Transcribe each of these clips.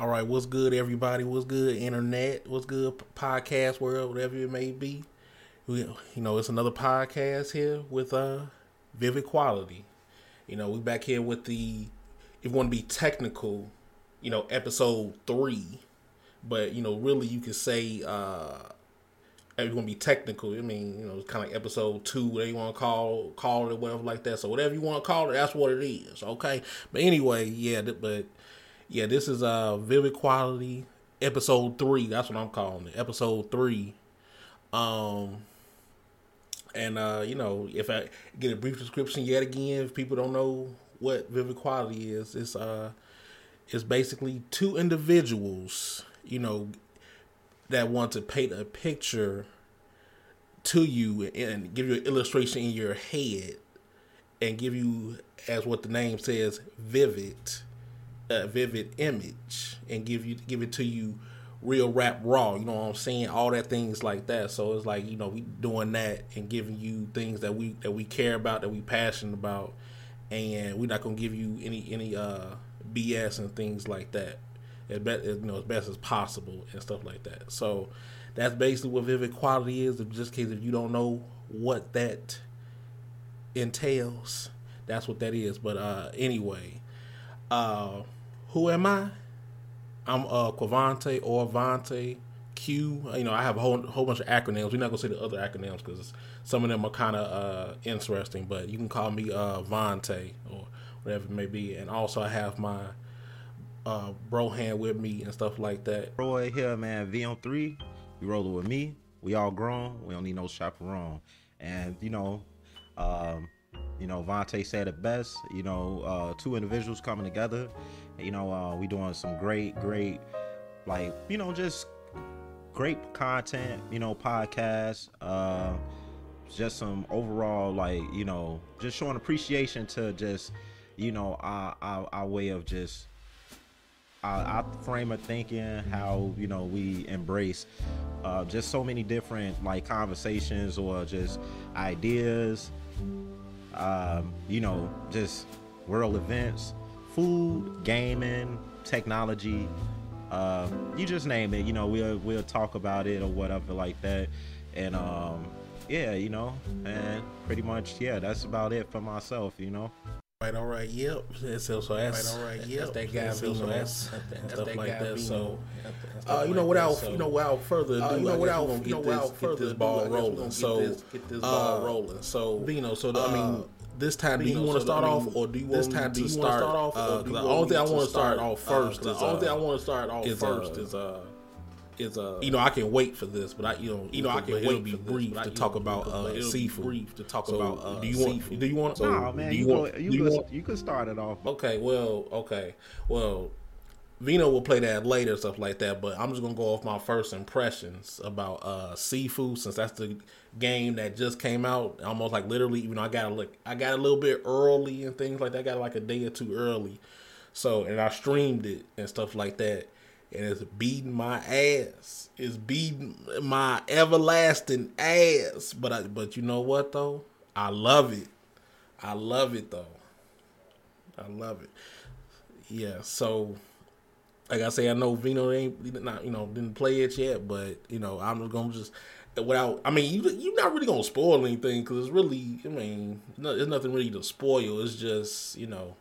All right, what's good, everybody? What's good, internet? What's good, podcast world, whatever it may be? We, you know, it's another podcast here with uh, Vivid Quality. You know, we back here with the, if you want to be technical, you know, episode three. But you know, really, you could say uh, if you want to be technical. I mean, you know, it's kind of like episode two, whatever you want to call call it, whatever like that. So whatever you want to call it, that's what it is. Okay. But anyway, yeah, but yeah, this is uh Vivid Quality episode three. That's what I'm calling it. Episode three. Um and uh, you know, if I get a brief description yet again, if people don't know what Vivid Quality is, it's uh it's basically two individuals, you know, that want to paint a picture to you and give you an illustration in your head and give you as what the name says vivid a vivid image and give you give it to you real rap raw. You know what I'm saying? All that things like that. So it's like you know we doing that and giving you things that we that we care about that we passionate about, and we're not gonna give you any any uh BS and things like that. As best you know as best as possible and stuff like that. So that's basically what vivid quality is. In Just case if you don't know what that entails, that's what that is. But uh anyway, uh who am I? I'm uh Quavante or Vante Q. You know, I have a whole whole bunch of acronyms. We're not gonna say the other acronyms because some of them are kind of uh, interesting. But you can call me uh, Vante or whatever it may be. And also, I have my uh, bro hand with me and stuff like that. Roy here, man. V on three. You rolling with me. We all grown. We don't need no chaperone. And you know, um, you know, Vontae said it best. You know, uh, two individuals coming together. You know, uh, we doing some great, great, like you know, just great content. You know, podcast. Uh, just some overall, like you know, just showing appreciation to just, you know, our our, our way of just our, our, frame of thinking, how you know we embrace uh, just so many different like conversations or just ideas um, you know, just world events, food, gaming, technology. Uh, you just name it. You know, we'll we'll talk about it or whatever like that. And um, yeah, you know, and pretty much yeah, that's about it for myself. You know. Right, all right, yep. So, so that's, right, all right, yep. That's that guy so, so that's, that's, stuff that like that. So, uh, you know, without so, you know, without further ado, uh, you know, without you know, without further get this ball rolling. So, get this, get this ball uh, rolling. So, Vino. So, I mean, uh, this time, do you want to start off, or do you want this time to start off? Uh, the only thing I want to start off first is the only thing I want to start off first is uh is uh you know I can wait for this, but I you know you know I can wait it'll be brief to talk about uh Sifu. Brief to talk about uh do you want Sifu. do you want so nah, man, you, you, want, you, could, want, you could start it off. Okay, well, okay, well. Vino will play that later, stuff like that. But I'm just gonna go off my first impressions about uh, Sifu, since that's the game that just came out. Almost like literally, even though I got a look, I got a little bit early and things like that. I got like a day or two early, so and I streamed it and stuff like that and it's beating my ass. It's beating my everlasting ass. But I, but you know what though? I love it. I love it though. I love it. Yeah. So, like I say, I know Vino ain't not you know didn't play it yet, but you know I'm gonna just without. I mean, you you're not really gonna spoil anything because it's really. I mean, no, there's nothing really to spoil. It's just you know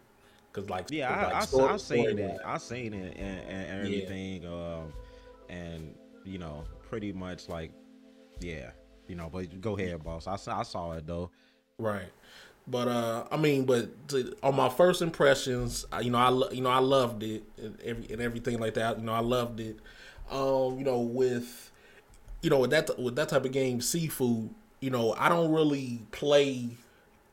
Cause like yeah, I, like I, I, I seen it. I've seen it and, and everything. Yeah. Um, and you know, pretty much like, yeah, you know. But go ahead, boss. I saw I saw it though. Right. But uh, I mean, but to, on my first impressions, you know, I you know I loved it and, every, and everything like that. You know, I loved it. Um, you know, with you know with that with that type of game, Sifu. You know, I don't really play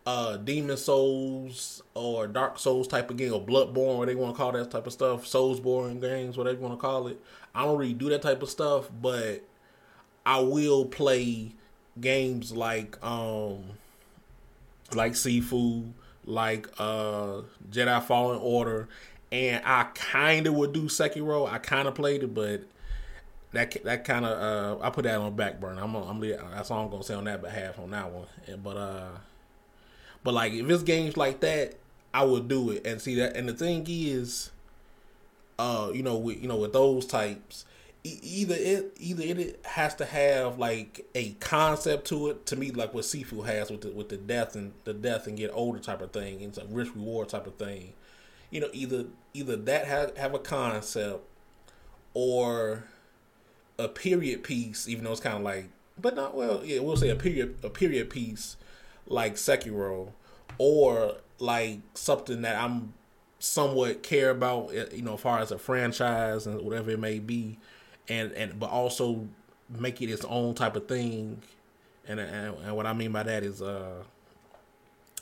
uh Demon Souls or Dark Souls type of game or Bloodborne, where they want to call that type of stuff, Soulsborne games, whatever you want to call it. I don't really do that type of stuff, but I will play games like um like Sifu, like uh Jedi Fallen Order, and I kind of would do Sekiro. I kind of played it, but that that kind of uh I put that on back burner. I'm I'm that's all I'm gonna say on that behalf on that one. But uh but like if it's games like that, I would do it and see that. And the thing is, uh, you know, with you know, with those types, e- either it either it has to have like a concept to it. To me, like what Sifu has with the with the death and the death and get older type of thing, it's a risk reward type of thing. You know, either either that have have a concept or a period piece, even though it's kind of like, but not well. Yeah, we'll say a period a period piece like Sekiro, or like something that I'm somewhat care about, eh, you know, as far as a franchise and whatever it may be, and and but also make it its own type of thing. And and, and what I mean by that is uh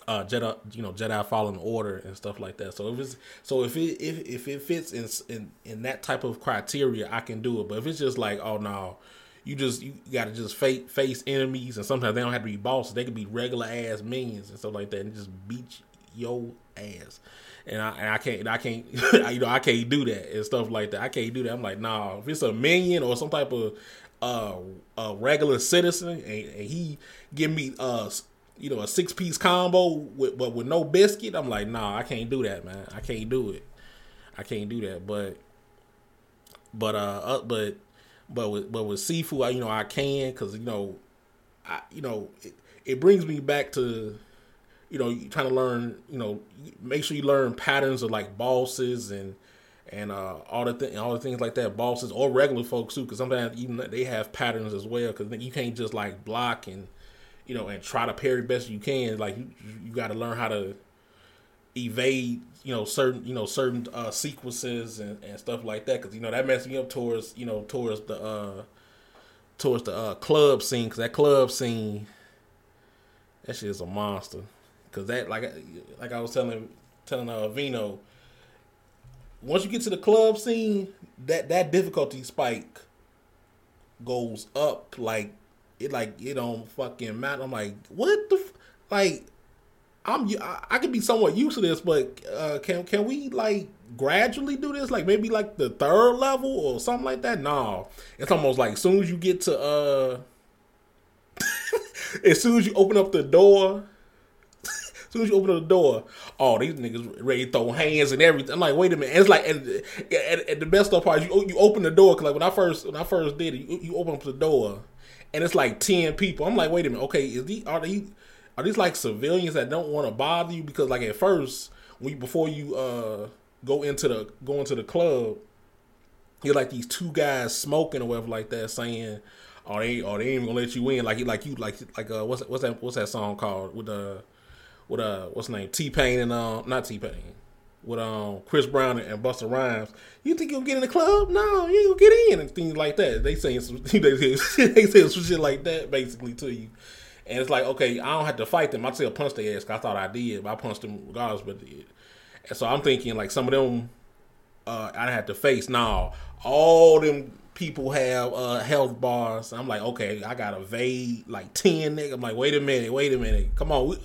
uh Jedi you know Jedi Fallen Order and stuff like that. So if it's so if it if if it fits in in in that type of criteria, I can do it. But if it's just like oh no, you just you got to just face face enemies, and sometimes they don't have to be bosses. They can be regular ass minions and stuff like that, and just beat your ass. And I and I can't I can't you know I can't do that and stuff like that. I can't do that. I'm like nah. If it's a minion or some type of uh a regular citizen and, and he give me uh you know, a six piece combo with but with no biscuit, I'm like, nah, I can't do that, man. I can't do it. I can't do that. But but uh, uh but but with but with Sifu, I, you know, I can because you know, I you know, it, it brings me back to you know, you trying to learn, you know, make sure you learn patterns of like bosses and and uh, all the th- all the things like that, bosses or regular folks too, because sometimes even they have patterns as well. Because you can't just like block and you know, and try to parry best you can. Like you, you got to learn how to evade, you know, certain, you know, certain uh, sequences and, and stuff like that. Because you know that messed me up towards, you know, towards the uh, towards the uh, club scene. Because that club scene, that shit is a monster. Because that, like, like I was telling telling uh, Vino, once you get to the club scene, that that difficulty spike goes up like it like it don't fucking matter. I'm like, what the f-? like? I'm I, I could be somewhat used to this, but uh, can can we like gradually do this? Like maybe like the third level or something like that? No, it's almost like as soon as you get to uh, as soon as you open up the door. as soon as you open up the door, oh, these niggas ready to throw hands and everything. I'm like, wait a minute. And it's like, and, and, and the best part is you, you open the door because like when I first when I first did it, you, you open up the door and it's like ten people. I'm like, wait a minute, okay, is these are these are these like civilians that don't want to bother you because like at first when before you uh go into the go into the club, you're like these two guys smoking or whatever like that saying. Oh, they oh they ain't gonna let you in like you like you like like uh what's what's that what's that song called with uh with uh what's name T Pain and uh not T Pain with um Chris Brown and Busta Rhymes. You think you'll get in the club? No, you ain't gonna get in and things like that. They saying some they they say some shit like that basically to you. And it's like, okay, I don't have to fight them. I still punch their ass. I thought I did, but I punched them regardless. But and so I'm thinking like some of them uh, I have to face. Now all them people have uh, health bars. I'm like, okay, I gotta evade like ten nigga. I'm like, wait a minute, wait a minute, come on. We,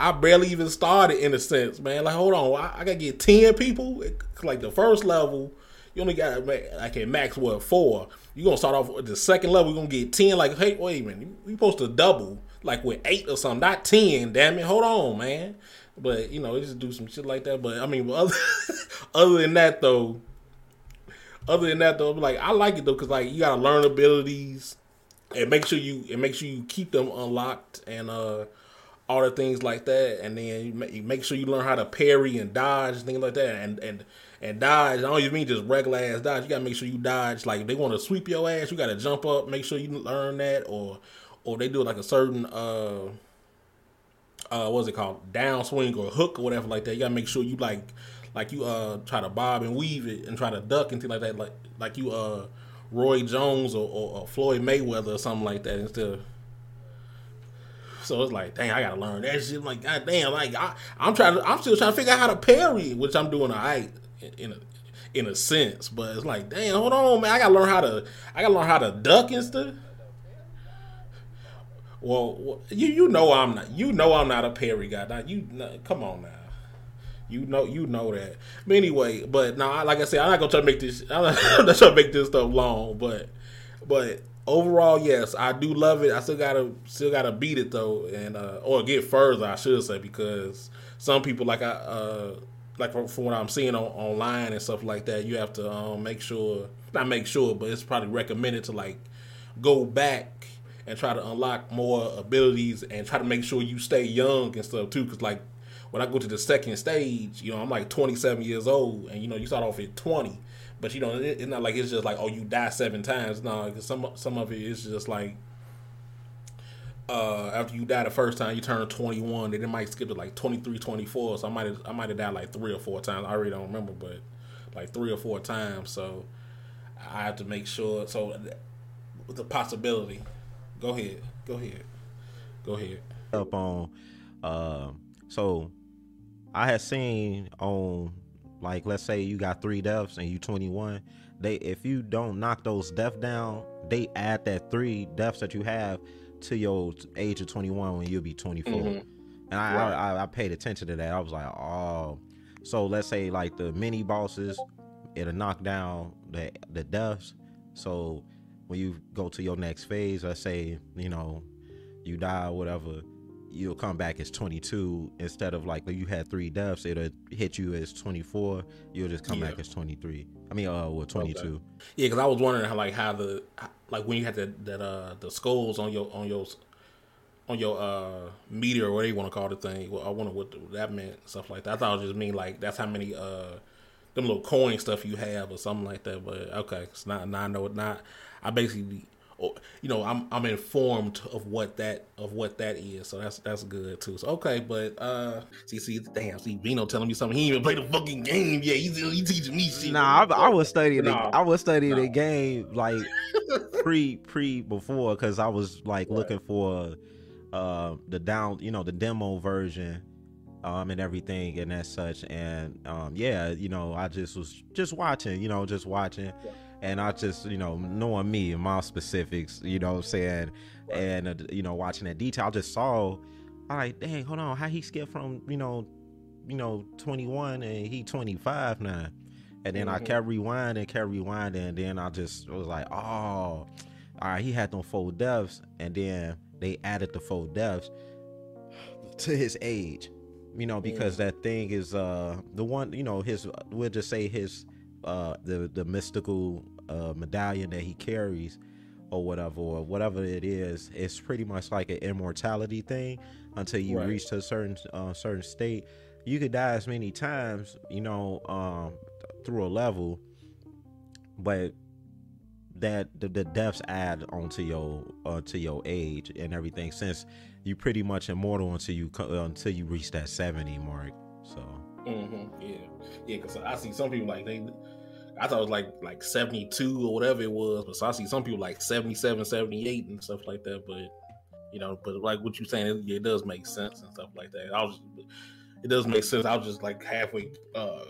I barely even started in a sense, man. Like, hold on, I, I gotta get ten people. Like the first level, you only got like a max what four. You gonna start off with the second level. You gonna get ten. Like, hey, wait a minute, we supposed to double like with eight or something, not ten. Damn it, hold on, man. But you know, just do some shit like that. But I mean, other other than that though, other than that though, like I like it though because like you gotta learn abilities and make sure you and make sure you keep them unlocked and uh all the things like that, and then you make sure you learn how to parry and dodge and things like that, and and and dodge. I don't even mean just regular ass dodge. You gotta make sure you dodge. Like if they want to sweep your ass, you gotta jump up. Make sure you learn that, or or they do like a certain uh uh what's it called downswing or hook or whatever like that. You gotta make sure you like like you uh try to bob and weave it and try to duck and things like that. Like like you uh Roy Jones or, or, or Floyd Mayweather or something like that instead of so it's like, dang, I gotta learn that shit. I'm like, god damn, like I, I'm trying to, I'm still trying to figure out how to parry, which I'm doing alright in a in a sense. But it's like, damn, hold on, man, I gotta learn how to, I gotta learn how to duck and stuff. Well, you you know I'm not, you know I'm not a parry guy. Now you come on now. You know, you know that. But anyway, but now, like I said, I'm not gonna try to make this. I'm not, I'm trying to make this stuff long, but, but overall, yes, I do love it. I still gotta still gotta beat it though, and uh, or get further, I should say, because some people like I uh, like from, from what I'm seeing on, online and stuff like that, you have to um, make sure not make sure, but it's probably recommended to like go back and try to unlock more abilities and try to make sure you stay young and stuff too. Because like when I go to the second stage, you know, I'm like 27 years old, and you know, you start off at 20, but you know, it, it's not like it's just like oh, you die seven times. No, cause some some of it is just like uh, after you die the first time, you turn 21, then it might skip to like 23, 24. So I might have, I might have died like three or four times. I really don't remember, but like three or four times. So I have to make sure. So the possibility. Go ahead. Go ahead. Go ahead. Up on, uh, so I had seen on like let's say you got three deaths and you 21 they if you don't knock those deaths down they add that three deaths that you have to your age of 21 when you'll be 24 mm-hmm. and I, right. I, I paid attention to that i was like oh so let's say like the mini bosses it'll knock down the the deaths so when you go to your next phase let's say you know you die or whatever you'll come back as 22 instead of like you had three deaths it'll hit you as 24 you'll just come yeah. back as 23 i mean uh well 22 okay. yeah because i was wondering how like how the like when you had that that uh the skulls on your on your on your uh meter or whatever you want to call the thing well, i wonder what that meant stuff like that i thought it just mean like that's how many uh them little coin stuff you have or something like that but okay it's not now i know it not i basically you know, I'm I'm informed of what that of what that is. So that's that's good too. So okay, but uh, see, see, damn, see, Vino telling me something. He even played the fucking game Yeah, He's he teaching me shit. Nah, I, I was studying. Nah, the, I was studying nah. the game like pre pre before because I was like right. looking for uh the down, you know, the demo version um and everything and as such and um yeah you know i just was just watching you know just watching yeah and I just, you know, knowing me and my specifics, you know, what I'm saying, right. and uh, you know, watching that detail, I just saw, I like, dang, hold on, how he skipped from, you know, you know, 21 and he 25 now, and then mm-hmm. I kept rewinding, kept rewinding, and then I just was like, oh, all right, he had them four deaths, and then they added the four deaths to his age, you know, because that thing is uh the one, you know, his we'll just say his uh, the the mystical uh, medallion that he carries or whatever or whatever it is it's pretty much like an immortality thing until you right. reach to a certain uh, certain state you could die as many times you know um, through a level but that the, the deaths add onto your uh, to your age and everything since you pretty much immortal until you until you reach that 70 mark so mm-hmm. yeah yeah because i see some people like they I thought it was like like 72 or whatever it was, but so I see some people like 77, 78 and stuff like that. But you know, but like what you're saying, it, it does make sense and stuff like that. I was, it does make sense. I was just like halfway, uh,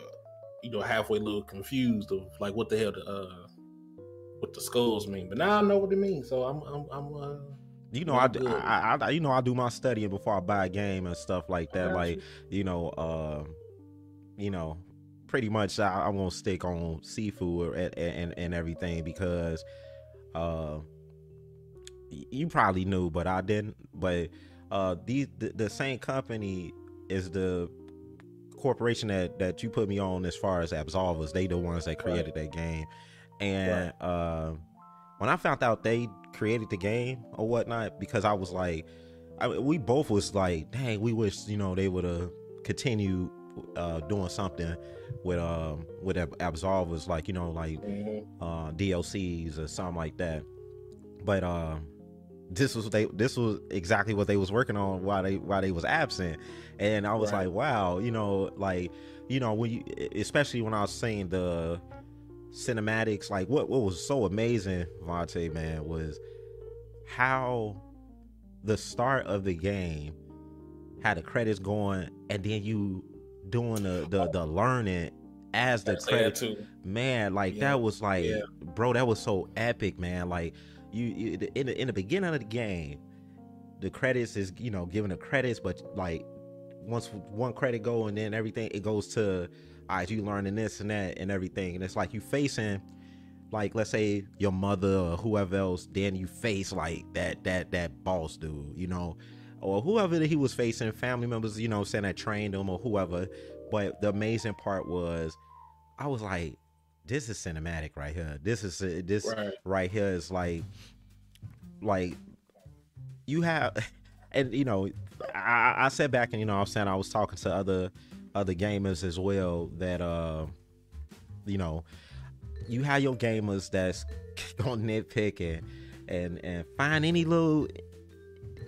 you know, halfway a little confused of like what the hell the uh, what the skulls mean. But now I know what it means, so I'm I'm I'm. Uh, you know, I, I, I, you know, I do my studying before I buy a game and stuff like that. Like, you know, uh, you know, pretty much I, I won't stick on Sifu and, and, and everything because uh, you probably knew, but I didn't. But uh, these the, the same company is the corporation that that you put me on as far as Absolvers. They the ones that created right. that game, and right. uh, when I found out they created the game or whatnot, because I was like, I, we both was like, dang, we wish you know they would have continued uh, doing something with um with absolvers like you know like mm-hmm. uh, DLCs or something like that. But uh, this was they this was exactly what they was working on while they while they was absent, and I was right. like, wow, you know, like you know when you especially when I was seeing the cinematics, like what what was so amazing, Vontae man, was how the start of the game had the credits going and then you doing the the, the learning as the credit. man like yeah. that was like yeah. bro that was so epic man. Like you, you in the, in the beginning of the game the credits is you know giving the credits but like once one credit go and then everything it goes to all right you learning this and that and everything. And it's like you facing like let's say your mother or whoever else then you face like that that that boss dude you know or whoever that he was facing, family members, you know, saying that trained him or whoever. but the amazing part was, I was like, this is cinematic right here. This is this right, right here is like, like you have, and you know, I, I said back and you know I was saying I was talking to other other gamers as well that uh, you know, you have your gamers that's gonna nitpick and and and find any little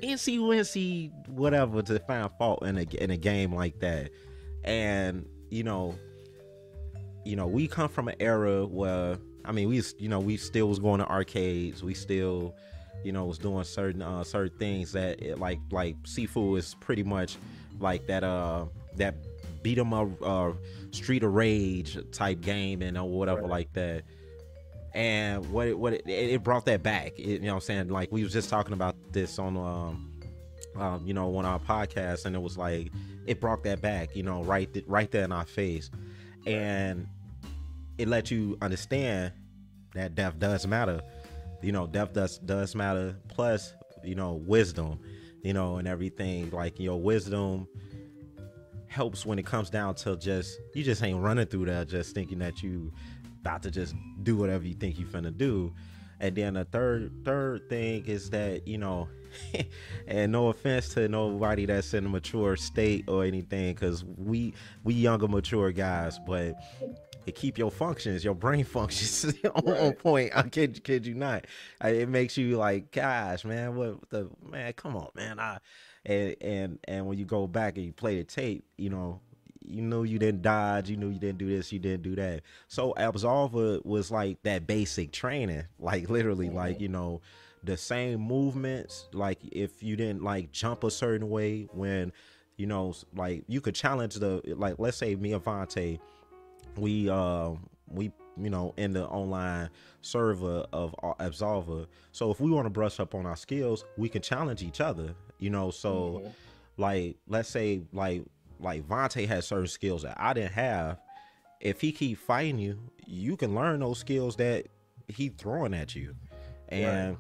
NC whatever to find fault in a in a game like that. And you know, you know, we come from an era where I mean, we you know we still was going to arcades. We still, you know, was doing certain uh, certain things that it, like like Sifu is pretty much like that uh that beat 'em up uh, Street of Rage type game and or whatever right. like that and what it, what it, it brought that back. It, you know, what I'm saying like we was just talking about this on um, um, you know, on our podcast, and it was like it brought that back. You know, right th- right there in our face, and it let you understand that death does matter. You know, death does does matter. Plus, you know, wisdom. You know, and everything like your wisdom helps when it comes down to just you just ain't running through that just thinking that you about to just do whatever you think you're finna do. And then the third third thing is that you know, and no offense to nobody that's in a mature state or anything, because we we younger mature guys, but it keep your functions, your brain functions on, right. on, point. I kid, kid you not. It makes you like, gosh, man, what the man? Come on, man. I and and and when you go back and you play the tape, you know, you knew you didn't dodge, you knew you didn't do this, you didn't do that. So Absolver was like that basic training, like literally, mm-hmm. like you know, the same movements. Like if you didn't like jump a certain way, when you know, like you could challenge the like, let's say me and Vontae, we uh we you know in the online server of Absolver. So if we want to brush up on our skills, we can challenge each other. You know, so. Mm-hmm. Like, let's say, like like Vontae has certain skills that I didn't have. If he keep fighting you, you can learn those skills that he throwing at you, and right.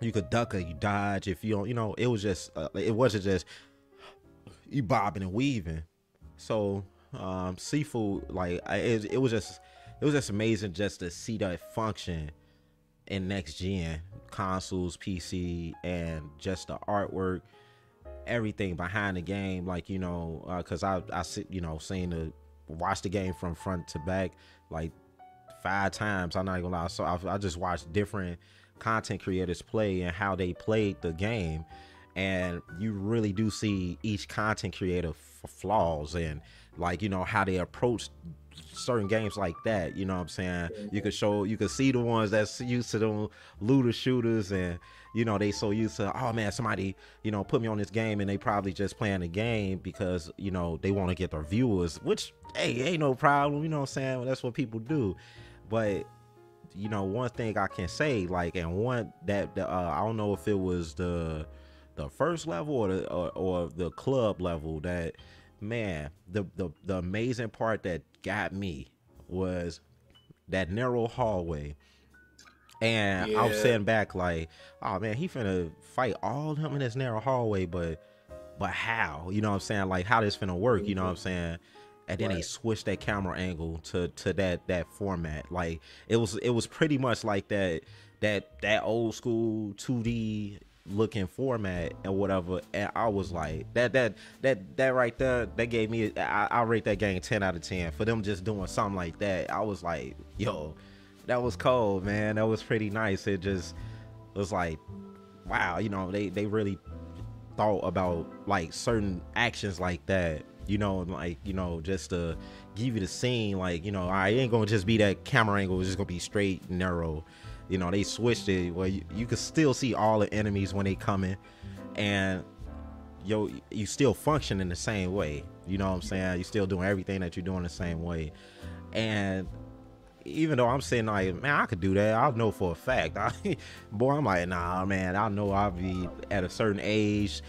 you could duck or you dodge. If you don't, you know, it was just uh, it wasn't just you bobbing and weaving. So um Sifu like it, it was just it was just amazing just to see that function in next gen consoles pc and just the artwork everything behind the game, like you know, because uh, I I sit you know seen the watch the game from front to back like five times. I'm not gonna lie. So I, I just watched different content creators play and how they played the game, and you really do see each content creator f- flaws and like you know how they approach certain games like that. You know what I'm saying? You could show, you could see the ones that's used to them looter shooters, and you know they so used to, oh man, somebody you know put me on this game, and they probably just playing the game because you know they want to get their viewers, which hey, ain't no problem. You know what I'm saying? That's what people do, but you know one thing I can say, like, and one that uh, I don't know if it was the the first level or the or, or the club level that man, the, the the amazing part that got me was that narrow hallway. And yeah. I was sitting back like, oh man, he finna fight all of them in this narrow hallway, but but how? You know what I'm saying? Like how this finna work, you know what I'm mm-hmm. saying? And then right. they switched that camera angle to to that that format. Like it was it was pretty much like that that that old school 2D looking format and whatever and i was like that that that that right there that gave me I, I rate that game 10 out of 10 for them just doing something like that i was like yo that was cold man. That was pretty nice. It just was like wow you know they they really thought about like certain actions like that you know like you know just to give you the scene like you know i ain't gonna just be that camera angle it's just gonna be straight narrow. You know, they switched it. Where you, you could still see all the enemies when they come in, and yo, you still function in the same way. You know what I'm saying? You still doing everything that you're doing the same way, and even though I'm saying like, man, I could do that. I know for a fact. I, boy, I'm like, nah, man. I know I'll be at a certain age,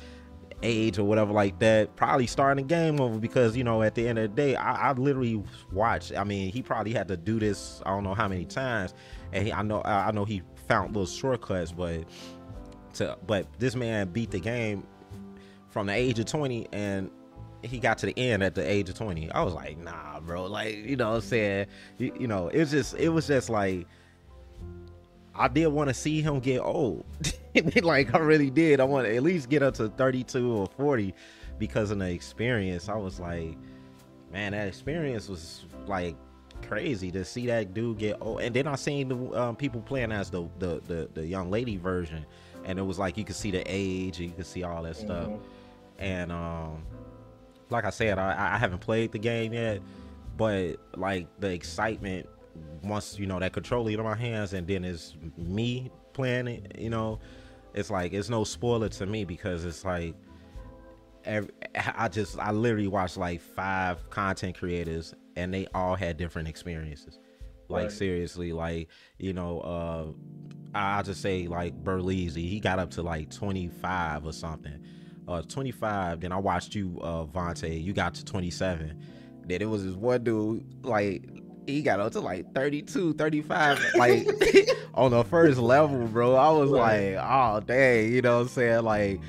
age or whatever like that. Probably starting a game over because you know at the end of the day, I, I literally watched. I mean, he probably had to do this. I don't know how many times and he, I know I know he found little shortcuts, but to but this man beat the game from the age of 20 and he got to the end at the age of 20. I was like, nah, bro. Like, you know what I'm saying? You, you know, it was just it was just like I did want to see him get old. like I really did. I want to at least get up to 32 or 40 because of the experience. I was like, man, that experience was like crazy to see that dude get old. And then I seen the um, people playing as the, the the the young lady version, and it was like you could see the age and you could see all that stuff. Mhm. And um, like I said, I, I haven't played the game yet, but like the excitement once you know that controller in my hands, and then it's me playing it. You know, it's like it's no spoiler to me because it's like every, I just I literally watched like five content creators, and they all had different experiences. Like Right. seriously, like you know, uh, I- I'll just say like Berleezy, he got up to like 25 or something. Uh, 25. Then I watched you, uh, Vontae. You got to 27. Then it was this one dude, like he got up to like 32, 35, like on the first level, bro. I was like, oh dang, you know what I'm saying? Like,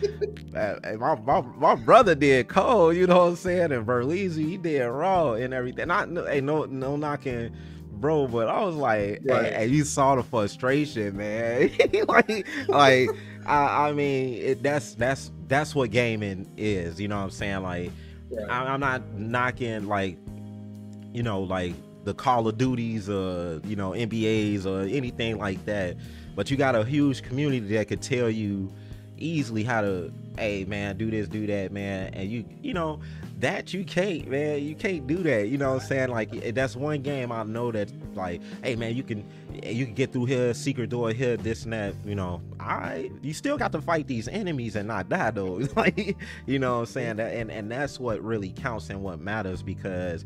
uh, my, my my brother did cold, you know what I'm saying? And Berleezy, he did raw and everything. Not hey, no no knocking bro, but I was like, Right. hey, hey, you saw the frustration, man. like, like I, I mean, it, that's that's that's what gaming is. You know what I'm saying? Like. I, I'm not knocking like, you know, like the Call of Duties, or you know, NBAs or anything like that. But you got a huge community that could tell you easily how to, hey man, do this, do that, man, and you, you know, that you can't, man, you can't do that. You know what I'm saying? Like that's one game I know that, like, hey man, you can, you can get through here, secret door here, this and that. You know, I, you still got to fight these enemies and not die though. like, you know what I'm saying? That, and and that's what really counts and what matters because,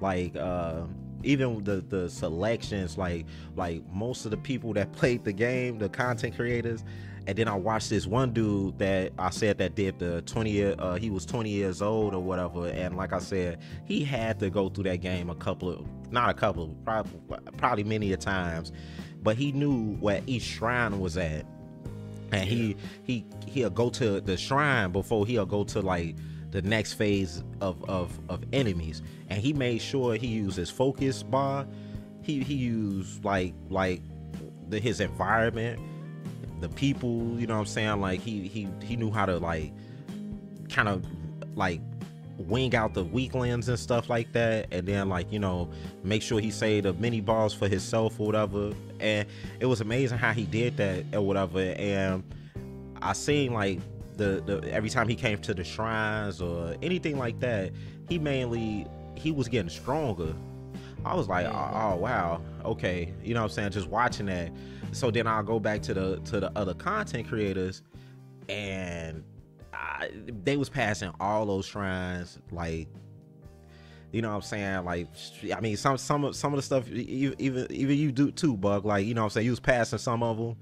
like, uh even the the selections like like most of the people that played the game the content creators and then i watched this one dude that i said that did the 20 year uh, he was 20 years old or whatever. And like i said he had to go through that game a couple of not a couple probably probably many a times. But he knew where each shrine was at. And he he he'll go to the shrine before he'll go to like the next phase of of of enemies. And he made sure he used his focus bar. He he used like like the, his environment the people you know what i'm saying? Like he he he knew how to like kind of like wing out the weaklings and stuff like that. And then like you know make sure he saved the mini balls for himself or whatever. And it was amazing how he did that or whatever. And i seen like the, the every time he came to the shrines or anything like that he mainly he was getting stronger. I was like oh, oh wow. Okay. You know what i'm saying? Just watching that so then i'll go back to the to the other content creators and I, they was passing all those shrines like you know what I'm saying? Like I mean some some of some of the stuff even even you do too bug like you know what I'm saying? You was passing some of them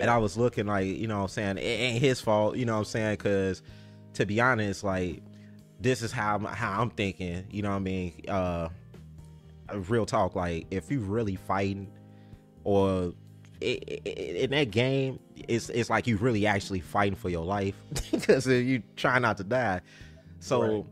and I was looking like you know what I'm saying? It ain't his fault you know what I'm saying? Cuz to be honest like this is how I'm, how I'm thinking you know what I mean? Uh real talk like if you really fighting or i- i- in that game it's it's like you really actually fighting for your life because you try not to die. So Right.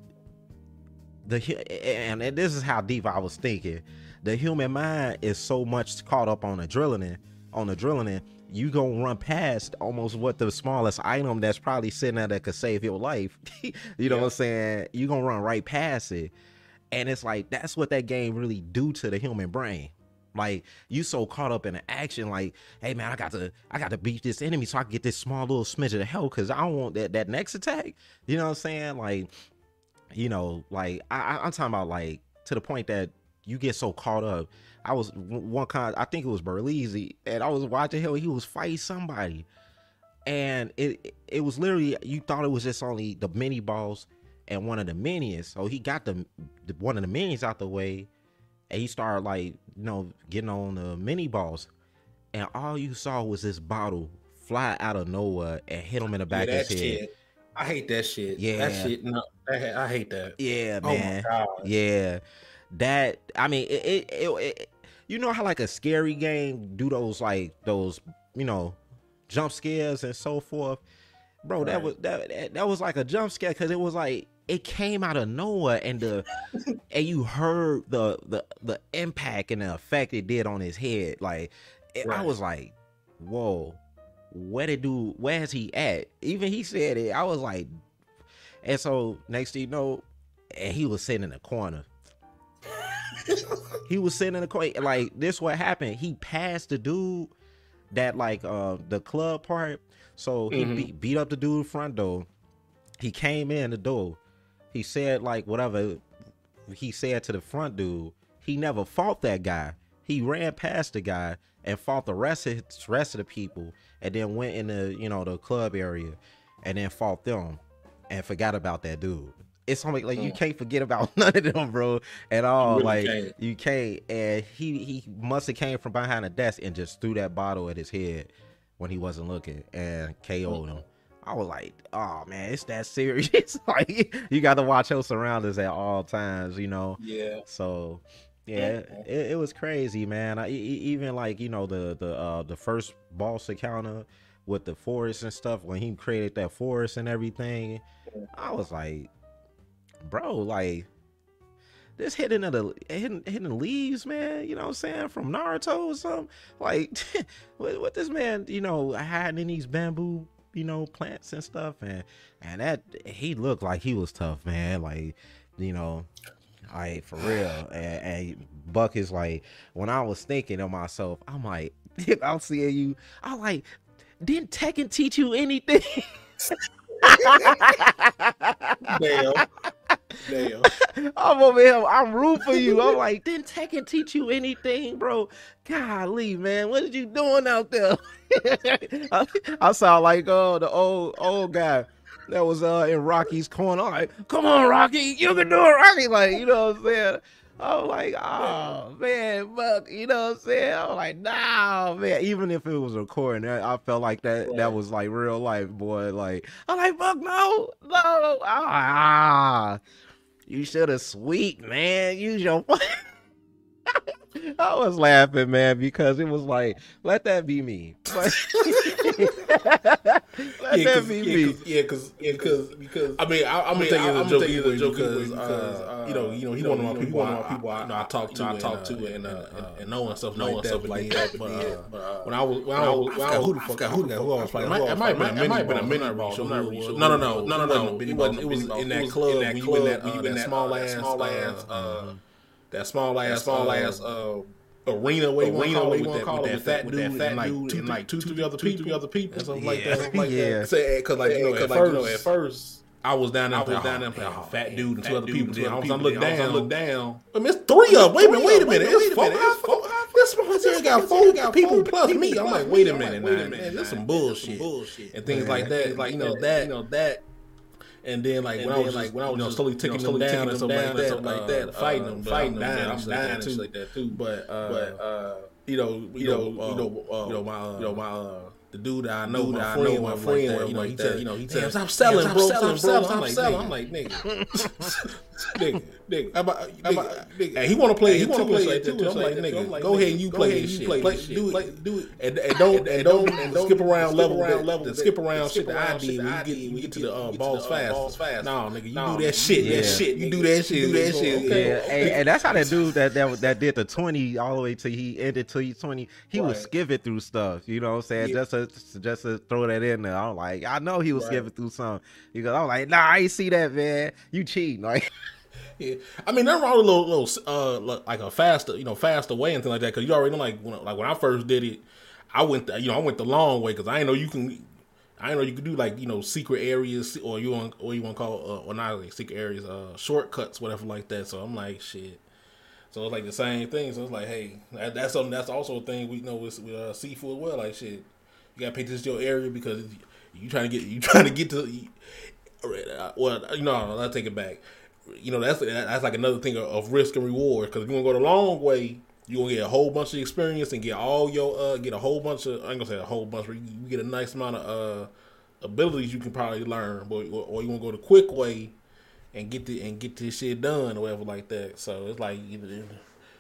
the and, and this is how deep i was thinking. The human mind is so much caught up on adrenaline on adrenaline you gonna run past almost what the smallest item that's probably sitting there that could save your life. You know what i'm saying? You gonna run right past it. And it's like that's what that game really do to the human brain like you so caught up in the action like hey man i got to i got to beat this enemy so i can get this small little smidge of health because i don't want that that next attack. You know what i'm saying? Like you know like I, i'm talking about like to the point that you get so caught up. I was one kind i think it was Berleezy, and i was watching him he was fighting somebody. And it it was literally you thought it was just only the mini boss and one of the minions. So he got the, the one of the minions out the way and he started like you know getting on the mini boss and all you saw was this bottle fly out of nowhere and hit him in the Yeah, back of that his head shit. I hate that shit. Yeah. That shit. No, that, I hate that. yeah Oh man my god. Yeah, that I mean, it, it, it, it- you know how like a scary game do those like those you know jump scares and so forth, bro. That was that, that that was like a jump scare because it was like it came out of nowhere, and the and you heard the the the impact and the effect it did on his head. Like it, I was like, whoa, where did do? Where's he at? Even he said it. I was like, and so next thing you know, and he was sitting in the corner. he was sitting in the corner. Like this, what happened? He passed the dude that like uh the club part. So he Mhm. beat, beat up the dude front door. He came in the door. He said like whatever he said to the front dude. He never fought that guy. He ran past the guy and fought the rest of rest of the people, and then went in the you know the club area, and then fought them, and forgot about that dude. It's something like you Mm. can't forget about none of them, bro, at all. really like can't. you can't. And he he must have came from behind a desk and just threw that bottle at his head when he wasn't looking and KO'd him. I was like, oh man, it's that serious. like you got to watch your surroundings at all times, you know. Yeah. So yeah, it, it was crazy, man. I, even like you know the the uh the first boss encounter with the forest and stuff when he created that forest and everything, I was like, bro, like this hidden of the hidden hidden leaves, man. You know what I'm saying from Naruto or something. Like what, what this man, you know, hiding in these bamboo, you know, plants and stuff, and and that he looked like he was tough, man. Like you know, like for real. And, and Buck is like, when I was thinking of myself, I'm like, I'm seeing you. I'm like, didn't Tekken teach you anything? Damn. Damn. I'm over here. I'm rooting for you. I'm like, didn't Tekken teach you anything, bro? Golly, man, what are you doing out there? I, I sound like oh the old old guy that was uh in Rocky's corner. I'm like, come on, Rocky, you can do it, Rocky. Like, you know what I'm saying? I was like, oh man, Buck, you know what I'm saying? I was like, nah, man. Even if it was recording, I, I felt like that Right. that was like real life, boy. Like, I'm like, fuck no, no, ah, you should have sweet, man. Use your. I was laughing, man, because it was like, let that be me. Like- let yeah, that cause, be yeah, me. 'cause- yeah, because yeah, because because I mean, I, I'm mean, take I- it as I'm gonna joke take it because, joke because because, uh, you know, you know, he one of my you know, he people. one of my people I, I- you know, I talk to, I talk uh, to and, and, uh, uh, and, uh, and knowing stuff, knowing like stuff like that, but, but, uh, yeah, but, uh, when I was when I I was- was when I was who the fuck- forgot who who the the fuck who I I was was fighting. fighting. It might might have been a mini It boss. wasn't I'm a not mini really boss. sure. No, no, no, no, no, no. It wasn't. It was in that club. when you in that when uh, you in that that, small uh, ass small uh, ass, uh, that small ass small uh, ass, uh, arena where you want to arena call where it you with that, with that fat with that fat like dude two and like two three other people three other people. something Yeah. like that. Like Yeah. that. Say, cause like you know, at like, you know, first, I was down there. I was down there playing, oh, fat dude and two other people. Then other all people. sudden I look Then all of a down. sudden look down. I mean, it's three of them. Wait a minute, wait a minute. It's four. it's four. This motherfucker got four people plus me. I'm like, wait a minute, man. This some bullshit. And things like that. Like you know that. you know that. And then like And when I was like, like when I was just, slowly you know, them down taking and stuff down like that, stuff like uh, fighting uh, them, fighting them, down, I'm down down and too. like that too. But uh, But uh, you know, you know, uh, you know, uh, you know my, uh, you know, my uh, the dude that I know, dude that I know, my friend, friend, whatever, you know, he like that. you know, he said, stop selling, bro, bro. selling. I'm I'm selling. I'm like, nigga. nigga, nigga, I'm about- I'm nigga, nigga. And he want to play, he he want to play play it it too. too. I'm I'm like, like, nigga, I'm like, go ahead, nigga, you play this you shit. play Play, do it, do it. and, and don't And- and and don't don't- and and skip don't around skip level around that, level the skip around shit skip that I around did. shit We get did. we get to the uh, balls uh, fast. fast. No, nigga, you do that shit. That shit. You do that shit. Do that shit. Yeah, and, and that's how that dude that that that did the twenty all the way till he ended till he twenty. He was Right. skipping through stuff. You know what I'm saying? Just to just to throw that in there. I'm like, I know he was Right. skipping through some. Because I'm like, nah, I ain't see that, man. You cheating, like. Yeah, I mean, wrong with a little, little, uh, like a faster, you know, faster way and things like that. Because you already know, like, when, like when I first did it, I went, the, you know, I went the long way because I know you can, I know you could do like, you know, secret areas or you want, or you want to call, uh, or not like secret areas, uh, shortcuts, whatever like that. So I'm like, shit. So it's like the same thing. So it's like, hey, that, that's something. That's also a thing we know with, with uh, Sifu as well. Like shit, you gotta pay to your area because you trying to get, you trying to get to. uh, Well, you know, I'll take it back you know that's that's like another thing of, risk and reward. Because if you want to go the long way you're gonna get a whole bunch of experience and get all your uh get a whole bunch of I ain't gonna say a whole bunch but you, get a nice amount of uh abilities you can probably learn. But or, you want to go the quick way and get the and get this shit done or whatever like that. So it's like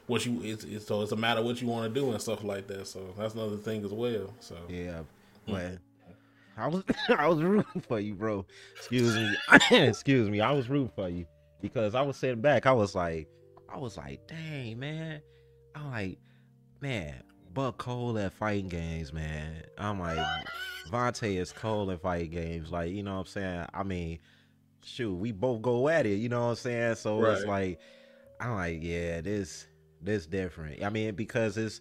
what you it's, it's so it's a matter of what you want to do and stuff like that. So that's another thing as well. So Yeah, but I was I was rooting for you, bro. Excuse me. Excuse me. I was rooting for you because I was sitting back. I was like, I was like, dang, man. I'm like, man, Buck Cole at fighting games, man. I'm like, Vontae is cold at fighting games. Like, you know what I'm saying? I mean, shoot, we both go at it, you know what I'm saying? So right. it's like, I'm like, yeah, this this different. I mean, because it's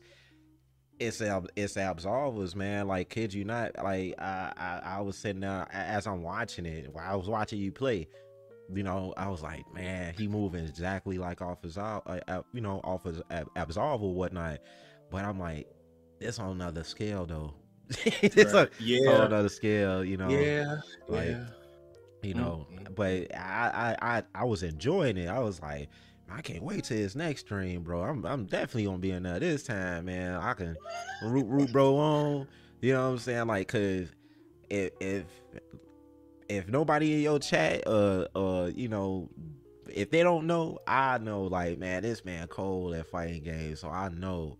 it's it's absolvers, man. Like, kid you not? Like, I, I I was sitting there as I'm watching it. While I was watching you play, you know, I was like, man, he moving exactly like off his, uh, uh, you know, off his absolve or whatnot. But I'm like, it's on another scale though. it's right. a yeah. on another scale, you know. Yeah. Like, yeah. you know, mm-hmm. but I, I I I was enjoying it. I was like, I can't wait to his next stream, bro. I'm I'm definitely gonna be in there this time, man. I can root root bro on. You know what I'm saying? Like, cause if if if nobody in your chat, uh, uh, you know, if they don't know, I know. Like, man, this man cold at fighting games, so I know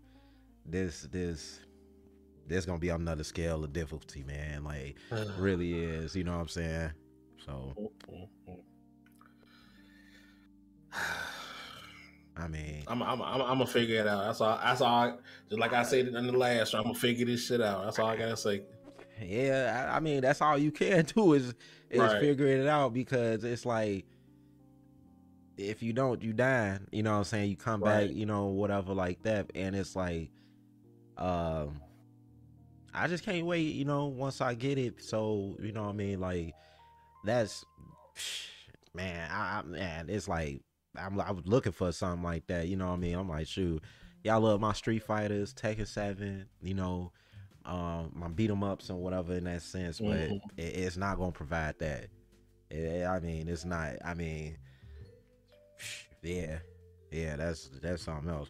this this this gonna be another scale of difficulty, man. Like, really is. You know what I'm saying? So. I mean, I'm I'm I'm, I'm gonna figure it out. That's all. That's all. I, just like I said in the last, I'm gonna figure this shit out. That's all I gotta say. Yeah, I, I mean, that's all you can do is is right. figuring it out because it's like if you don't, you die. You know what I'm saying? You come right. back, you know, whatever like that, and it's like, um, I just can't wait. You know, once I get it, so you know what I mean. Like, that's man, I, man, it's like I'm I was looking for something like that. You know what I mean? I'm like, shoot, y'all love my Street Fighters, Tekken Seven. You know, um, my beat 'em ups and whatever in that sense, but mm-hmm. it, it's not gonna provide that. It, I mean, it's not. I mean, yeah, yeah, that's that's something else.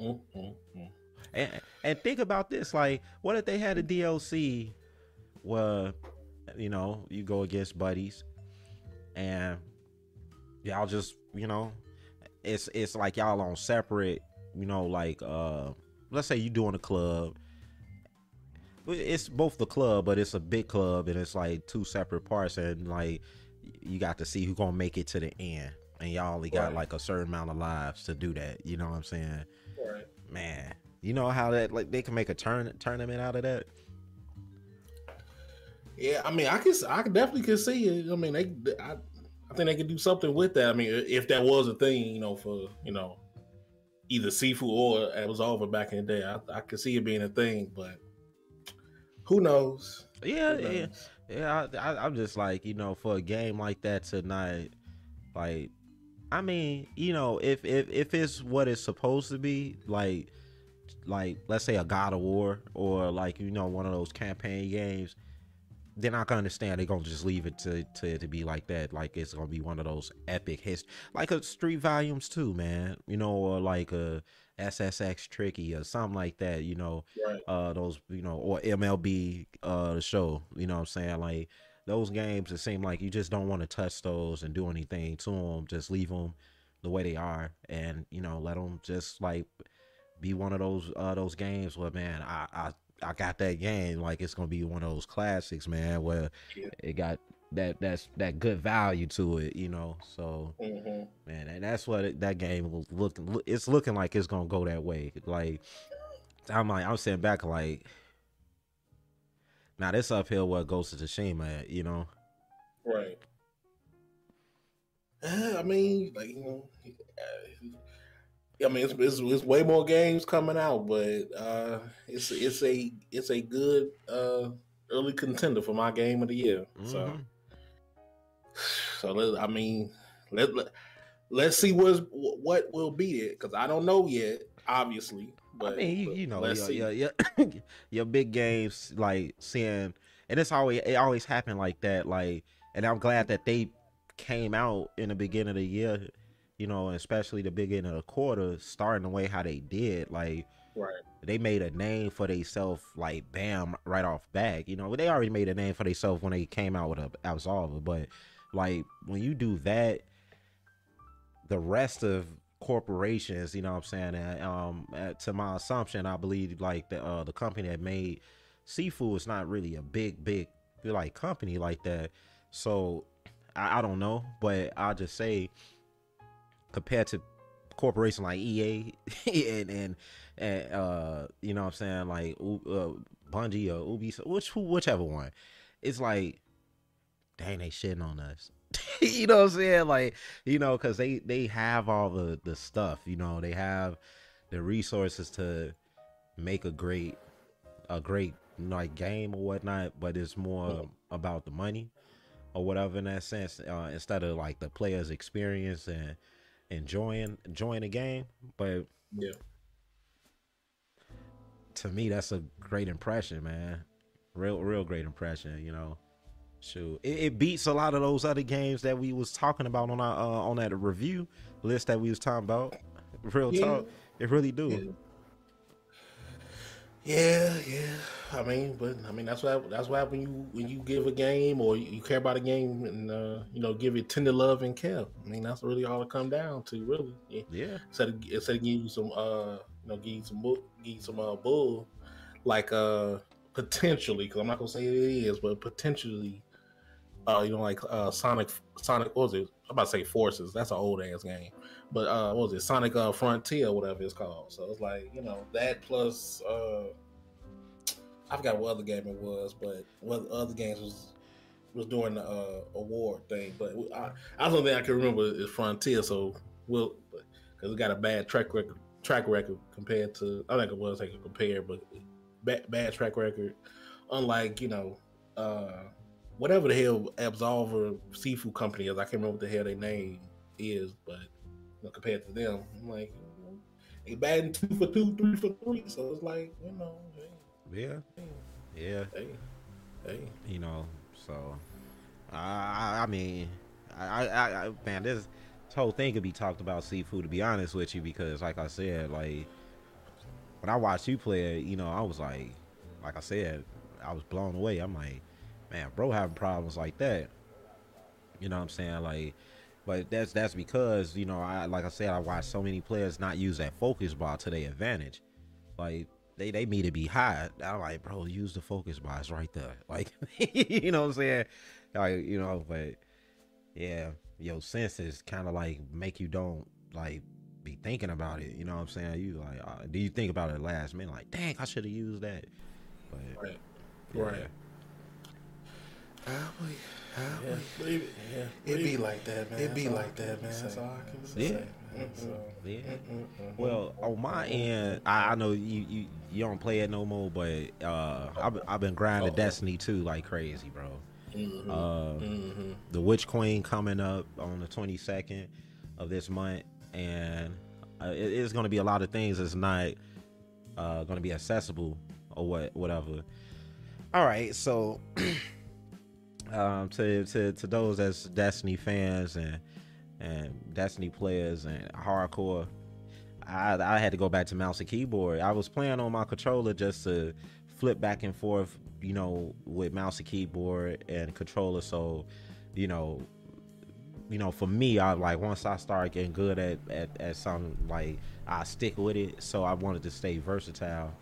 Mm-hmm. And and think about this, like, what if they had a DLC where, you know, you go against buddies, and y'all just you know, it's it's like y'all on separate, you know, like uh let's say you're doing a club. It's both the club, but it's a big club and it's like two separate parts and like you got to see who gonna make it to the end. And y'all only got right. like a certain amount of lives to do that. You know what I'm saying? Right. Man. You know how that like they can make a turn tournament out of that? Yeah, I mean, I can, I definitely can see it. I mean, they, I, I think they could do something with that. I mean, if that was a thing, you know, for you know, either Sifu or it was over back in the day, I, I could see it being a thing, but who knows? Yeah, who knows? yeah, yeah. I, I, I'm just like, you know, for a game like that tonight, like, I mean, you know, if if if it's what it's supposed to be, like, like let's say a God of War or like you know one of those campaign games they're not gonna understand. They're gonna just leave it to, to to be like that. Like it's gonna be one of those epic hits, like a Street Volumes too, man. You know, or like a SSX Tricky or something like that. You know, right. uh, those you know, or MLB uh the show. You know what I'm saying? Like those games, it seem like you just don't want to touch those and do anything to them. Just leave them the way they are, and you know, let them just like be one of those uh those games where man, I I I got that game like it's gonna be one of those classics, man, where yeah. it got that that's that good value to it, you know. So mm-hmm. man, and that's what it, that game was looking. It's looking like it's gonna go that way. Like I'm like I'm sitting back like, now this uphill what goes to Tsushima, at, you know. Right. I mean, like you know, I mean, it's, it's, it's, way more games coming out, but uh, it's it's a it's a good uh, early contender for my game of the year. Mm-hmm. So, so let, I mean, let, let let's see what's what will be it because I don't know yet, obviously. But I mean, you, you know, your, your, your, your big games like seeing, and it's always it always happened like that. Like, and I'm glad that they came out in the beginning of the year you know, especially the beginning of the quarter, starting the way how they did, like right. they made a name for themselves, like bam, right off back. You know, they already made a name for themselves when they came out with a Absolver, but like when you do that, the rest of corporations, you know what I'm saying? And, um, to my assumption, I believe like the uh, the company that made Sifu is not really a big, big like company like that. So I, I don't know, but I'll just say compared to corporation like EA and and, and uh you know what I'm saying like uh, Bungie or Ubisoft, which whichever one, it's like dang they shitting on us. you know what I'm saying? Like you know because they they have all the the stuff. You know they have the resources to make a great a great like game or whatnot, but it's more mm. about the money or whatever in that sense uh, instead of like the player's experience and enjoying enjoying the game. But yeah, to me that's a great impression, man. Real real great impression. You know, shoot, it, it beats a lot of those other games that we was talking about on our uh, on that review list that we was talking about. Real yeah. talk, it really do. Yeah. Yeah, yeah. I mean, but I mean that's what that's why when you when you give a game or you care about a game and uh, you know give it tender love and care. I mean that's really all it come down to, really. Yeah. yeah. Instead of instead of giving you some uh you know give you some bull, give you some uh, bull like uh potentially because I'm not gonna say it is, but potentially uh you know like uh Sonic Sonic what was it? I'm about to say Forces. That's an old ass game. But uh, what was it? Sonic uh, Frontier, whatever it's called. So it's like you know that plus uh, I forgot what other game it was, but what other games was was doing the uh, award thing. But I, I don't think I can remember is Frontier. So we'll because it got a bad track record track record compared to I think it was like a compare, but bad, bad track record. Unlike you know. Uh, whatever the hell Absolver Sifu Company is, I can't remember what the hell their name is, but know, compared to them. I'm like, they batting two for two, three for three. So it's like, you know, hey, yeah, yeah, hey, hey, you know. So, I, I mean, I, I, I, man, this, this whole thing could be talked about Sifu. To be honest with you, because like I said, like when I watched you play it, you know, I was like, like I said, I was blown away. I'm like, man, bro, having problems like that. You know what I'm saying? Like but that's that's because you know I like I said I watched so many players not use that focus bar to their advantage. Like they they need to be high. I'm like, bro, use the focus bar. It's right there. Like you know what I'm saying? Like you know, but yeah, your senses kind of like make you don't like be thinking about it. You know what I'm saying? You like, uh, do you think about it last minute? Like, dang, I should have used that. But right, yeah. right. Yeah, it, yeah. it be like that, man. It be like that, man. That's all I can say. Yeah. yeah. Well, on my end, I, I, know you, you you don't play it no more, but uh, I've, I've been grinding oh. Destiny 2 like crazy, bro. Mm-hmm. Uh, mm-hmm. The Witch Queen coming up on the 22nd of this month, and uh, it, it's going to be a lot of things that's not uh, going to be accessible or what whatever. All right, so um, to, to to those as Destiny fans and and Destiny players and hardcore. I I had to go back to mouse and keyboard. I was playing on my controller just to flip back and forth, you know, with mouse and keyboard and controller. So, you know, you know, for me, I like once I start getting good at at, at something, like I stick with it. So I wanted to stay versatile.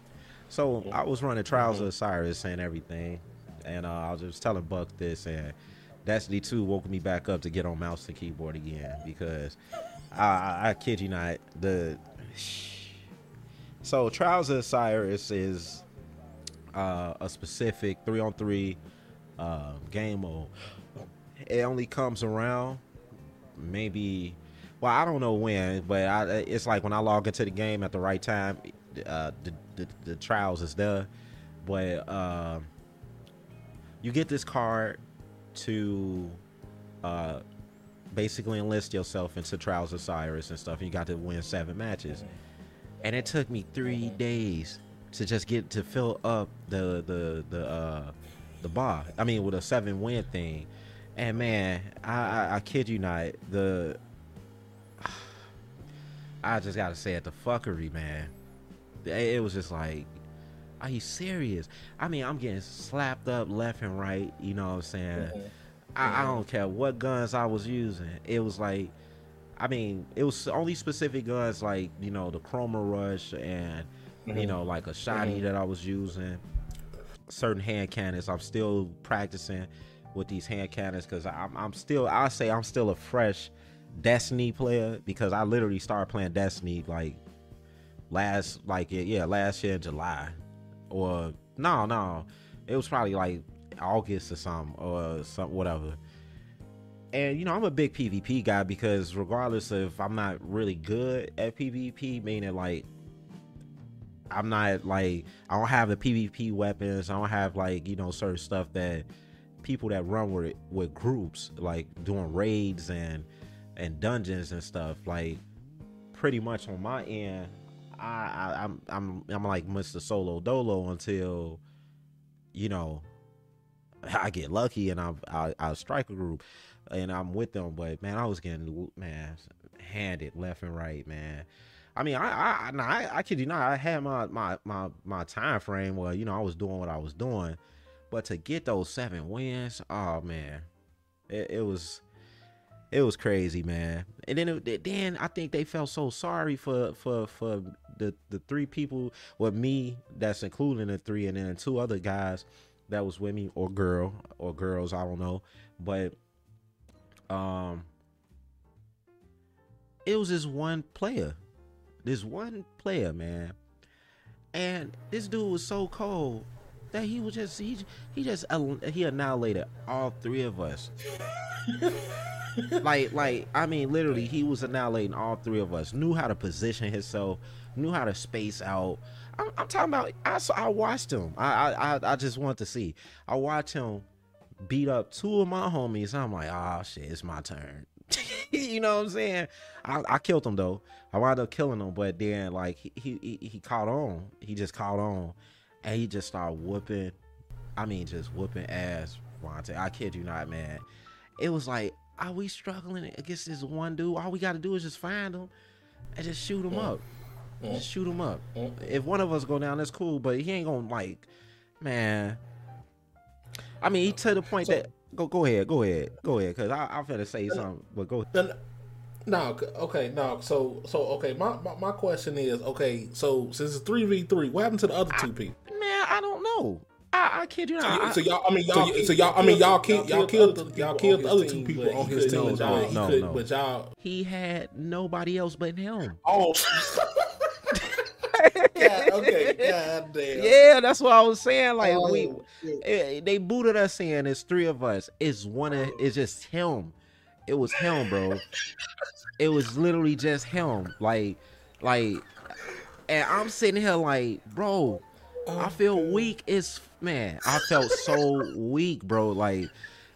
So I was running Trials mm-hmm. of Osiris and everything, and uh, I was just telling Buck this, and Destiny 2 woke me back up to get on mouse and keyboard again because I, I, I kid you not, the so Trials of Osiris is uh, a specific three on three game mode. It only comes around maybe, well, I don't know when, but I, it's like when I log into the game at the right time, uh, the, the, the trials is there. But uh, you get this card to uh, basically enlist yourself into Trials of Osiris and stuff. You got to win seven matches, and it took me three days to just get to fill up the the the uh, the bar. I mean, with a seven win thing. And man, I, I, I kid you not, the I just gotta say it, the fuckery, man. It was just like are you serious? I mean, I'm getting slapped up left and right. You know what I'm saying? Mm-hmm. I, I, don't care what guns I was using. It was like, I mean, it was only specific guns like you know the Chroma Rush and mm-hmm. you know like a shotty mm-hmm. that I was using. certain hand cannons. I'm still practicing with these hand cannons because I'm, I'm still I say I'm still a fresh Destiny player because I literally started playing Destiny like last like yeah last year in July or no no it was probably like August or something or some whatever. And you know I'm a big PvP guy because regardless if I'm not really good at PvP, meaning like I'm not like I don't have the PvP weapons. I don't have like you know certain stuff that people that run with with groups like doing raids and and dungeons and stuff. Like pretty much on my end, I, I I'm I'm I'm like Mr. Solo Dolo until you know I get lucky and I I, I strike a group and I'm with them. But man, I was getting man handed left and right, man. I mean, I I I, I kid you not, I had my my my my time frame where you know I was doing what I was doing, but to get those seven wins, oh man, it, it was it was crazy, man. And then it, then I think they felt so sorry for for for the the three people with me that's including the three, and then two other guys that was with me or girl or girls, I don't know, but um, it was this one player this one player, man. And this dude was so cold that he was just he he just he annihilated all three of us. like like I mean literally he was annihilating all three of us. Knew how to position himself, knew how to space out. I'm, I'm talking about I saw, I watched him. I I I just want to see. I watched him beat up two of my homies. I'm like, oh shit, it's my turn. you know what I'm saying? I, I, killed him though. I wound up killing him, but then like he, he he caught on. He just caught on, and he just started whooping. I mean, just whooping ass. Vontae. I kid you not, man. It was like, are we struggling against this one dude? All we got to do is just find him and just shoot him up. Just shoot him up. If one of us go down, that's cool. But he ain't gonna like, man. I mean, he to the point so, that Go go ahead, go ahead, go ahead, cause I I'm finna say something, but go. No, no, okay, no. So so okay, my, my, my question is okay. So since it's three v three, what happened to the other two people? Man, I don't know. I, I kid you not. So, so y'all, I mean, y'all, so, so y'all, I mean, y'all killed, y'all killed, y'all killed the other two people on his team. No, no, no. But y'all, he had nobody else but him. Oh. okay, God damn. Yeah, that's what I was saying. Like oh, we, it, eh, they booted us in. It's three of us. It's one of. It's just him. It was him, bro. it was literally just him. Like, like, and I'm sitting here like, bro. Oh, I feel God. weak as man. I felt so weak, bro. Like,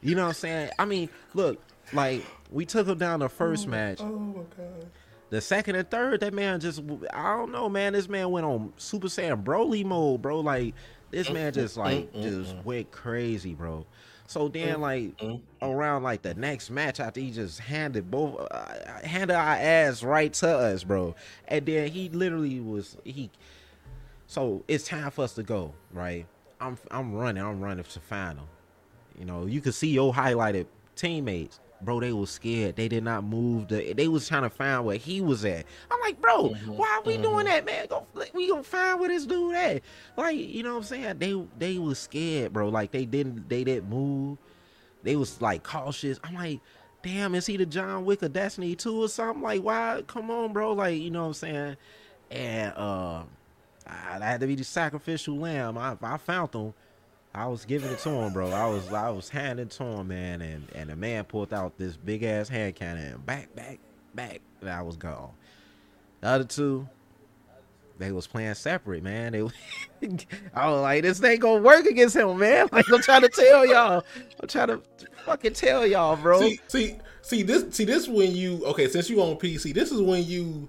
you know what I'm saying? I mean, look, like we took him down the first oh, match. Oh my God. The second and third, that man just I don't know, man. This man went on Super Saiyan Broly mode, bro. Like this man just like just went crazy, bro. So then, like around like the next match after he just handed both uh, handed our ass right to us, bro. And then he literally was he. So it's time for us to go, right? I'm I'm running, I'm running to find him. You know, you can see your highlighted teammates bro, they was scared. They did not move. The, they was trying to find where he was at. I'm like, bro, mm-hmm, why are we mm-hmm. doing that, man? Go, we gonna find where this dude at. Like, you know what I'm saying? They they was scared, bro. Like they didn't they didn't move. They was like cautious. I'm like, damn, is he the John Wick of Destiny 2 or something? Like, why? Come on, bro. Like, you know what I'm saying? And uh, I, I had to be the sacrificial lamb. I, I found them. I was giving it to him, bro. I was I was handing to him, man, and and the man pulled out this big ass hand cannon back, back, back, and I was gone. The other two, they was playing separate, man. They, I was like, this ain't gonna work against him, man. Like I'm trying to tell y'all, I'm trying to fucking tell y'all, bro. See, see, see this, see this when you okay. Since you on PC, this is when you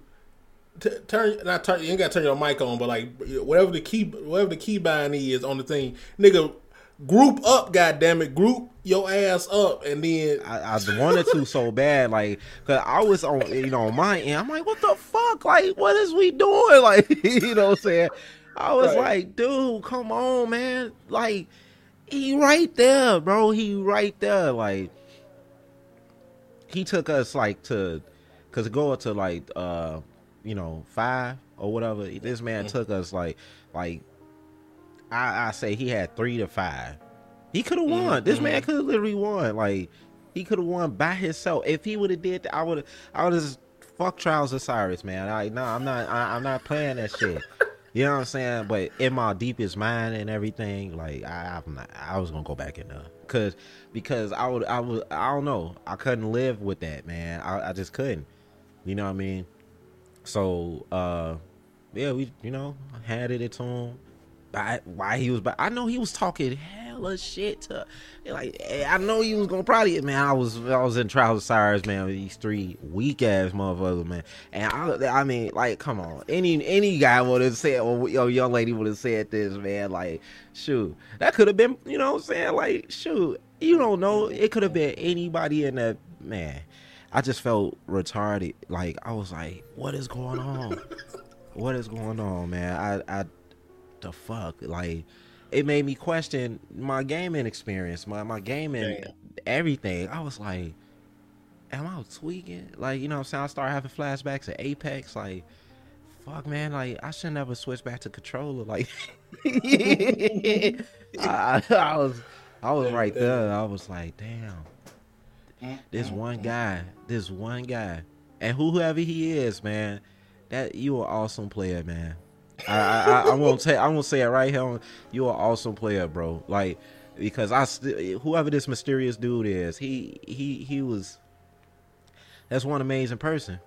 T- turn not turn you ain't gotta turn your mic on, but like whatever the key whatever the key bind is on the thing, nigga, group up, goddamn it, group your ass up, and then I, I wanted to so bad, like, cause I was on you know on my end, I'm like, what the fuck, like, what is we doing, like, you know what I'm saying? I was right. like, dude, come on, man, like, he right there, bro, he right there, like, he took us like to, cause going to like uh you know, five or whatever. This man took us like like I, I say he had three to five. He could have won. Mm-hmm. This man mm-hmm. could have literally won. Like he could have won by himself. If he would have did, that, I would. I would have fuck Trials of Osiris, man. I no, I'm not. I, am not playing that shit. You know what I'm saying? But in my deepest mind and everything, like I, I'm not. I was gonna go back in there because because I would. I would. I don't know. I couldn't live with that, man. I, I just couldn't. You know what I mean? So uh, yeah, we you know handed it him. By why he was, but I know he was talking hella shit to like I know you was gonna probably man I was I was in trials of Osiris man these three weak ass motherfuckers man. And I I mean like come on. Any any guy would have said or your young lady would have said this man like shoot. That could have been you know what I'm saying? Like shoot. You don't know. It could have been anybody in that man I just felt retarded like I was like what is going on what is going on man I I the fuck like it made me question my gaming experience, my my gaming Damn. everything. I was like, am I tweaking? Like, you know I'm saying? I started having flashbacks to Apex, like fuck man, like I should never switch back to controller. Like I, I, was I was right there. I was like, damn. This one guy, this one guy. And whoever he is, man, that you an awesome player, man. I, I, I won't say I won't say it right here. You're an awesome player, bro. Like because I still whoever this mysterious dude is, he he he was. That's one amazing person.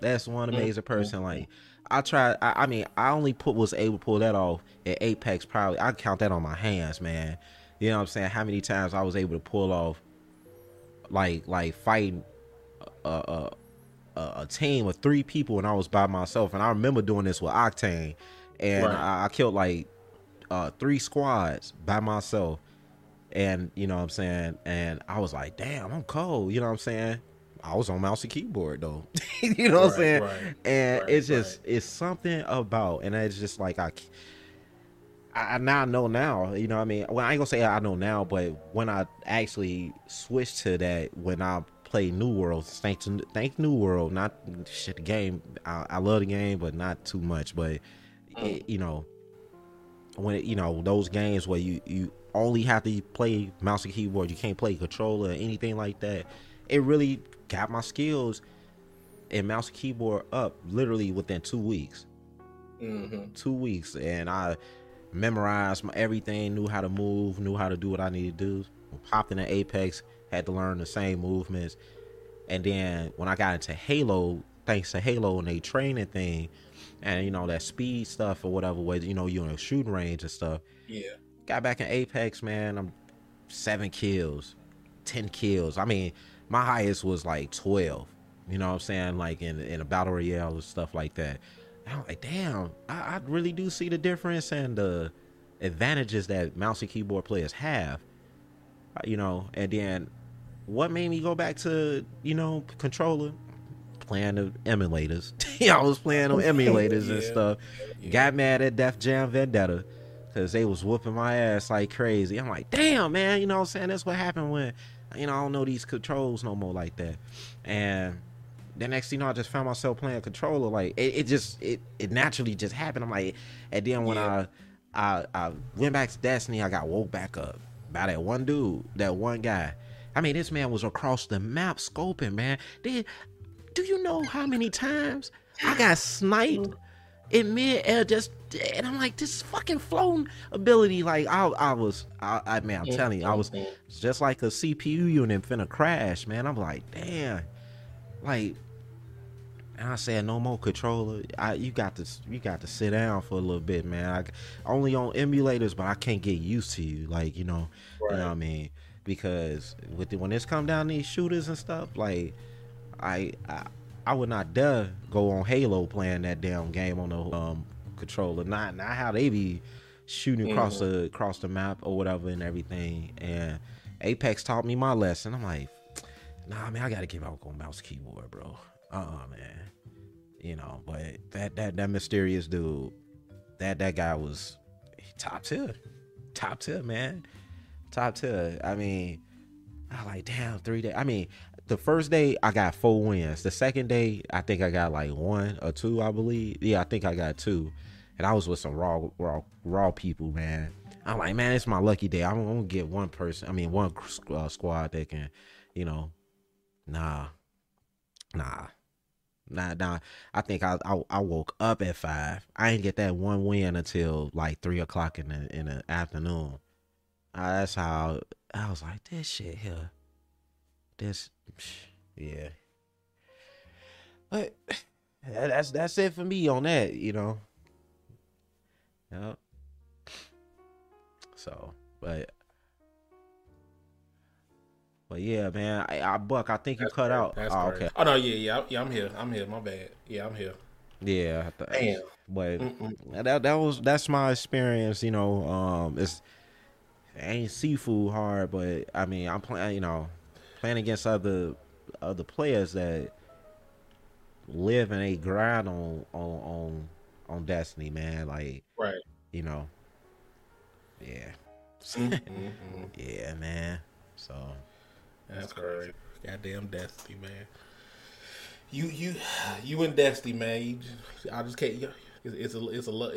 That's one mm-hmm. amazing person. Like I tried. I, I, mean, I only put was able to pull that off at Apex. Probably I count that on my hands, man. You know what I'm saying? How many times I was able to pull off, like like fighting, uh a, a, team of three people and I was by myself. And I remember doing this with Octane, and right. I, I, killed like uh, three squads by myself. And you know what I'm saying? And I was like, damn, I'm cold. You know what I'm saying? I was on mouse and keyboard though. you know what I'm saying? Right, and right, it's just it's something about and it's just like I I now know now, you know what I mean? Well, I ain't gonna say I know now, but when I actually switched to that when I play New World. Thanks, thank New World. Not shit. The game. I, I love the game, but not too much. But oh. it, you know, when it, you know those games where you you only have to play mouse and keyboard. You can't play controller or anything like that. It really got my skills in mouse and keyboard up literally within two weeks. Mm-hmm. Two weeks, and I memorized my everything. Knew how to move. Knew how to do what I needed to do. Popped in the Apex had to learn the same movements. And then when I got into Halo, thanks to Halo and they training thing, and you know that speed stuff or whatever way, you know you're in a shooting range and stuff. Yeah. Got back in Apex, man. I'm seven kills, ten kills. I mean, my highest was like twelve. You know what I'm saying? Like in in a battle royale and stuff like that. And I'm like, damn, I, I really do see the difference and the advantages that mouse and keyboard players have. You know, and then what made me go back to you know controller playing the emulators i was playing on emulators yeah. and stuff yeah. got mad at def jam vendetta because they was whooping my ass like crazy i'm like damn man you know what i'm saying that's what happened when you know i don't know these controls no more like that and the next thing you know, I just found myself playing controller. Like it, it just it, it naturally just happened. I'm like, and then when yeah. I, I I went back to Destiny, I got woke back up by that one dude, that one guy. I mean, this man was across the map scoping, man. Did do you know how many times I got sniped in mid air just and I'm like, this fucking flown ability, like I I was I, I man, I'm telling you, I was just like a CPU unit finna crash, man. I'm like, damn. Like and I said no more controller. I you got to you got to sit down for a little bit, man. I only on emulators, but I can't get used to you. Like you know, right. you know what I mean because with the, when it's come down these shooters and stuff, like I, I I would not dare go on Halo playing that damn game on the um, controller. Not not how they be shooting mm-hmm. across the across the map or whatever and everything. And Apex taught me my lesson. I'm like, nah, man, I gotta give out on mouse keyboard, bro. Uh, uh man. You know, but that that that mysterious dude, that that guy was top tier, top tier, man top tier. I mean, I like damn three days. I mean, the first day I got four wins. The second day I think I got like one or two, I believe. Yeah, I think I got two, and I was with some raw raw raw people, man. I'm like, man, it's my lucky day. I'm gonna get one person. I mean, one uh, squad that can, you know, nah, nah. Nah, nah. I think I, I, I woke up at five. I didn't get that one win until like three o'clock in the in the afternoon. Uh, that's how I was like, this shit here, this, yeah. But that's that's it for me on that, you know. Yep. So, but but yeah, man, I, I Buck. I think you That's cut great. out. That's oh, okay. Oh no, yeah, yeah, yeah. I'm here. I'm here. My bad. Yeah, I'm here. Yeah. I th- Damn. But Mm-mm. that that was that's my experience. You know, um, it's it ain't Sifu hard, but I mean, I'm playing. You know, playing against other other players that live and they grind on on on on Destiny, man. Like Right. you know, yeah, Mm-mm-mm. yeah, man. So That's crazy. Goddamn Destiny, man. You you you and Destiny, man. You just, I just can't. you- It's, it's a it's a lo-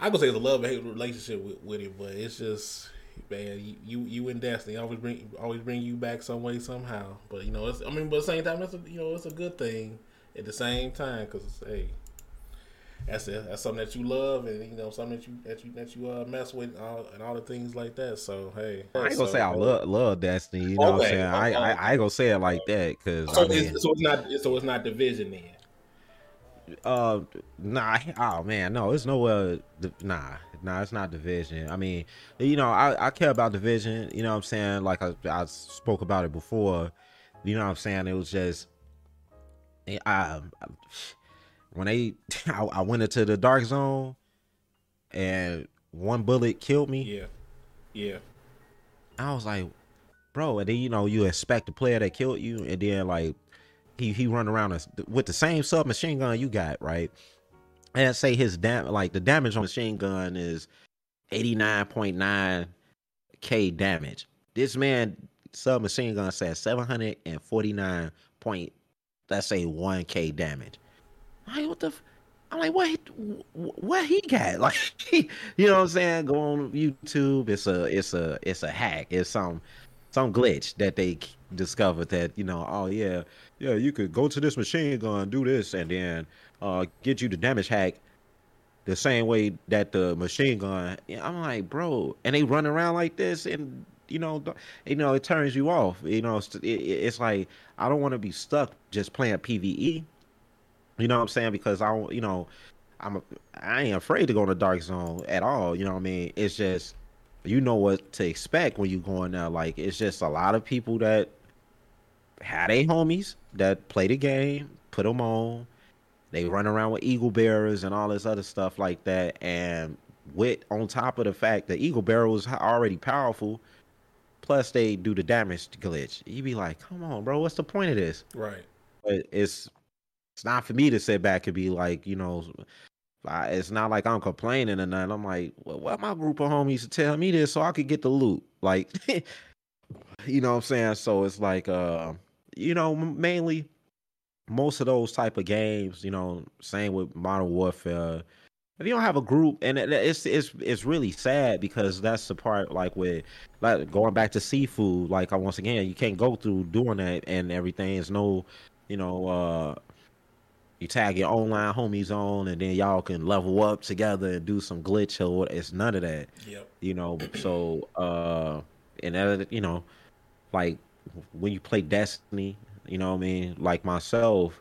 I gonna say it's a love hate relationship with, with it, but it's just man. You you, you and Destiny always bring always bring you back some way somehow. But you know, it's, I mean, but at the same time, it's a, you know, it's a good thing at the same time because hey. That's it. That's something that you love, and you know something that you that you that you uh, mess with, and all, and all the things like that. So hey, I ain't gonna so, say I love love Destiny. You know what I'm Okay, saying? I, I I ain't gonna say it like that because So, I mean, it's, so it's not so it's not division then. Uh, nah. Oh man, no, it's nowhere. Nah, nah, it's not division. I mean, you know, I I care about division. You know what I'm saying? Like I I spoke about it before. You know what I'm saying? It was just, eh, I, I when they I, I went into the dark zone, and one bullet killed me. Yeah, yeah, I was like, bro, and then you know you expect the player that killed you, and then like he he run around us with the same submachine gun you got, right? And say his dam like the damage on machine gun is eighty nine point nine k damage. This man submachine gun says seven hundred and forty nine point let's say one k damage. I'm like what the. F- I'm like, what? What he got? Like, you know what I'm saying? Go on YouTube. It's a, it's a, it's a hack. It's some, some glitch that they discovered that you know. Oh yeah, yeah. You could go to this machine gun, do this, and then uh get you the damage hack the same way that the machine gun. I'm like, bro, and they run around like this, and you know, you know, it turns you off. You know, it's, it, it's like I don't want to be stuck just playing PVE. You know what I'm saying? Because I, you know, I'm, I ain't afraid to go in the dark zone at all. You know what I mean? It's just, you know what to expect when you go in there. Like, it's just a lot of people that had a homies that play the game, put them on. They run around with eagle bearers and all this other stuff like that. And with on top of the fact that eagle bearer was already powerful, plus they do the damage glitch. You be like, come on, bro, what's the point of this? right. But it's it's not for me to sit back and be like, you know, I- it's not like I'm complaining or nothing. I'm like, well, what my group of homies to tell me this so I could get the loot, like, you know what I'm saying? So it's like, uh, you know, mainly most of those type of games, you know, same with Modern Warfare. If you don't have a group, and it- it's it's it's really sad because that's the part like with like going back to Sifu. Like I once again, you can't go through doing that and everything. There's no, you know, uh you tag your online homies on, and then y'all can level up together and do some glitch or what. It's none of that Yep. you know so uh and that you know like when you play destiny you know what i mean like myself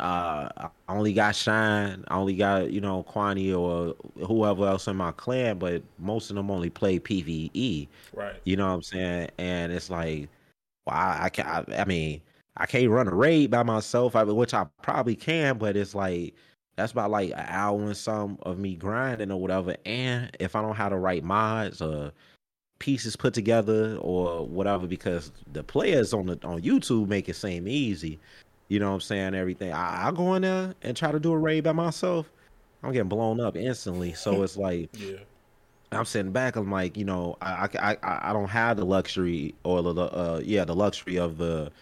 uh i only got shine i only got you know quani or whoever else in my clan but most of them only play pve Right. you know what i'm saying and it's like well i, I can I, I mean i can't run a raid by myself which i probably can but it's like that's about like an hour and some of me grinding or whatever. And if I don't have the right mods or pieces put together or whatever, because the players on the on YouTube make it seem easy. You know what I'm saying? Everything. I, I go in there and try to do a raid by myself. I'm getting blown up instantly. So it's like Yeah. I'm sitting back. I'm like, you know, I I I, I don't have the luxury or the uh yeah the luxury of the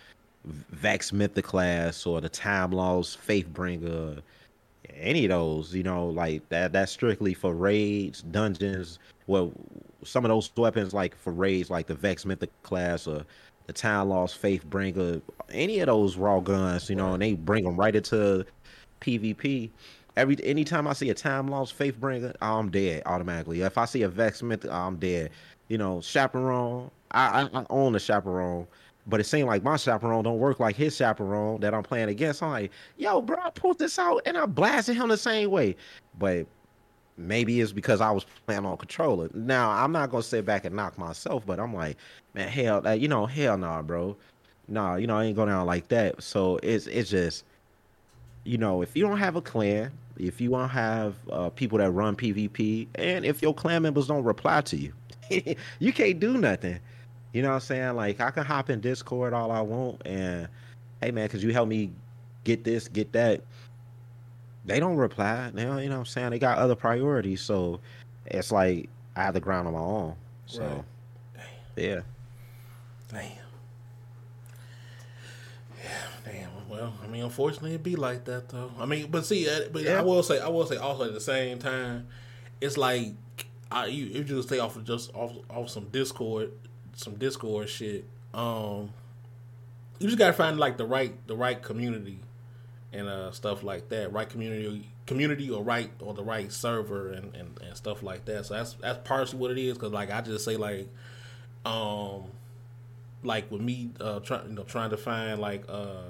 Vex Mythoclast or the Time Lost Fatebringer, any of those. You know, like that. That's strictly for raids, dungeons. Well, some of those weapons, like for raids, like the Vex Mythic class or the Time Lost Fatebringer, any of those raw guns, you know, right. and they bring them right into PvP. Every anytime I see a Time Lost Fatebringer, I'm dead automatically. If I see a Vex Mythic, I'm dead. You know, Chaperone, I, I, I own a Chaperone. But it seemed like my chaperone don't work like his chaperone that I'm playing against. I'm like, yo, bro, I pulled this out and I blasted him the same way. But maybe it's because I was playing on controller. Now I'm not gonna sit back and knock myself, but I'm like, man, hell, uh, you know, hell nah, bro, nah, you know, I ain't going down like that. So it's it's just, you know, if you don't have a clan, if you don't have uh, people that run PvP, and if your clan members don't reply to you, you can't do nothing. You know what I'm saying? Like I can hop in Discord all I want, and hey man, could you help me get this, get that? They don't reply. Don't, you know what I'm saying? They got other priorities. So it's like I have the ground on my own. So right. Damn. yeah. Damn. Yeah, damn. Well, I mean, unfortunately, it be like that though. I mean, but see, uh, but yeah. I will say, I will say also at the same time, it's like I you, you just stay off of just off off some Discord, some Discord shit. Um, you just gotta find like the right the right community and uh, stuff like that, right community community or right or the right server and, and, and stuff like that. So that's that's partially what it is. Cause like I just say like, um, like with me uh trying you know trying to find like uh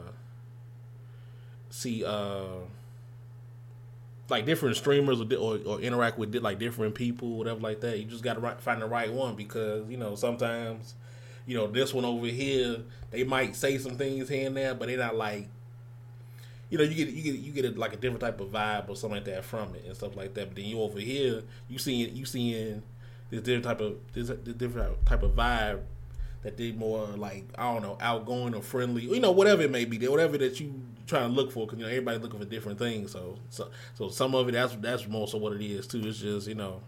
see uh like different streamers or, or, or interact with like different people whatever like that. You just got to find the right one because you know sometimes you know this one over here they might say some things here and there, but they're not like you know, you get you get you get a, like a different type of vibe or something like that from it and stuff like that. But then you over here, you seeing you seeing this different type of this, this different type of vibe that they more like I don't know outgoing or friendly, you know, whatever it may be, whatever that you trying to look for, because you know everybody's looking for different things. So so so some of it that's that's most of what it is too. It's just you know.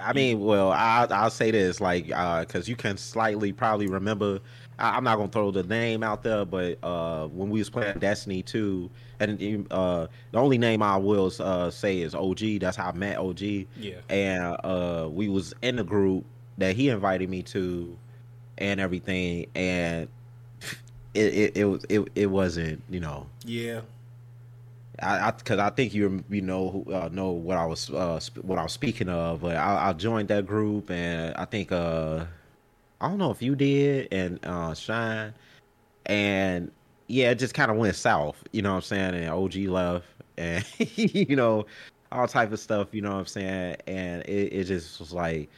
I mean, well, I, I'll say this, like, because uh, you can slightly probably remember I, am not gonna throw the name out there, but uh, when we was playing Destiny 2, and uh, the only name I will uh, say is OG. That's how I met OG. Yeah. And uh, we was in the group that he invited me to, and everything, and it it it was it, it wasn't you know. Yeah. I because I, I, think you you know uh, know what I was uh, sp- what I was speaking of, but I, I, joined that group and I think uh I don't know if you did and uh Shine and yeah, it just kind of went south, you know what I'm saying? And OG left and you know, all type of stuff, you know what I'm saying? And it, it just was like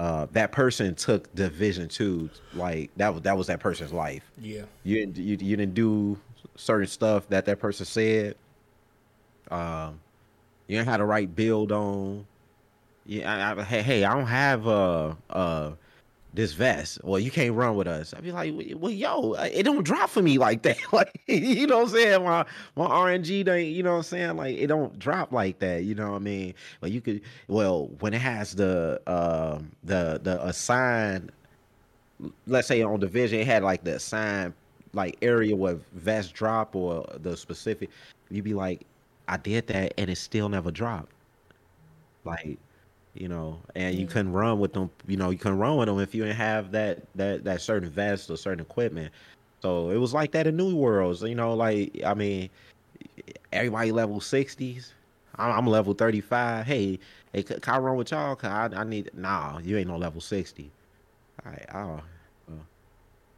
uh, that person took division two like that was that was that person's life yeah you, you you didn't do certain stuff that that person said um you didn't have the right build on yeah I, I, hey hey i don't have uh uh this vest. Well, you can't run with us. I'd be like, well, yo, it don't drop for me like that. like, you know what I'm saying? My my RNG don't, you know what I'm saying? Like, it don't drop like that. You know what I mean? But you could, well, when it has the um the the assigned, let's say on division, it had like the assigned like area where vest drop or the specific. You'd be like, I did that and it still never dropped. Like you know, and you couldn't run with them. You know, you couldn't run with them if you didn't have that that that certain vest or certain equipment. So it was like that in New Worlds. You know, like I mean, everybody level sixties. I'm, level thirty five. Hey, hey, can I run with y'all? Cause I, I need. Nah, you ain't no level sixty. All right, oh,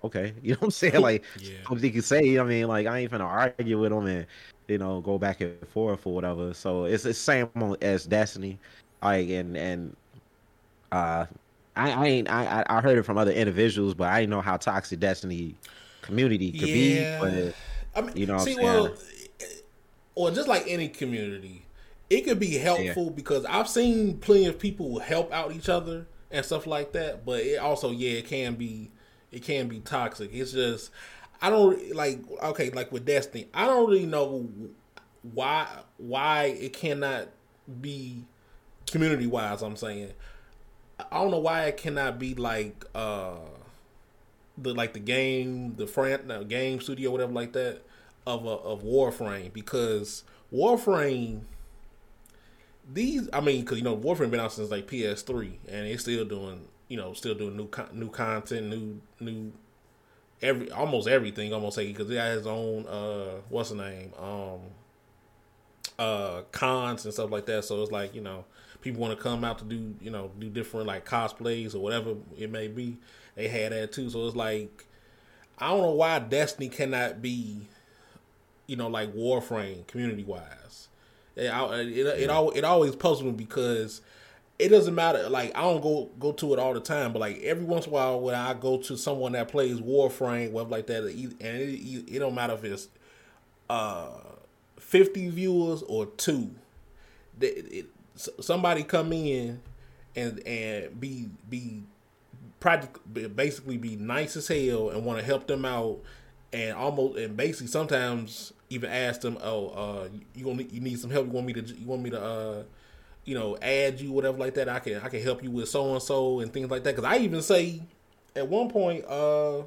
okay. You know what I'm saying? Like, yeah. something you can say. I mean, like I ain't finna argue with them and you know go back and forth or whatever. So it's the same as Destiny. Like and and uh, I I ain't I I heard it from other individuals, but I didn't know how toxic Destiny community could yeah. be. But I mean, you know, see, well, or just like any community, it could be helpful yeah. because I've seen plenty of people help out each other and stuff like that. But it also, yeah, it can be it can be toxic. It's just I don't like okay, like with Destiny, I don't really know why why it cannot be community wise, I'm saying. I don't know why it cannot be like uh the like the game, the fran the game studio, whatever like that of a of Warframe because Warframe these I mean because you know Warframe been out since like PS3 and it's still doing you know, still doing new new content, new new every almost everything. Almost say because it has his own uh, what's the name um uh cons and stuff like that. So it's like you know people want to come out to do you know do different like cosplays or whatever it may be. They had that too. So it's like I don't know why Destiny cannot be you know like Warframe community wise. It, it, it, it, it always puzzles me because it doesn't matter. Like I don't go go to it all the time, but like every once in a while when I go to someone that plays Warframe, web like that, and it, it, don't matter if it's uh fifty viewers or two. It, somebody come in and and be be practically basically be nice as hell and want to help them out and almost and basically sometimes even ask them, oh, uh, you want you need some help? You want me to you want me to uh you know, add you, whatever like that. I can I can help you with so and so and things like that. Because I even say at one point, uh,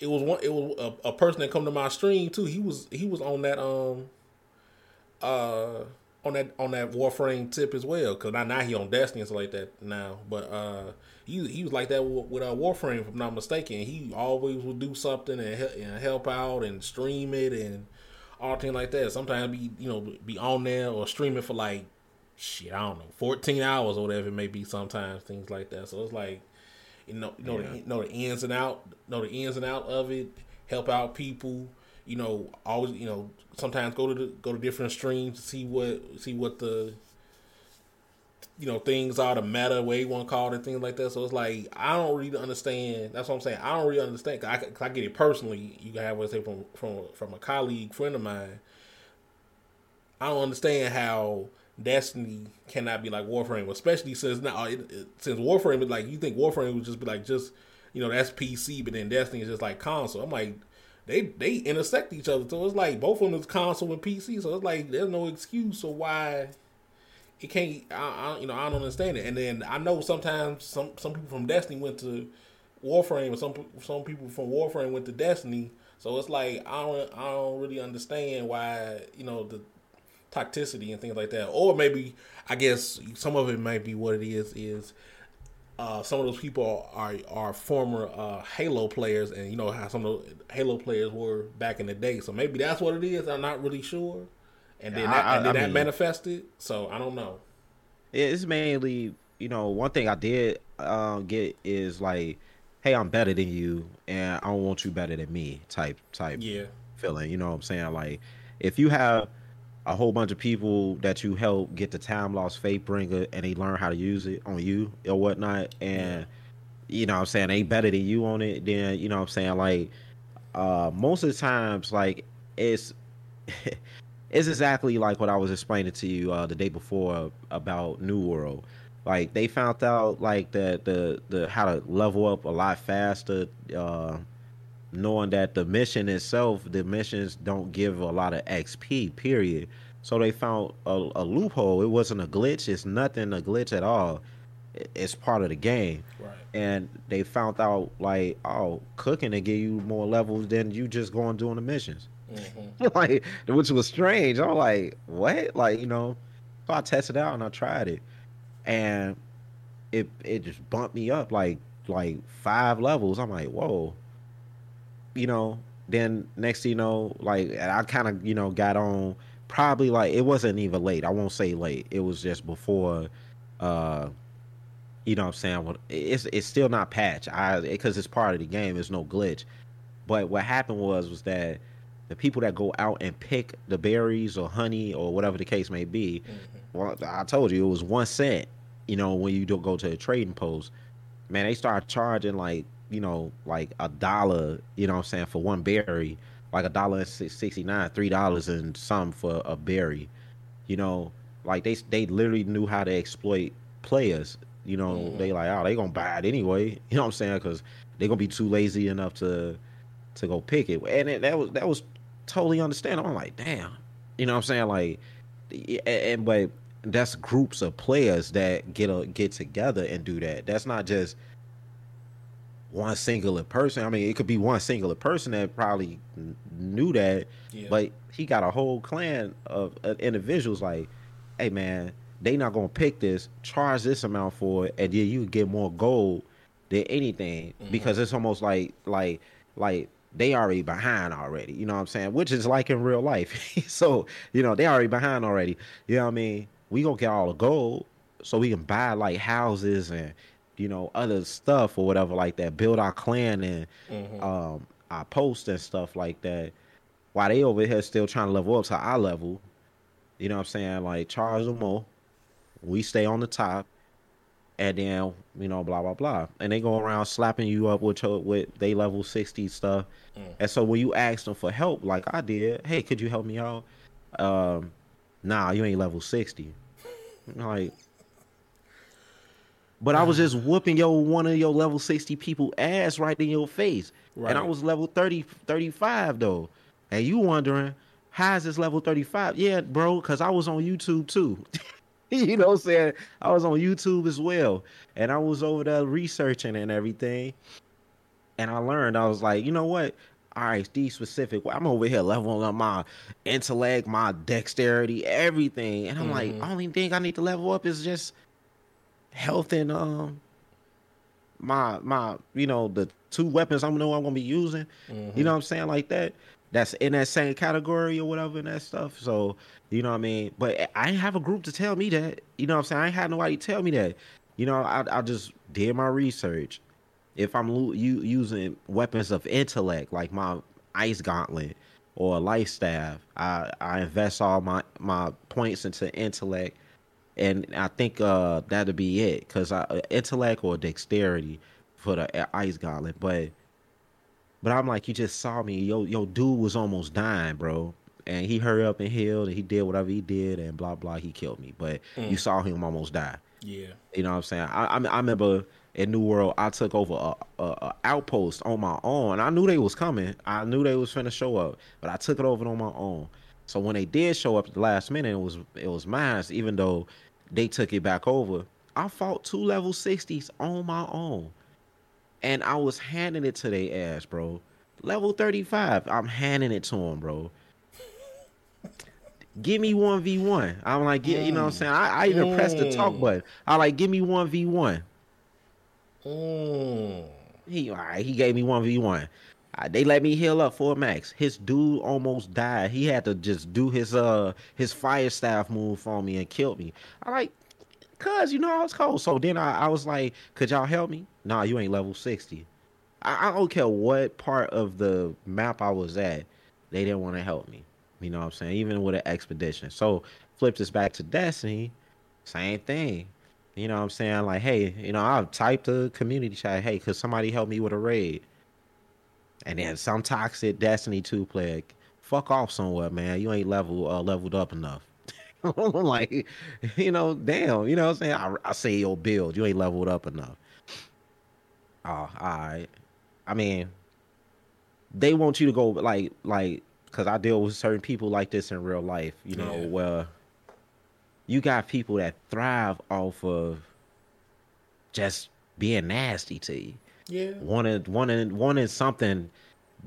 it was one it was a, a, person that come to my stream too. He was he was on that um uh on that on that Warframe tip as well. Because now now he on Destiny and stuff like that now. But uh he he was like that with, with uh, Warframe, if I'm not mistaken. He always would do something and, and help out and stream it and all things like that. Sometimes be you know be on there or streaming for like shit, I don't know, fourteen hours or whatever it may be. Sometimes things like that. So it's like you know you know yeah. the, know the ins and out know the ins and out of it. Help out people. You know always you know sometimes go to the, go to different streams to see what see what the you know things are the meta way you want to call it things like that. So it's like I don't really understand. That's what I'm saying. I don't really understand. Cause I, cause I get it personally. You can have what I say from from from a colleague friend of mine. I don't understand how Destiny cannot be like Warframe, especially since now since Warframe is like you think Warframe would just be like just you know that's PC, but then Destiny is just like console. I'm like they they intersect each other, so it's like both of them is console and PC. So it's like there's no excuse for why it can't. I, I, you know I don't understand it. And then I know sometimes some some people from Destiny went to Warframe, or some some people from Warframe went to Destiny. So it's like I don't I don't really understand why you know the toxicity and things like that. Or maybe I guess some of it might be what it is is uh, some of those people are are former uh, Halo players, and you know how some of the Halo players were back in the day. So maybe that's what it is. I'm not really sure and then that, I, and then I that mean, manifested. So I don't know. It's mainly you know one thing I did uh, get is like, hey, I'm better than you, and I don't want you better than me type type yeah feeling. You know what I'm saying? Like if you have a whole bunch of people that you help get the time lost Fatebringer and they learn how to use it on you or whatnot and you know what I'm saying they better than you on it then you know what I'm saying like uh most of the times like it's it's exactly like what I was explaining to you uh, the day before about New World. Like they found out like the the the how to level up a lot faster, uh, knowing that the mission itself, the missions don't give a lot of XP. Period. So they found a, a loophole. It wasn't a glitch. It's nothing a glitch at all. It's part of the game. Right. And they found out like, oh, cooking to give you more levels than you just going doing the missions. Mm-hmm. like, which was strange. I'm like, what? Like, you know, so I tested out and I tried it, and it it just bumped me up like like five levels. I'm like, whoa. You know, then next thing you know, like I kind of you know got on probably like it wasn't even late. I won't say late. It was just before. uh you know what I'm saying? It's it's still not patch. I because it's part of the game. It's no glitch. But what happened was was that the people that go out and pick the berries or honey or whatever the case may be, mm-hmm. well, I told you it was one cent. You know, when you don't go to a trading post, man, they start charging like you know like a dollar. You know, what I'm saying for one berry, like a dollar and sixty nine, three dollars and some for a berry. You know, like they they literally knew how to exploit players. You know, mm-hmm. they like, oh, they gonna buy it anyway. You know what I'm saying? Because they gonna be too lazy enough to to go pick it. And it, that was that was totally understandable. I'm like, damn, you know what I'm saying? Like, and but that's groups of players that get a, get together and do that. That's not just one singular person. I mean, it could be one singular person that probably knew that, yeah. but he got a whole clan of, of individuals. Like, hey man, they not gonna pick this, charge this amount for it, and then you get more gold than anything mm-hmm. because it's almost like like like they already behind already. You know what I'm saying? Which is like in real life. so you know they already behind already. You know what I mean? We gonna get all the gold so we can buy like houses and you know other stuff or whatever like that. Build our clan and mm-hmm. um our post and stuff like that. While they over here still trying to level up to our level. You know what I'm saying? Like charge them more. We stay on the top and then you know blah blah blah and they go around slapping you up with with they level 60 stuff mm. and so when you ask them for help like i did hey could you help me out um nah you ain't level 60 like but i was just whooping yo one of your level 60 people ass right in your face right. and i was level 30 35 though and you wondering how is this level 35 yeah bro because i was on youtube too you know what I'm saying? I was on YouTube as well. And I was over there researching and everything. And I learned, I was like, you know what? All right, these specific. I'm over here leveling up my intellect, my dexterity, everything. And I'm mm-hmm. like, only thing I need to level up is just health and um my my you know the two weapons I know I'm gonna be using. Mm-hmm. You know what I'm saying like that that's in that same category or whatever and that stuff. So, you know what I mean? But I ain't have a group to tell me that. You know what I'm saying? I ain't had nobody tell me that. You know, I, I just did my research. If I'm lo- you, using weapons of intellect, like my ice gauntlet or a life staff, I, I invest all my, my points into intellect. And I think uh, that'll be it. Because intellect or dexterity for the ice gauntlet. But but I'm like, you just saw me. Yo, yo, dude was almost dying, bro. And he hurried up and healed, and he did whatever he did, and blah blah. He killed me, but mm. you saw him almost die. Yeah, you know what I'm saying. I I, I remember in New World, I took over a, a, a, outpost on my own. I knew they was coming. I knew they was finna show up, but I took it over on my own. So when they did show up at the last minute, it was it was mine. Even though they took it back over, I fought two level sixties on my own and I was handing it to their ass, bro. Level 35, I'm handing it to them, bro. give me 1v1. I'm like, mm. you know what I'm saying? I, I even mm. pressed the talk mm. button. I like, give me 1v1. Mm. He, all right, he gave me 1v1. They let me heal up for max. His dude almost died. He had to just do his uh his fire staff move for me and killed me. I like, cuz you know I was cold. So then I, I was like, could y'all help me? Nah, you ain't level 60. I, I don't care what part of the map I was at, they didn't want to help me. You know what I'm saying? Even with an expedition. So flip this back to Destiny, same thing. You know what I'm saying? Like, hey, you know, I've typed a community chat, hey, could somebody help me with a raid? And then some toxic Destiny 2 player, fuck off somewhere, man. You ain't level uh, leveled up enough. I'm like, you know, damn, you know what I'm saying? I, I say your build, you ain't leveled up enough. Oh, all right. I mean, they want you to go like like because I deal with certain people like this in real life. You know, yeah. where you got people that thrive off of just being nasty to you. Yeah, wanting wanting wanting something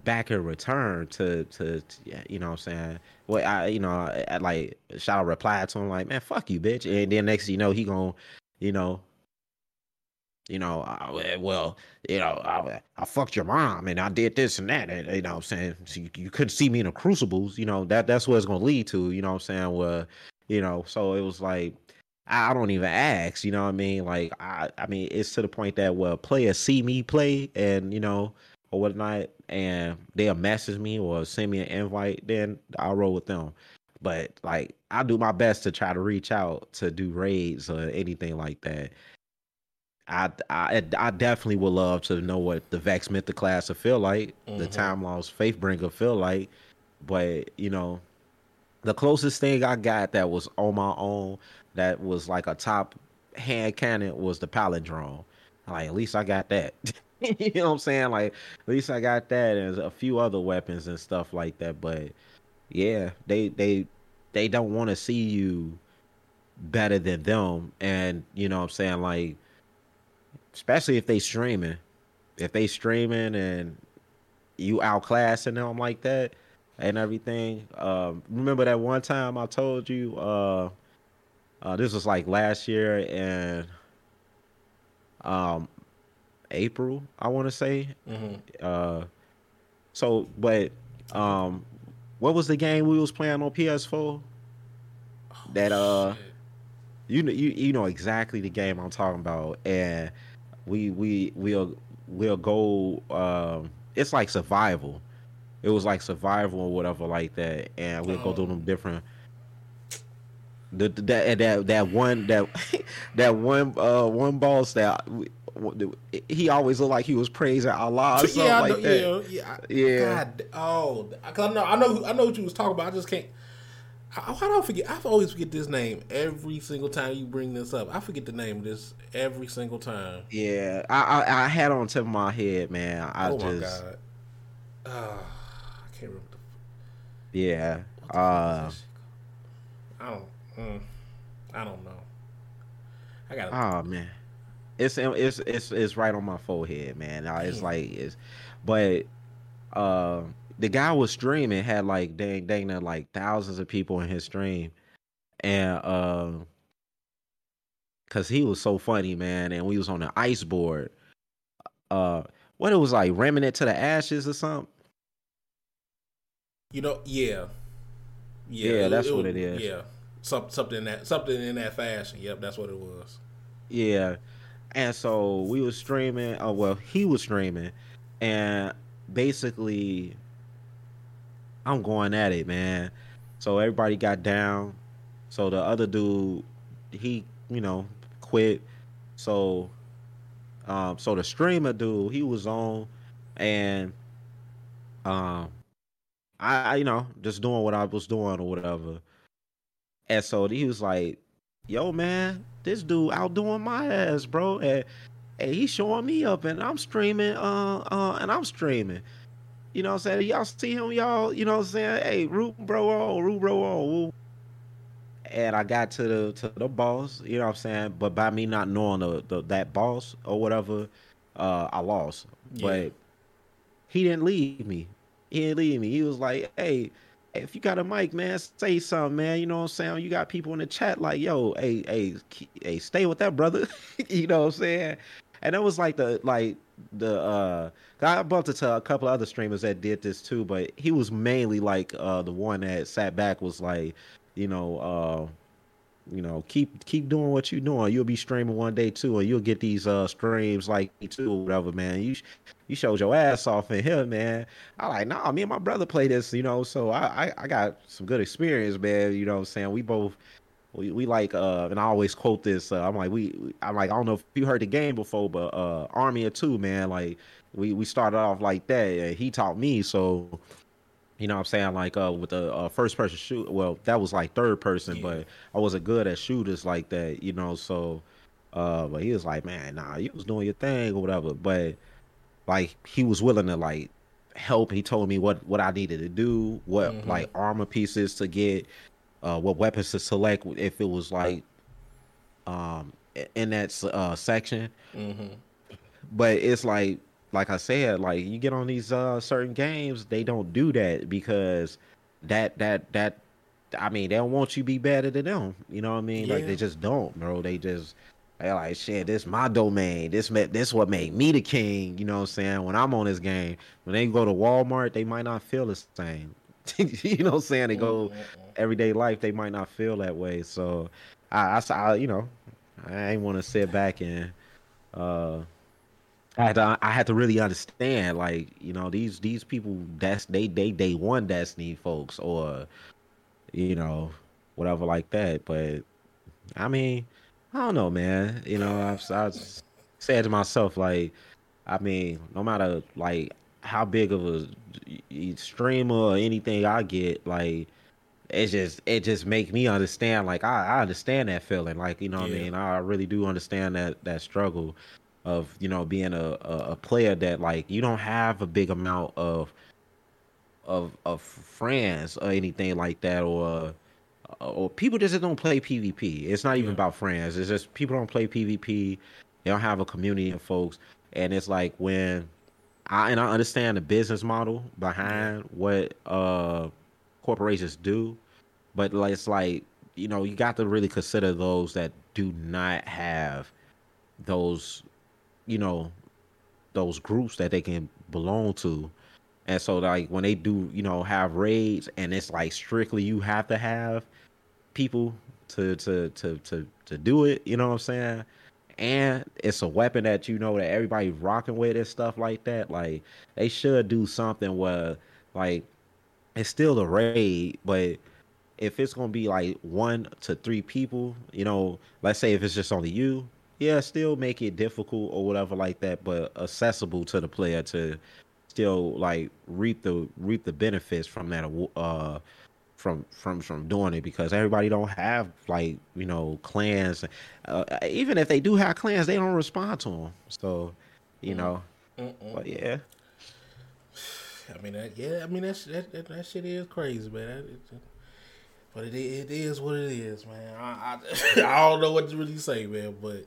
back in return to, to, to you know what I'm saying. Well, I you know I, like shall reply to him like man fuck you bitch, and then next you know he gonna you know you know, I, well, you know, I, I fucked your mom and I did this and that, and you know, I'm saying? So you, you couldn't see me in the crucibles, you know, that that's what it's gonna lead to, you know, I'm saying, well, you know, so it was like I don't even ask, you know what I mean? Like I, I mean, it's to the point that well, players see me play and you know or whatnot, and they'll message me or send me an invite, then I'll roll with them. But like I do my best to try to reach out to do raids or anything like that. I, I I definitely would love to know what the Vex class will feel like, mm-hmm. the Time Lost Fatebringer feel like, but you know, the closest thing I got that was on my own that was like a top hand cannon was the palindrome. Like at least I got that. you know what I'm saying? Like at least I got that and a few other weapons and stuff like that. But yeah, they they they don't want to see you better than them. And you know what I'm saying? Like especially if they streaming. If they streaming and you outclassing them like that and everything. Um, remember that one time I told you uh, Uh, this was like last year and um April, I want to say. Mm-hmm. Uh, so, but um, what was the game we was playing on PS4? Oh, that uh, shit. you know, you you know exactly the game I'm talking about, and we we we'll we'll go. Um, it's like survival. It was like survival or whatever like that, and we'll oh. go through them different. The, that that that one that that one uh one boss that he always looked like he was praising Allah or something yeah, like that. Yeah, yeah. yeah. God, oh, cause I know, I know, I know what you was talking about. I just can't. How, how do I forget? I always forget this name every single time you bring this up. I forget the name of this every single time. Yeah, I I, I had on top of my head, man. I oh just. Uh, I can't remember. The, yeah. Uh, I don't. Mm, I don't know. I got. Oh man. It's it's it's it's right on my forehead, man. It's like it's, but uh, the guy was streaming had like dang dang like thousands of people in his stream, and uh, cause he was so funny, man, and we was on the ice board. Uh, what it was like remnant to the ashes or something. You know, yeah, yeah, yeah that's it, what it is. Yeah, something something in that something in that fashion. Yep, that's what it was. Yeah, and so we were streaming. Oh well, he was streaming, and basically, I'm going at it, man. So everybody got down. So the other dude, he you know quit. So, um, so the streamer dude, he was on, and um, I, I you know just doing what I was doing or whatever. And so he was like, "Yo, man, this dude outdoing my ass, bro. And, and he's showing me up, and I'm streaming, uh, uh, and I'm streaming. You know what I'm saying? Y'all see him, y'all, you know what I'm saying? Hey, root bro on, root bro on. And I got to the to the boss, you know what I'm saying? But by me not knowing the, the that boss or whatever, uh, I lost. Yeah. But he didn't leave me. He didn't leave me. He was like, hey, if you got a mic, man, say something, man. You know what I'm saying? You got people in the chat like, yo, hey, hey, hey, stay with that brother. you know what I'm saying? And it was like the like the uh I bumped into a couple other streamers that did this too, but he was mainly like uh the one that sat back was like, you know, uh you know, keep keep doing what you're doing. You'll be streaming one day too, and you'll get these uh streams like me too, or whatever, man. You you showed your ass off in here, man. I like, nah, me and my brother play this, you know, so I, I, I got some good experience, man. You know what I'm saying? We both we, we like uh and I always quote this, uh, I'm like, we I'm like, I don't know if you heard the game before, but uh Army of Two, man, like we we started off like that. And he taught me, so you know what I'm saying? Like uh with the uh, first person shoot well, that was like third person, yeah. but I wasn't good at shooters like that, you know, so uh but he was like, Man, nah, you was doing your thing or whatever. But like he was willing to like help. He told me what what I needed to do, what mm-hmm. like armor pieces to get, uh what weapons to select if it was like um in that uh section. Mm-hmm. But it's like like I said, like you get on these uh certain games, they don't do that because that that that I mean, they don't want you to be better than them. You know what I mean? Yeah. Like they just don't, bro. They just they like shit. This my domain. This this what made me the king. You know what I'm saying? When I'm on this game, when they go to Walmart, they might not feel the same. you know what I'm saying? They go mm-hmm. everyday life, they might not feel that way. So I, I, I you know, I ain't want to sit back and uh I had to I had to really understand like you know these these people that's they they they one Destiny folks or you know whatever like that. But I mean I don't know, man. You know I've I said to myself like I mean no matter like how big of a streamer or anything I get like it just it just make me understand like I, I understand that feeling like you know yeah. I mean I really do understand that that struggle of you know being a, a, player that like you don't have a big amount of of of friends or anything like that or or people just don't play PvP. It's not even yeah. about friends. It's just people don't play PvP. They don't have a community of folks, and it's like when I and I understand the business model behind what uh corporations do, but like it's like you know, you got to really consider those that do not have those, you know, those groups that they can belong to. And so like when they do, you know, have raids and it's like strictly you have to have people to to to to to do it, you know what I'm saying? And it's a weapon that you know that everybody rocking with and stuff like that. Like they should do something where like it's still a raid, but if it's gonna be like one to three people, you know, let's say if it's just only you, yeah, still make it difficult or whatever like that, but accessible to the player to still like reap the reap the benefits from that uh from from from doing it because everybody don't have like you know clans. Uh, even if they do have clans they don't respond to them so you mm. know Mm-mm. but yeah. I mean that yeah I mean that that, that, that shit is crazy man. That, it, but it, it is what it is man. I, I, I don't know what to really say man but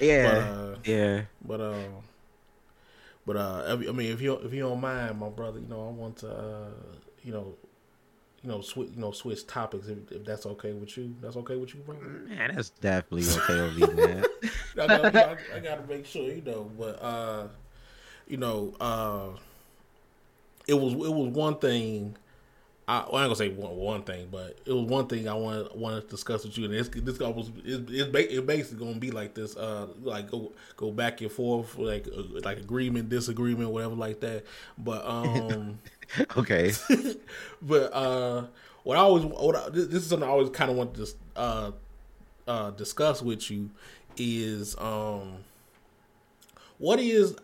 yeah but, uh, yeah but um uh, but uh, I mean, if you if you don't mind, my brother, you know, I want to, uh, you know, you know, switch, you know, switch topics if, if, that's okay with you. That's okay with you, bro. Man, that's definitely okay with me, man. I, gotta, I, I, gotta make sure, you know, but uh, you know, uh, it was it was one thing I, well, I'm gonna say one, one thing, but it was one thing I wanted wanted to discuss with you, and this this was it's, it's basically gonna be like this, uh, like go go back and forth, like uh, like agreement, disagreement, whatever, like that. But um, okay. but uh, what I always what I, this is something I always kind of want to uh uh discuss with you is um, what is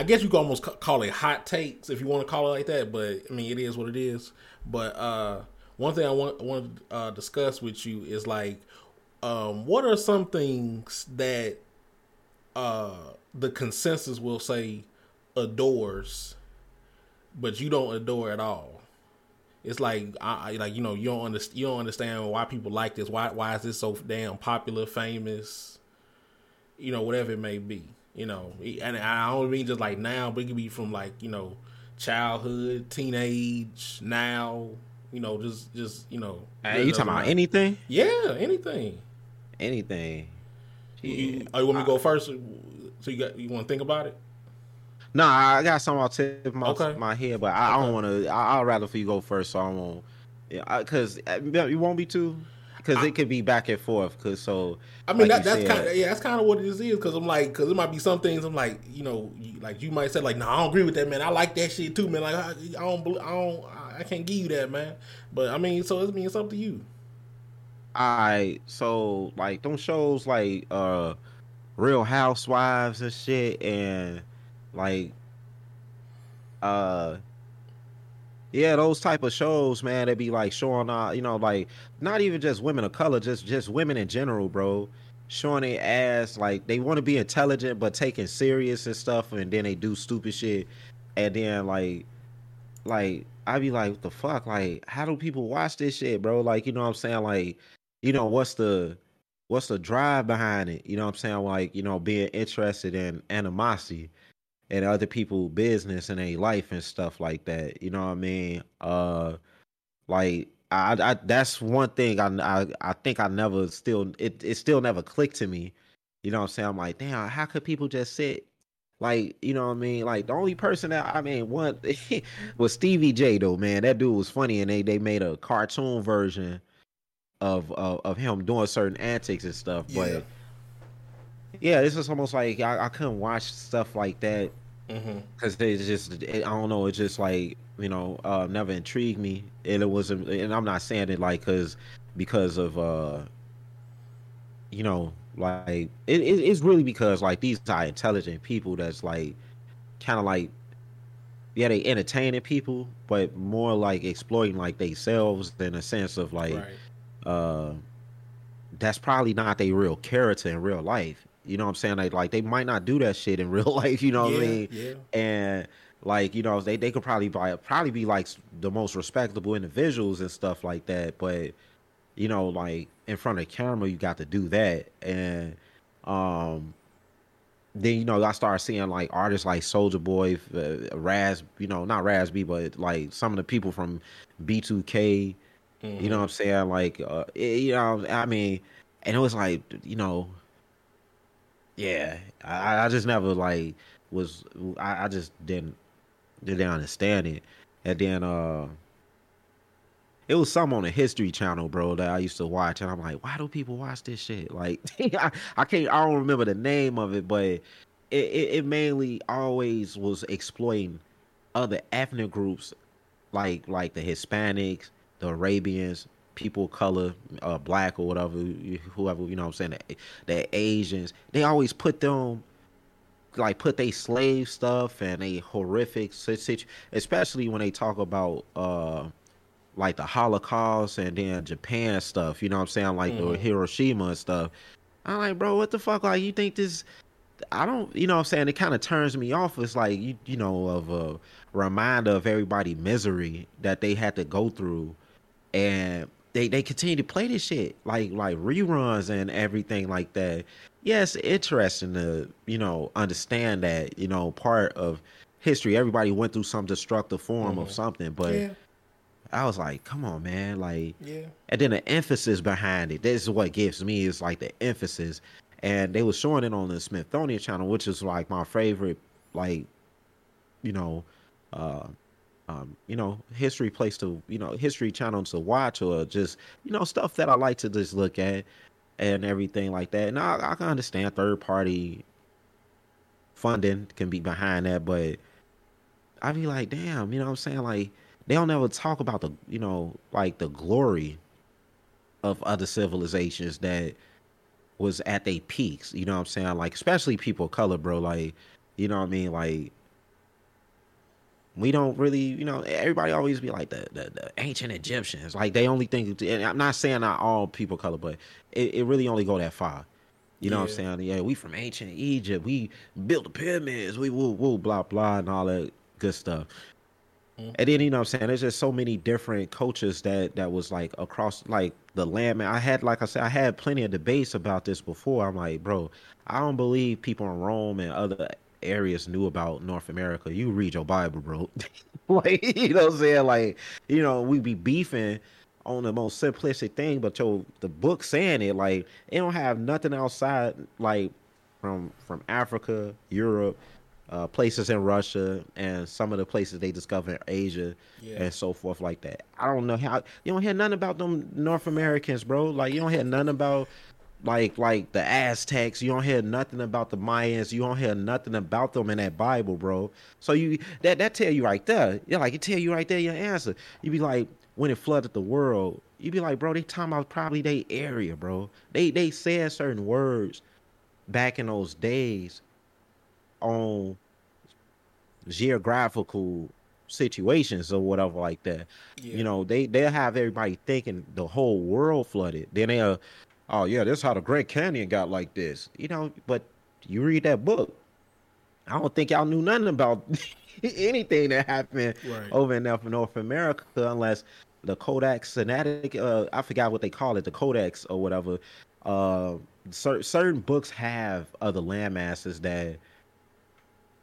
I guess you could almost call it hot takes if you want to call it like that, but I mean it is what it is. But uh, one thing I want want to uh, discuss with you is like, um, what are some things that uh, the consensus will say adores, but you don't adore at all? It's like I like you know you don't understand you don't understand why people like this. Why why is this so damn popular, famous? You know whatever it may be. You know, and I don't mean just like now, but it could be from like you know childhood, teenage, now, you know, just just you know. Hey, you talking about anything? Yeah, anything. Anything. You, oh, you want me to go first? So you got you want to think about it? No, I got some off tip my, okay. my head, but I, okay. I don't want to. I'll rather for you go first, so I won't. Yeah, because uh, you won't be too because it could be back and forth. Because so, I mean, like that, that's kind of yeah, that's kind of what it is. Because I'm like, because it might be some things I'm like, you know, like you might say like, no, nah, I don't agree with that, man. I like that shit too, man. Like I, I don't, I don't, I can't give you that, man. But I mean, so it means it's up to you. I so like them shows like uh Real Housewives and shit, and like uh yeah, those type of shows, man, they be like showing uh, you know, like not even just women of color, just just women in general, bro. Showing their ass like they want to be intelligent but taking serious and stuff, and then they do stupid shit, and then like, like I be like, what the fuck? Like, how do people watch this shit, bro? Like, you know what I'm saying? Like, you know, what's the what's the drive behind it? You know what I'm saying? Like, you know, being interested in animosity and other people business and a life and stuff like that. You know what I mean? Uh like I, I that's one thing I, I I think I never still it it still never clicked to me. You know what I'm saying? I'm like, damn, how could people just sit like, you know what I mean? Like the only person that I mean one was Stevie J though, man. That dude was funny and they they made a cartoon version of of, of him doing certain antics and stuff. Yeah. But yeah, this is almost like I, I couldn't watch stuff like that because mm-hmm. it's just it, I don't know. It's just like you know, uh, never intrigued me, and it wasn't. And I'm not saying it like because because of uh, you know, like it, it, it's really because like these are intelligent people that's like kind of like yeah they entertaining people, but more like exploiting like themselves in a sense of like right. uh that's probably not their real character in real life you know what I'm saying? Like, like they might not do that shit in real life. You know what yeah, I mean? Yeah. And like you know they they could probably buy probably be like the most respectable individuals and stuff like that. But you know, like in front of camera, you got to do that. And um, then you know I started seeing like artists like Soulja Boy, uh, Raz, you know not Raz B, but like some of the people from B2K Mm-hmm. You know what I'm saying? Like, uh, it, you know, I mean, and it was like, you know, yeah, I, I just never like was, I, I just didn't didn't understand it, and then uh, it was some on the History Channel, bro, that I used to watch, and I'm like, why do people watch this shit? Like, I, I can't, I don't remember the name of it, but it, it, it mainly always was exploiting other ethnic groups, like like the Hispanics, the Arabians, people of color, uh, black or whatever, whoever, you know what I'm saying, the, the Asians, they always put them, like, put they slave stuff and a horrific situation, especially when they talk about, uh, like the Holocaust and then Japan stuff, you know what I'm saying, like mm. the Hiroshima and stuff. I'm like, bro, what the fuck? Like, you think this? I don't, you know what I'm saying? It kind of turns me off. It's like, you, you know, of a reminder of everybody misery that they had to go through and they they continue to play this shit like like reruns and everything like that. Yes, yeah, interesting to you know understand that you know part of history. Everybody went through some destructive form mm-hmm. of something, but. Yeah. I was like, come on, man. Like, yeah. And then the emphasis behind it. This is what gives me is like the emphasis. And they were showing it on the Smithsonian channel, which is like my favorite, like, you know, uh, um, you know, history place to, you know, history channel to watch or just, you know, stuff that I like to just look at and everything like that. And I, I can understand third party funding can be behind that, but I'd be like, damn, you know what I'm saying? Like, they don't ever talk about the, you know, like the glory of other civilizations that was at their peaks. You know what I'm saying? Like, especially people of color, bro. Like, you know what I mean? Like, we don't really, you know, everybody always be like the, the, the ancient Egyptians. Like they only think, and I'm not saying not all people color, but it, it really only go that far. You know yeah. what I'm saying? Yeah, we from ancient Egypt. We built the pyramids. We woo woo blah blah and all that good stuff. Mm-hmm. And then you know what I'm saying? There's just so many different cultures that that was like across like the land. Man, I had like I said, I had plenty of debates about this before. I'm like, bro, I don't believe people in Rome and other areas knew about North America. You read your Bible, bro. like, you know what I'm saying? Like, you know, we be beefing on the most simplistic thing, but yo, the book saying it, like, it don't have nothing outside, like, from from Africa, Europe, uh, places in Russia, and some of the places they discover in Asia, yeah. and so forth like that. I don't know how you don't hear nothing about them North Americans, bro. Like, you don't hear nothing about like like the Aztecs. You don't hear nothing about the Mayans. You don't hear nothing about them in that Bible, bro. So you that that tell you right there. Yeah, like it tell you right there your answer. You be like, when it flooded the world, you be like, bro, they talking about probably they area, bro. They they said certain words back in those days on geographical situations or whatever like that. Yeah. You know, they they'll have everybody thinking the whole world flooded. Then they'll oh yeah, this is how the Grand Canyon got like this. You know, but you read that book. I don't think y'all knew nothing about anything that happened right. over in North America unless the Codex Sinaiticus, uh, I forgot what they call it, the Codex or whatever. Uh, cer- certain books have other land masses that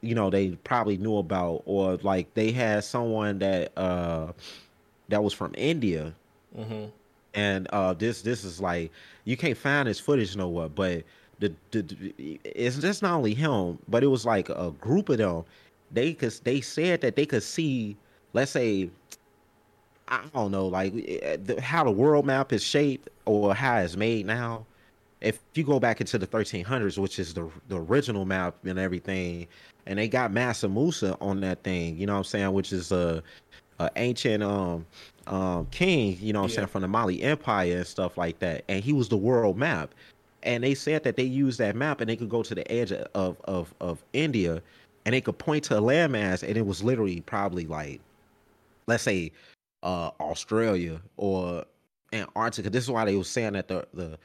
you know they probably knew about, or like they had someone that uh that was from India. Mm-hmm and uh, this this is like you can't find his footage nowhere. But the, the it's just not only him, but it was like a group of them. They could they said that they could see, let's say, I don't know, like eh, the, how the world map is shaped or how it's made now. If you go back into the 1300s, which is the the original map and everything, and they got Mansa Musa on that thing, you know what I'm saying, which is a, a ancient um um, king, you know I'm yeah. saying, from the Mali Empire and stuff like that. And he was the world map. And they said that they used that map and they could go to the edge of, of, of India and they could point to a landmass and it was literally probably like, let's say, uh, Australia or Antarctica. This is why they were saying that the, the,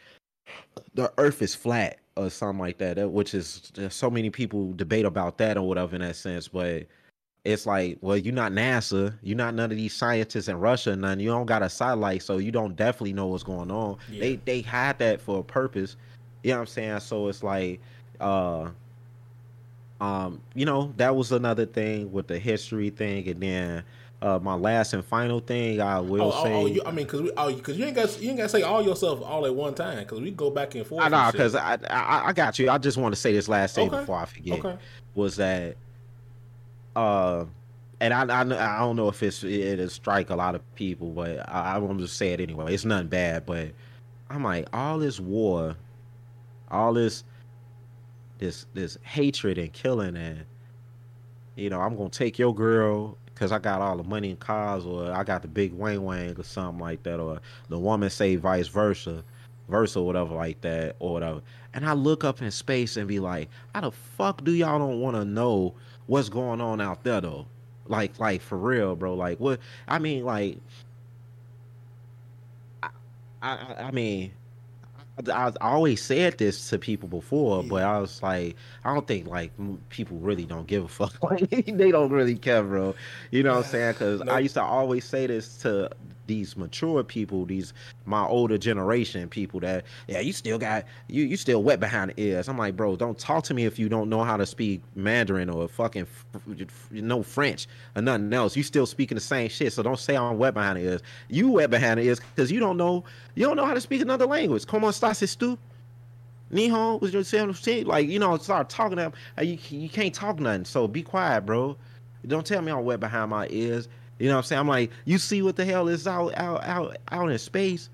the earth is flat or something like that, which is so many people debate about that or whatever in that sense. But it's like, well, you're not NASA, you're not none of these scientists in Russia, none. You don't got a satellite, so you don't definitely know what's going on. Yeah. They they had that for a purpose. You know what I'm saying? So it's like, uh, um, you know, that was another thing with the history thing, and then uh, my last and final thing I will oh, say. Oh, oh you, I mean, because we, oh, because you ain't got you ain't got to say all yourself all at one time. Because we go back and forth. I know, because I, I, I got you. I just want to say this last thing Okay. before I forget. Okay. Was that, uh, and I, I I don't know if it's it'll strike a lot of people, but I, I want to say it anyway. It's nothing bad, but I'm like all this war, all this, this this hatred and killing and you know, I'm gonna take your girl because I got all the money and cars, or I got the big wang wang or something like that, or the woman say vice versa, versa, whatever like that, or whatever. And I look up in space and be like, how the fuck do y'all don't want to know what's going on out there though? Like, like for real, bro. Like, what? I mean, like, I, I, I mean. I, I always said this to people before, but I was like, I don't think like people really don't give a fuck. Like they don't really care, bro. You know what I'm saying? Because I used to always say this to these mature people, these my older generation people that yeah, you still got you you still wet behind the ears. I'm like, bro, don't talk to me if you don't know how to speak Mandarin or fucking f- no French or nothing else. You still speaking the same shit, so don't say I'm wet behind the ears. You wet behind the ears because you don't know you don't know how to speak another language. Como estás, stu? Nihon was your shit. Like, you know, start talking. Uh, You, you can't talk nothing. So be quiet, bro. Don't tell me I'm wet behind my ears. You know what I'm saying? I'm like, you see what the hell is out out out out in space?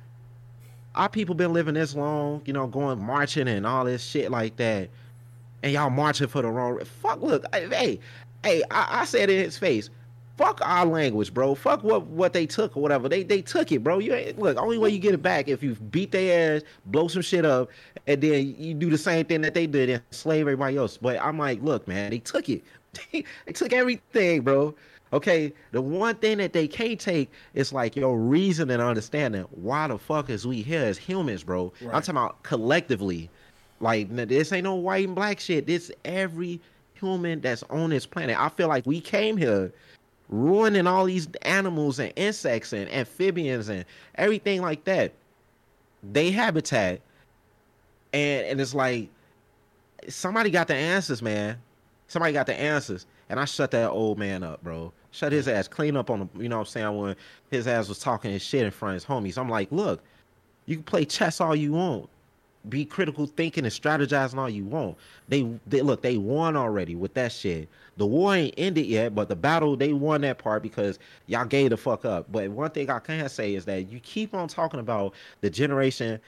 Our people been living this long, you know, going marching and all this shit like that. And y'all marching for the wrong fuck look, hey, hey, I, I said in his face, fuck our language, bro. Fuck what what they took or whatever. They they took it, bro. You ain't look. Only way you get it back if you beat their ass, blow some shit up, and then you do the same thing that they did and slave everybody else. But I'm like, look, man, they took it. they took everything, bro. Okay, the one thing that they can't take is like your reason and understanding why the fuck is we here as humans, bro. I'm talking about collectively. Like this ain't no white and black shit. This every human that's on this planet. I feel like we came here ruining all these animals and insects and amphibians and everything like that. They habitat. And and it's like somebody got the answers, man. Somebody got the answers. And I shut that old man up, bro. Shut his ass clean up on the you know what I'm saying, when his ass was talking his shit in front of his homies. I'm like, look, you can play chess all you want. Be critical thinking and strategizing all you want. They they look, they won already with that shit. The war ain't ended yet, but the battle they won that part because y'all gave the fuck up. But one thing I can say is that you keep on talking about the generation,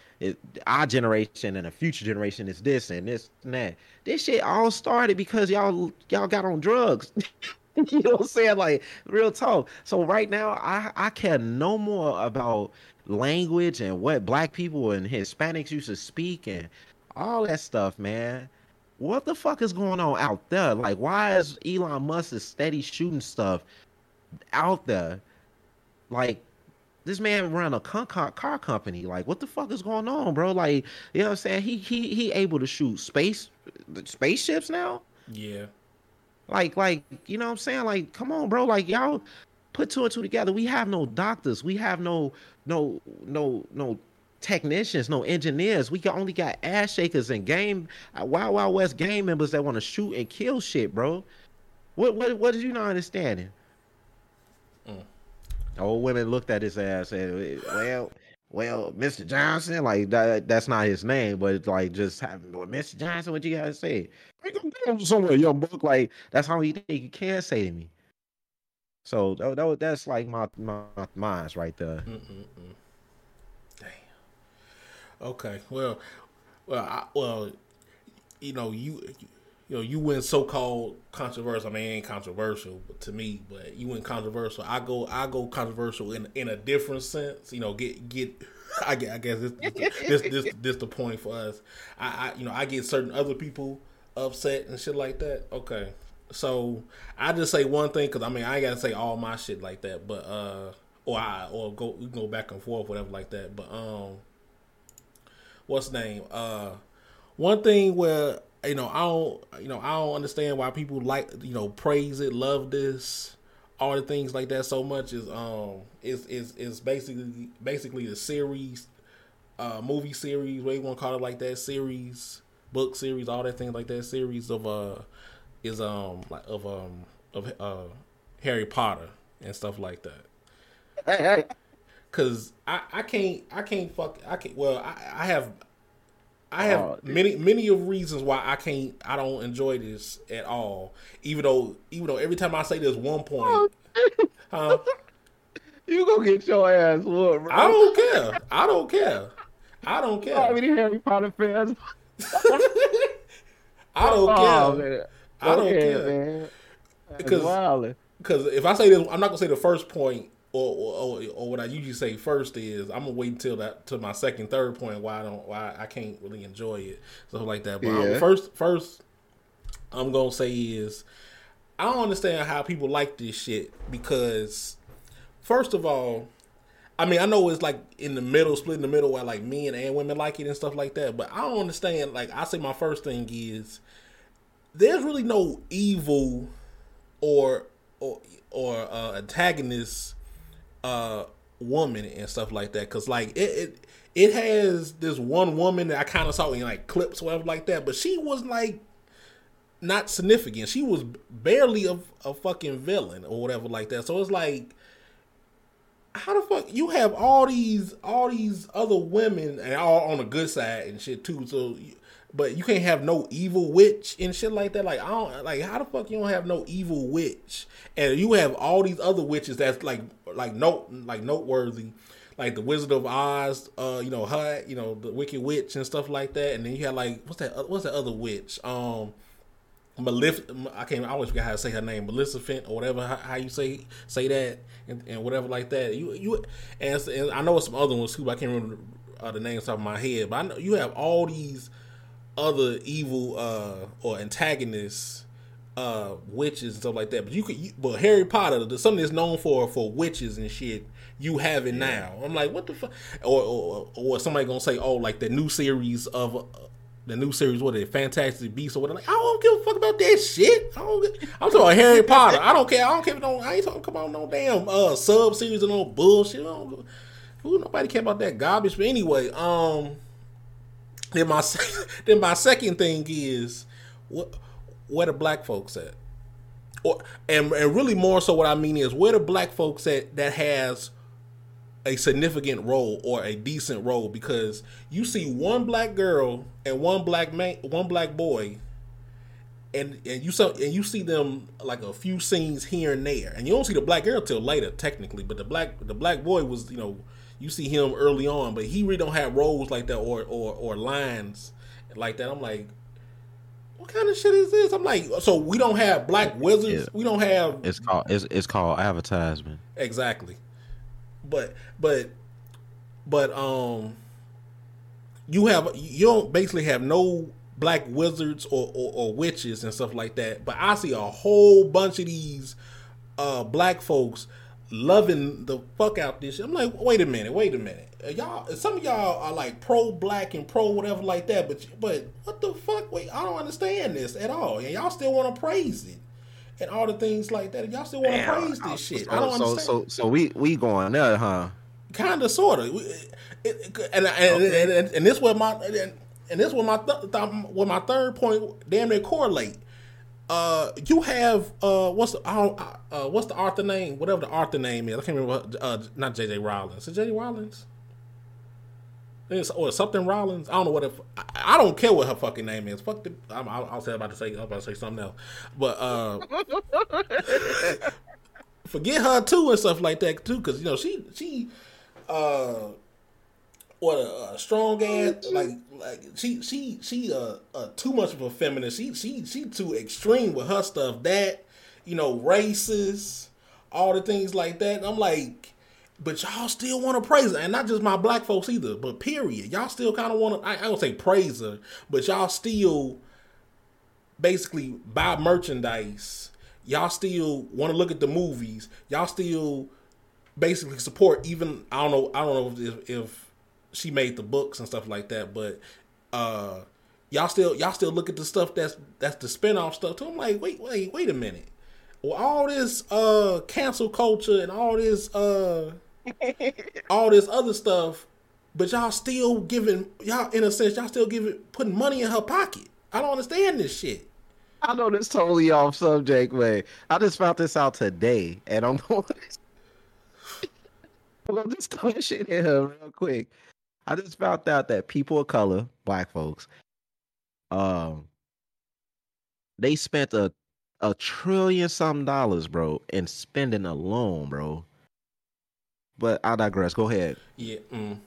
our generation and the future generation is this and this and that. This shit all started because y'all y'all got on drugs. you know what I'm saying? Like real talk. So right now, I I care no more about language and what black people and Hispanics used to speak and all that stuff, man. What the fuck is going on out there? Like, why is Elon Musk is steady shooting stuff out there? Like, this man run a con- car car company. Like, what the fuck is going on, bro? Like, you know what I'm saying? He he he able to shoot space spaceships now. Yeah. Like, like, you know what I'm saying? Like, come on, bro. Like, y'all put two and two together. We have no doctors. We have no, no, no, no technicians, no engineers. We got only got ass shakers and game uh, Wild Wild West gang members that want to shoot and kill shit, bro. What, what, what did you not understanding? Mm. Old women looked at his ass and eh, well, well, Mr. Johnson, like that, that's not his name, but like just having, well, Mr. Johnson, what you gotta say? Somewhere, young buck. Like that's how he think you can say to me. So tho- that's like my my minds right there. Mm-mm-mm. Okay. Well, well, I, well, you know, you, you know, you went so called controversial. I mean, ain't controversial to me, but you went controversial. I go, I go controversial in in a different sense. You know, get get. I guess, I guess this this this, this, this the point for us. I, I you know I get certain other people upset and shit like that. Okay, so I just say one thing because I mean I ain't gotta say all my shit like that, but uh, or I or go go back and forth whatever like that. But um, what's name? Uh, one thing where you know I don't you know I don't understand why people like you know praise it, love this, all the things like that so much is um is is is basically basically the series, uh, movie series, what you want to call it like that series, book series, all that things like that series of uh is um like of um of uh Harry Potter. and stuff like that. Cause I, I can't I can't fuck I can't well I, I have I have oh, many many of reasons why I can't I don't enjoy this at all. Even though even though every time I say this one point, oh, huh? You gonna get your ass whooped, bro. I don't care. I don't care. I don't care. How many Harry Potter fans? I don't oh, care. Man. I don't okay, care, man. Because because if I say this, I'm not gonna say the first point or, or, or what I usually say first is I'm gonna wait until that to my second, third point why I don't why I can't really enjoy it stuff like that. But yeah. first, first I'm gonna say is I don't understand how people like this shit because first of all, I mean I know it's like in the middle, split in the middle where like men and women like it and stuff like that. But I don't understand. Like I say, my first thing is there's really no evil or or or uh, antagonist uh woman and stuff like that because like it, it it has this one woman that I kind of saw in like clips or whatever like that, but she was like not significant. She was barely a, a fucking villain or whatever like that. So it's like, how the fuck you have all these all these other women and all on the good side and shit too. So but you can't have no evil witch and shit like that. Like I don't like how the fuck you don't have no evil witch, and you have all these other witches that's like like note like noteworthy, like the Wizard of Oz, uh, you know her, you know the Wicked Witch and stuff like that. And then you have like what's that? What's that other witch? Um, Malef- I can't. I always forget how to say her name, Maleficent or whatever. How, how you say say that and, and, whatever like that. You you and, and I know some other ones too. I can't remember uh, the names off of my head, but I know you have all these other evil uh or antagonists uh witches and stuff like that but you could you, but harry potter the something that's known for for witches and shit you have it now i'm like what the fuck or, or or somebody gonna say oh like the new series of uh, the new series, what is it, Fantastic Beasts or whatever. Like, I don't give a fuck about that shit. I don't. I'm talking Harry Potter. I don't care. I don't care. No, I ain't talking about no damn uh sub series and no bullshit. who nobody care about that garbage. But anyway, um, then my then my second thing is what where the black folks at? Or and and really more so what I mean is where the black folks at that has a significant role or a decent role because you see one black girl and one black man one black boy and and you saw and you see them like a few scenes here and there and you don't see the black girl till later technically but the black the black boy was you know you see him early on, but he really don't have roles like that or or or lines like that. I'm like, what kind of shit is this? I'm like, so we don't have black wizards. We don't have. It's called it's it's called advertisement. Exactly, but but but um, you have you don't basically have no black wizards or, or, or witches and stuff like that. But I see a whole bunch of these uh black folks loving the fuck out this. Shit. I'm like, wait a minute, wait a minute. Uh, y'all, some of y'all are like pro black and pro whatever like that, but but what the fuck? Wait, I don't understand this at all. And y'all still want to praise it and all the things like that. Y'all still want to praise this shit. So, I don't so, understand. So so we we going there, huh? Kind of, sort of. And and, okay. and, and, and this was my and, and this was my th- th- with my third point damn near correlate uh, you have uh, what's the uh, uh, what's the author name? Whatever the author name is, I can't remember. Uh, not J.J. Rollins. Is J.J. Rollins? It's, or something Rollins. I don't know what. If, I, I don't care what her fucking name is. Fuck the. I'm, I'll, I'll say about to say. I'm about to say something else. But uh, forget her too and stuff like that too, because you know she she uh what a, a strong ass like like she she she uh, uh too much of a feminist. She she she too extreme with her stuff. That you know racist, all the things like that. And I'm like, but y'all still want to praise her, and not just my black folks either. But period, y'all still kind of want to. I, I don't say praise her, but y'all still basically buy merchandise. Y'all still want to look at the movies. Y'all still basically support even I don't know I don't know if, if she made the books and stuff like that, but uh y'all still y'all still look at the stuff that's that's the spinoff stuff too. I'm like, wait, wait, wait a minute. Well, all this uh cancel culture and all this uh all this other stuff, but y'all still giving y'all in a sense y'all still giving putting money in her pocket. I don't understand this shit. I know this totally off subject, but I just found this out today, and I'm going. I'm gonna just throw shit in here real quick. I just found out that people of color, black folks, um, they spent a a trillion some dollars, bro, in spending alone, bro. But I digress. Go ahead. Yeah. Mm.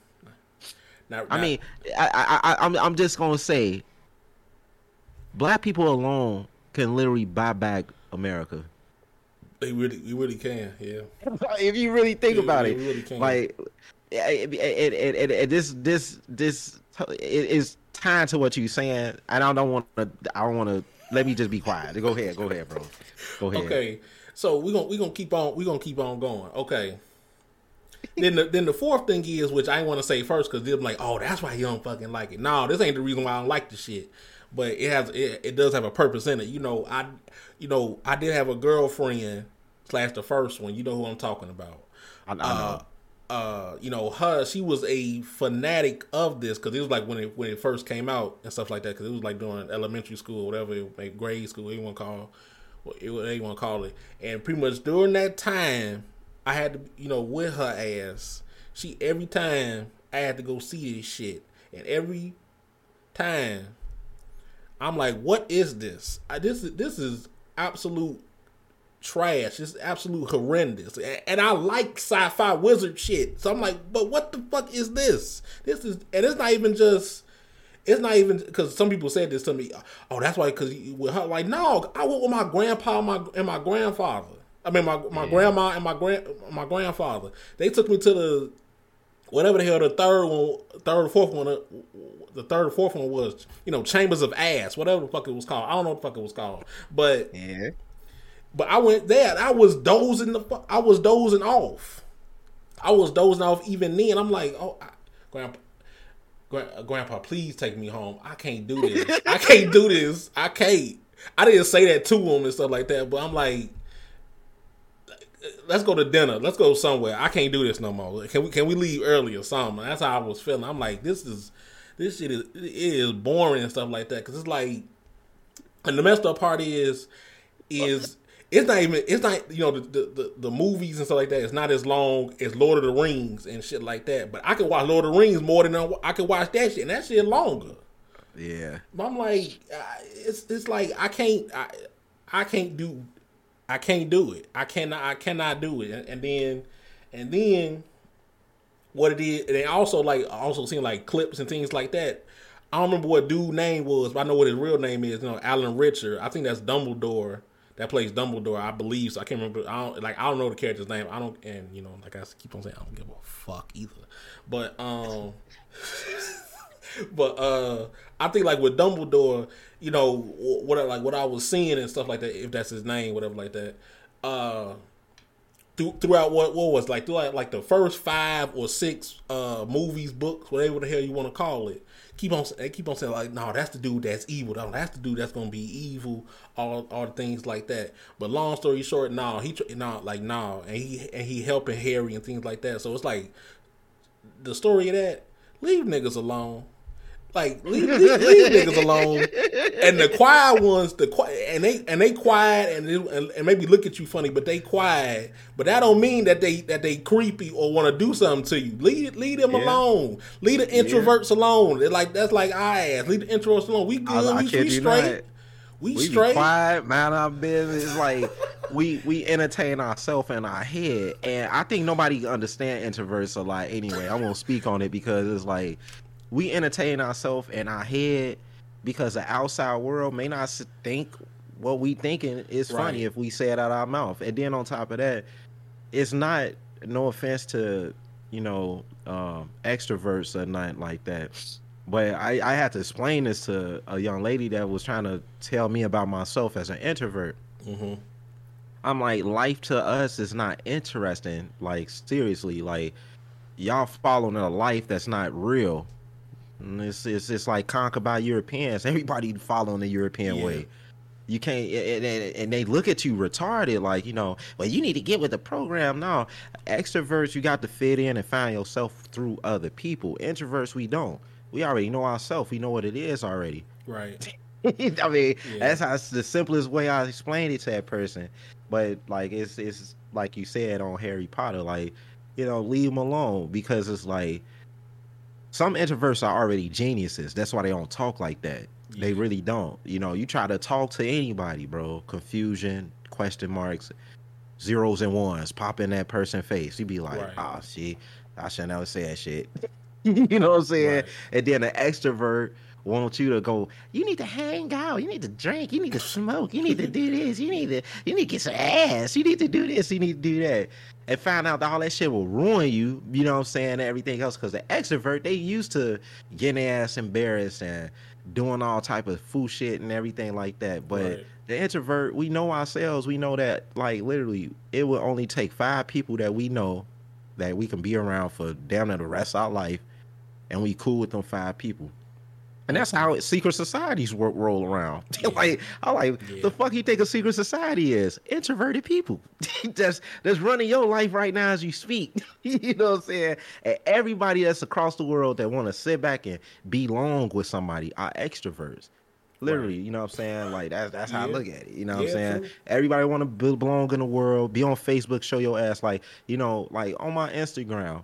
Not, I mean, I, I, I, I'm, I'm just gonna say, black people alone can literally buy back America. They really, you really can, yeah. if you really think yeah, about it, really like, it, it, it, it, this, this, this is tied to what you're saying, I don't don't want to. I don't want to. Let me just be quiet. Go ahead, go ahead, bro. Go ahead. Okay, so we're gonna we gonna keep on we gonna keep on going. Okay then the then the fourth thing is, which I want to say first, because they're like, oh, that's why you don't fucking like it. No, this ain't the reason why I don't like the shit. But it has it, it does have a purpose in it. You know, I you know I did have a girlfriend slash the first one. You know who I'm talking about. I, I know. Uh, uh, you know, her, she was a fanatic of this because it was like when it when it first came out and stuff like that. Because it was like during elementary school, whatever, grade school, anyone call, what anyone call it. And pretty much during that time, I had to, you know, with her ass. She every time I had to go see this shit, and every time I'm like, "What is this? I, this is this is absolute trash. It's absolute horrendous." And I like sci-fi wizard shit, so I'm like, "But what the fuck is this? This is, and it's not even just." It's not even because some people said this to me. Oh, that's why. Because with her, like, no, I went with my grandpa and my and my grandfather. I mean, my my yeah. grandma and my grand my grandfather. They took me to the whatever the hell the third one, third or fourth one, uh, the third or fourth one was. You know, Chambers of Ass, whatever the fuck it was called. I don't know what the fuck it was called, but yeah. But I went there. I was dozing the. I was dozing off. I was dozing off even then. I'm like, oh, I, grandpa. Uh, grandpa, please take me home. I can't do this. I can't do this. I can't. I didn't say that to him and stuff like that, but I'm like, let's go to dinner. Let's go somewhere. I can't do this no more. Can we can we leave early or something? That's how I was feeling. I'm like, this is this shit is it is boring and stuff like that. Because it's like, and the messed up part is is it's not even it's not you know the, the, the movies and stuff like that. It's not as long as Lord of the Rings and shit like that. But I can watch Lord of the Rings more than I can watch that shit, and that shit longer. Yeah, but I'm like, it's it's like I can't I I can't do I can't do it. I cannot. I cannot do it. And then, and then, what it is. They also like also seen like clips and things like that. I don't remember what dude name was, but I know what his real name is. You know, Alan Richard. I think that's Dumbledore. That plays Dumbledore, I believe. So I can't remember. I don't like. I don't know the character's name. I don't. And you know, like I keep on saying, I don't give a fuck either. But um, but uh, I think like with Dumbledore, you know what like what I was seeing and stuff like that. If that's his name, whatever like that. Uh, through, throughout what what was like throughout like the first five or six uh movies, books, whatever the hell you want to call it. Keep on keep on saying like, no, that's the dude that's evil. No, that's the dude that's gonna be evil. All all the things like that. But long story short, no, he no like no, and he and he helping Harry and things like that. So it's like the story of that. Leave niggas alone. Like leave, leave, leave niggas alone. And the quiet ones, the quiet, and they and they quiet and, and, and maybe look at you funny, but they quiet. But that don't mean that they that they creepy or want to do something to you. Leave leave them yeah. alone. Leave the introverts yeah. alone. They're like that's like I ass. Leave the introverts alone. We good. I, I we, we straight. We, we straight. quiet, man. Our business. Like we we entertain ourselves in our head, and I think nobody understand introverts a lot. Anyway, I won't speak on it because it's like we entertain ourselves in our head because the outside world may not think what we thinking is right. funny if we say it out our mouth. And then on top of that, it's not no offense to you know um, extroverts or nothing like that. But I, I had to explain this to a young lady that was trying to tell me about myself as an introvert. Mm-hmm. I'm like, life to us is not interesting. Like seriously, like y'all following a life that's not real. It's, it's it's like conquered by Europeans. Everybody following the European yeah. way. You can't, and, and, they look at you retarded, like you know. Well, you need to get with the program. No, extroverts, you got to fit in and find yourself through other people. Introverts, we don't. We already know ourselves. We know what it is already. Right. I mean, yeah. that's how the simplest way I explain it to that person. But like it's it's like you said on Harry Potter, like you know, leave them alone because it's like some introverts are already geniuses. That's why they don't talk like that. Yeah. They really don't. You know, you try to talk to anybody, bro. Confusion, question marks, zeros and ones pop in that person's face. You be like, right. Ah, oh shit, I should never say that shit. you know what I'm saying? Right. And then the extrovert want you to go, you need to hang out, you need to drink, you need to smoke, you need to do this, you need to you need to get some ass, you need to do this, you need to do that. And find out that all that shit will ruin you, you know what I'm saying, everything else. Cause the extrovert, they used to getting their ass embarrassed and doing all type of fool shit and everything like that. But right. the introvert, we know ourselves, we know that like literally it will only take five people that we know that we can be around for damn near the rest of our life and we cool with them five people. And that's how secret societies work, roll around. Yeah. like, I like yeah. the fuck you think a secret society is? Introverted people that's that's running your life right now as you speak. you know what I'm saying? And everybody that's across the world that want to sit back and belong with somebody are extroverts. Literally, right. you know what I'm saying? Like that's that's how yeah. I look at it. You know what I'm saying? True. Everybody want to belong in the world. Be on Facebook, show your ass. Like you know, like on my Instagram,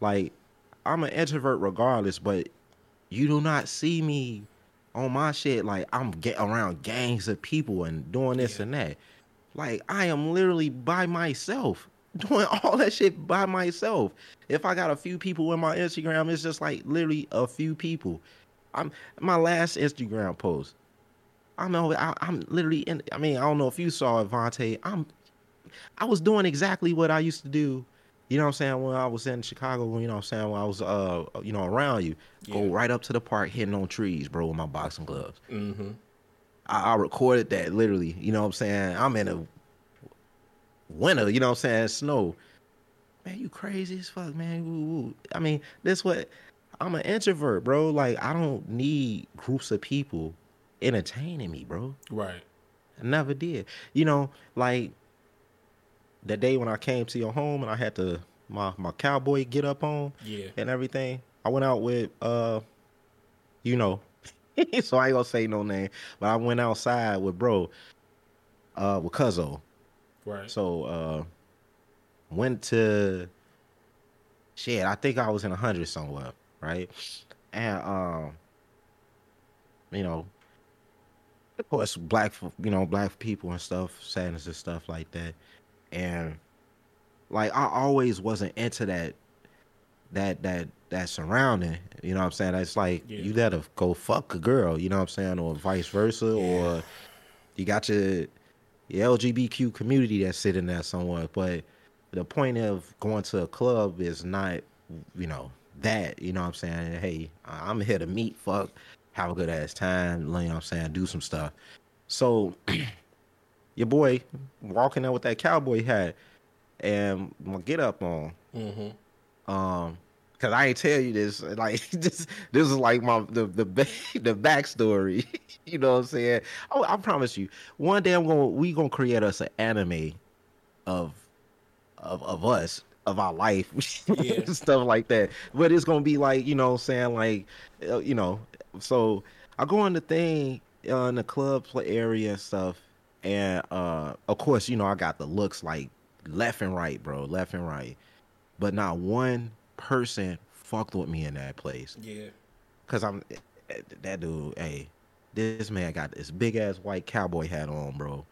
like I'm an introvert regardless, but you do not see me on my shit like I'm get around gangs of people and doing this yeah. and that. Like I am literally by myself doing all that shit by myself. If I got a few people in my Instagram, it's just like literally a few people. I'm my last Instagram post. I'm over, I, am literally in. I mean, I don't know if you saw it, Vontae. I'm. I was doing exactly what I used to do you know what I'm saying? When I was in Chicago, you know what I'm saying? When I was, uh, you know, around you, yeah. go right up to the park, hitting on trees, bro, with my boxing gloves. Mm-hmm. I, I, recorded that literally. You know what I'm saying? I'm in a winter. You know what I'm saying? Snow. Man, you crazy as fuck, man. I mean, this what I'm an introvert, bro. Like I don't need groups of people entertaining me, bro. Right. I never did. You know, like the day when I came to your home and I had to my my cowboy get up on yeah and everything. I went out with uh you know so I ain't gonna say no name, but I went outside with bro uh with Cuzzo. Right. So uh went to shit, I think I was in a hundred somewhere, right? And um you know of course black you know black people and stuff sadness and stuff like that and like I always wasn't into that that that that surrounding. You know what I'm saying? It's like yeah. you gotta go fuck a girl, you know what I'm saying, or vice versa, yeah. or you got your your LGBTQ community that's sitting there somewhere. But the point of going to a club is not, you know, that. You know what I'm saying? Hey, I'm here to meet, fuck, have a good ass time. You know what I'm saying? Do some stuff. So your boy walking out with that cowboy hat and my get up on. Mm-hmm. Um, cause I ain't tell you this. Like this, this is like my the the the backstory. you know what I'm saying? Oh, I promise you, one day I'm gonna we gonna create us an anime of of of us of our life, yeah. stuff like that. But it's gonna be like you know, what I'm saying like, uh, you know, so I go on the thing uh, in the club play area and stuff, and uh, of course, you know, I got the looks like left and right, bro, left and right. But not one person fucked with me in that place. Yeah. Cause I'm that dude, hey, this man got this big ass white cowboy hat on, bro.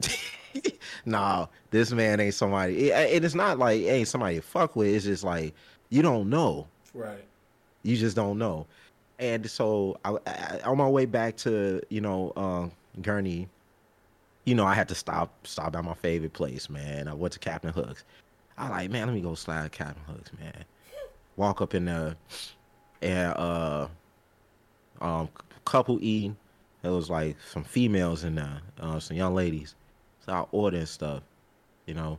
nah, this man ain't somebody. It, it's not like ain't somebody to fuck with. It's just like you don't know. Right. You just don't know. And so I, I on my way back to you know uh, Gurnee, you know, I had to stop stop at my favorite place, man. I went to Captain Hooks. I like, man, let me go slide Captain Hooks, man. Walk up in there and uh um couple eating. It was like some females in there, uh, some young ladies. So I ordering stuff, you know.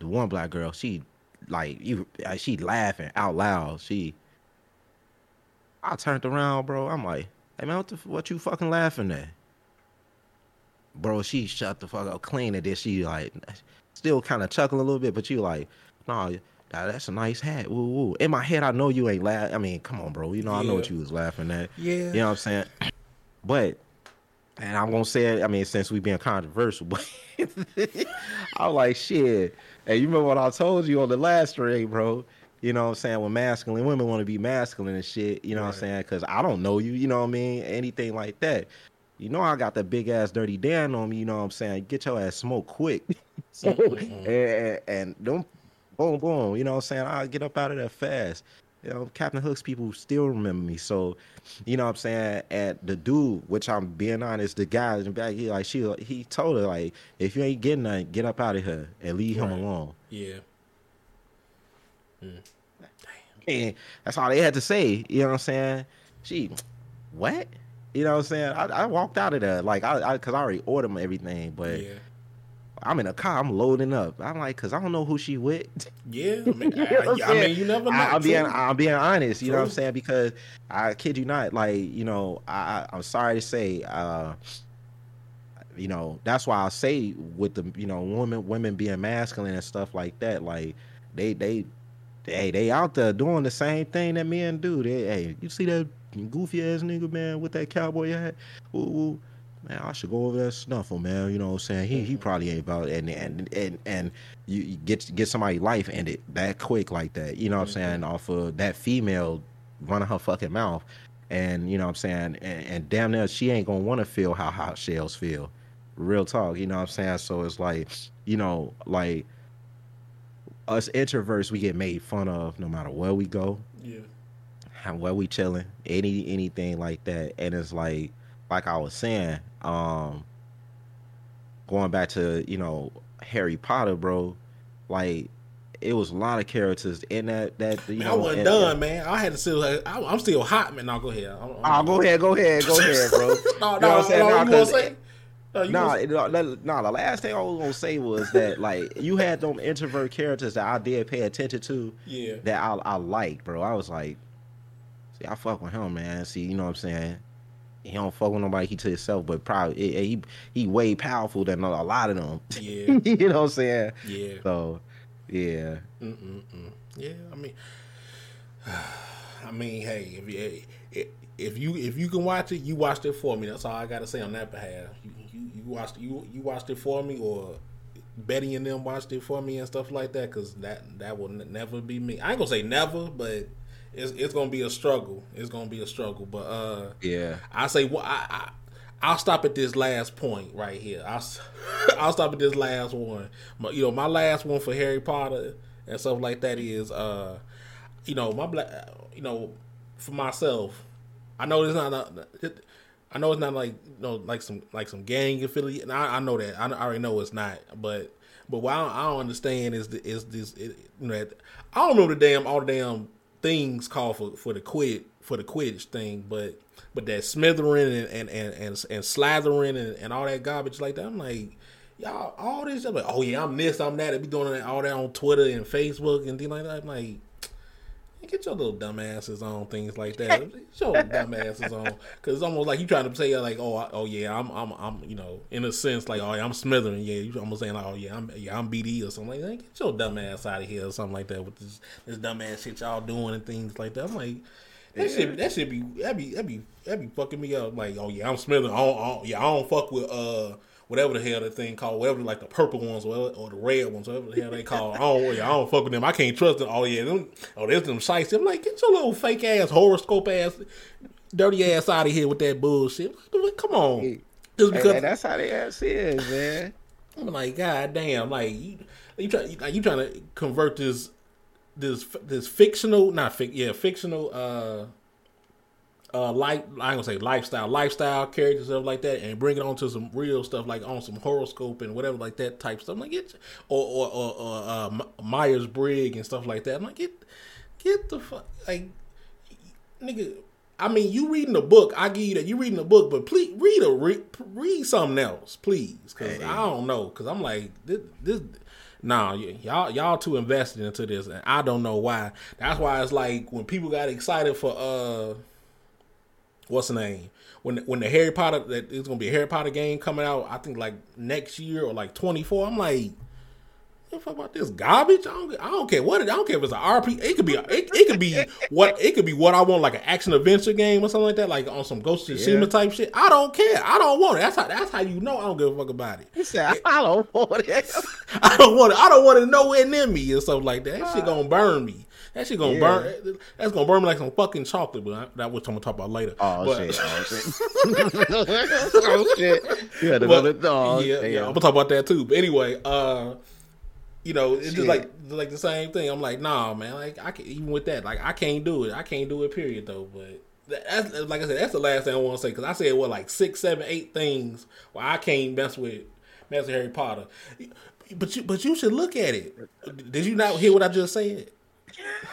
The one black girl, she like you she laughing out loud. She I turned around, bro. I'm like, hey man, what the, what you fucking laughing at? Bro, she shut the fuck up clean and then she like still kind of chuckling a little bit, but you like, nah, that's a nice hat. Woo woo. In my head, I know you ain't laugh. I mean, come on, bro. You know, yeah. I know what you was laughing at. Yeah. You know what I'm saying? But and I'm gonna say it. I mean, since we being controversial, but I'm like, shit. Hey, you remember what I told you on the last stream, bro? You know what I'm saying? When masculine women want to be masculine and shit, you know right. what I'm saying? Because I don't know you, you know what I mean? Anything like that. You know I got that big ass dirty Dan on me, you know what I'm saying? Get your ass smoked quick. and, and, and don't boom boom, you know what I'm saying? I'll get up out of there fast you know, Captain Hooks people still remember me. So, you know what I'm saying? At the dude, which I'm being honest, the guy in the back, he like she he told her like, if you ain't getting nothing, get up out of here and leave right. him alone. Yeah. Mm. And that's all they had to say. You know what I'm saying? She, what? You know what I'm saying? I, I walked out of there like I, I, cause I already ordered everything, but. Yeah I'm in a car. I'm loading up. I'm like, cause I don't know who she with. Yeah, I mean, you, know I, I mean you never know. I, am being, I'm being honest. You True. know what I'm saying? Because I kid you not, like, you know, I, I'm sorry to say, uh, you know, that's why I say with the, you know, women, women being masculine and stuff like that. Like, they, they, hey, they out there doing the same thing that men do. They, hey, you see that goofy ass nigga man with that cowboy hat? Ooh, ooh man, I should go over there snuffle, man. You know what I'm saying? He he mm-hmm. probably ain't about and and and and you, get get somebody life ended that quick like that. You know what I'm saying? Mm-hmm. Off of that female running her fucking mouth. And you know what I'm saying? And, and damn near she ain't gonna wanna feel how hot shells feel. Real talk, you know what I'm saying? So it's like, you know, like us introverts we get made fun of no matter where we go. How where we chilling, any anything like that. And it's like like I was saying, um, going back to you know Harry Potter, bro, like it was a lot of characters in that that you man, know. I wasn't done, man. I had to still. I, am still hot, man. Now go ahead. I'm, I'm, oh, go ahead, go ahead, go ahead, bro. no, no, no, no, you gonna say? No, nah, no, nah, the last thing I was gonna say was that like you had them introvert characters that I did pay attention to. Yeah. That I I liked, bro. I was like, see, I fuck with him, man. See, you know what I'm saying? he don't fuck with nobody. He to himself, but probably he he way powerful than a lot of them. Yeah, you know what I'm saying. Yeah. So, yeah. Mm-mm-mm. Yeah, I mean, I mean, hey, if you if you if you can watch it, you watched it for me. That's all I got to say on that behalf. You, you, you watched you you watched it for me, or Betty and them watched it for me and stuff like that. Because that that will never be me. I ain't gonna say never, but it's it's gonna be a struggle. It's gonna be a struggle. But uh, yeah, I say well, I, I I'll stop at this last point right here. I'll I'll stop at this last one. My, you know, my last one for Harry Potter and stuff like that is uh, you know, my black, you know, for myself. I know it's not. I know it's not like you know, like some like some gang affiliate. And I, I know that. I, I, already know it's not. But but what I don't, I don't understand is the, is this. It, you know, I don't remember the damn all the damn things call for, for the quit for the Quidditch thing, but but that smithering and and and and, and slathering and, and all that garbage like that, I'm like, y'all all this. I'm like, oh yeah, I'm this, I'm that. They be doing all that on Twitter and Facebook and things like that. I'm like, Get your little dumbasses on things like that. Get your dumbasses on, because it's almost like you trying to say like, oh, oh yeah, I'm, I'm, I'm, you know, in a sense like, oh, yeah, I'm smithering. Yeah, you almost saying like, oh yeah, I'm, yeah, I'm BD or something like that. Get your dumbass out of here or something like that with this, this dumbass shit y'all doing and things like that. I'm like. That should that should be that be that be that be fucking me up. Like, oh yeah, I'm smithering. I don't, I don't, yeah, I don't fuck with uh whatever the hell that thing called, whatever like the purple ones or, or the red ones, whatever the hell they call. I don't, I don't fuck with them. I can't trust them. Oh yeah, them, oh there's them sites. I'm like, get your little fake ass horoscope ass, dirty ass out of here with that bullshit. Come on, just because hey, that's how the ass is, man. I'm like, god damn, like you, you try, you, you trying to convert this this this fictional, not fic, yeah, fictional uh uh life I ain't gonna say lifestyle, lifestyle characters stuff like that, and bring it on to some real stuff like on some horoscope and whatever like that type stuff. I'm like get or or or, or uh, Myers Briggs and stuff like that. I'm like get get the fuck like nigga. I mean, you reading a book. I give you that. You reading a book, but please read a read, read something else, please, because hey. I don't know. Because I'm like this. this nah, y'all y'all too invested into this, and I don't know why. That's why it's like when people got excited for uh what's the name? When when the Harry Potter that it's gonna be a Harry Potter game coming out, I think like next year or like twenty four. I'm like, What the fuck about this garbage? I don't, I don't care what it. I don't care if it's an RP. It could be. It, it could be what. It could be what I want, like an action adventure game or something like that, like on some Ghost of Tsushima yeah. type shit. I don't care. I don't want it. That's how. That's how you know I don't give a fuck about it. He said, "I don't want it. I don't want it. I don't want it nowhere near me or something like that. That shit gonna burn me. That shit gonna yeah. burn. That's gonna burn me like some fucking chocolate. But that which I'm gonna talk about later. Oh but, shit! Oh shit! oh shit! You had another dog. Yeah, yeah. I'm gonna talk about that too. But anyway, uh, you know, it's Shit. just like like the same thing. I'm like, nah, man. Like I can even with that, like I can't do it. I can't do it. Period. Though, but that's like I said, that's the last thing I want to say because I said what like six, seven, eight things where I can't mess with mess with Harry Potter. But you but you should look at it. Did you not hear what I just said?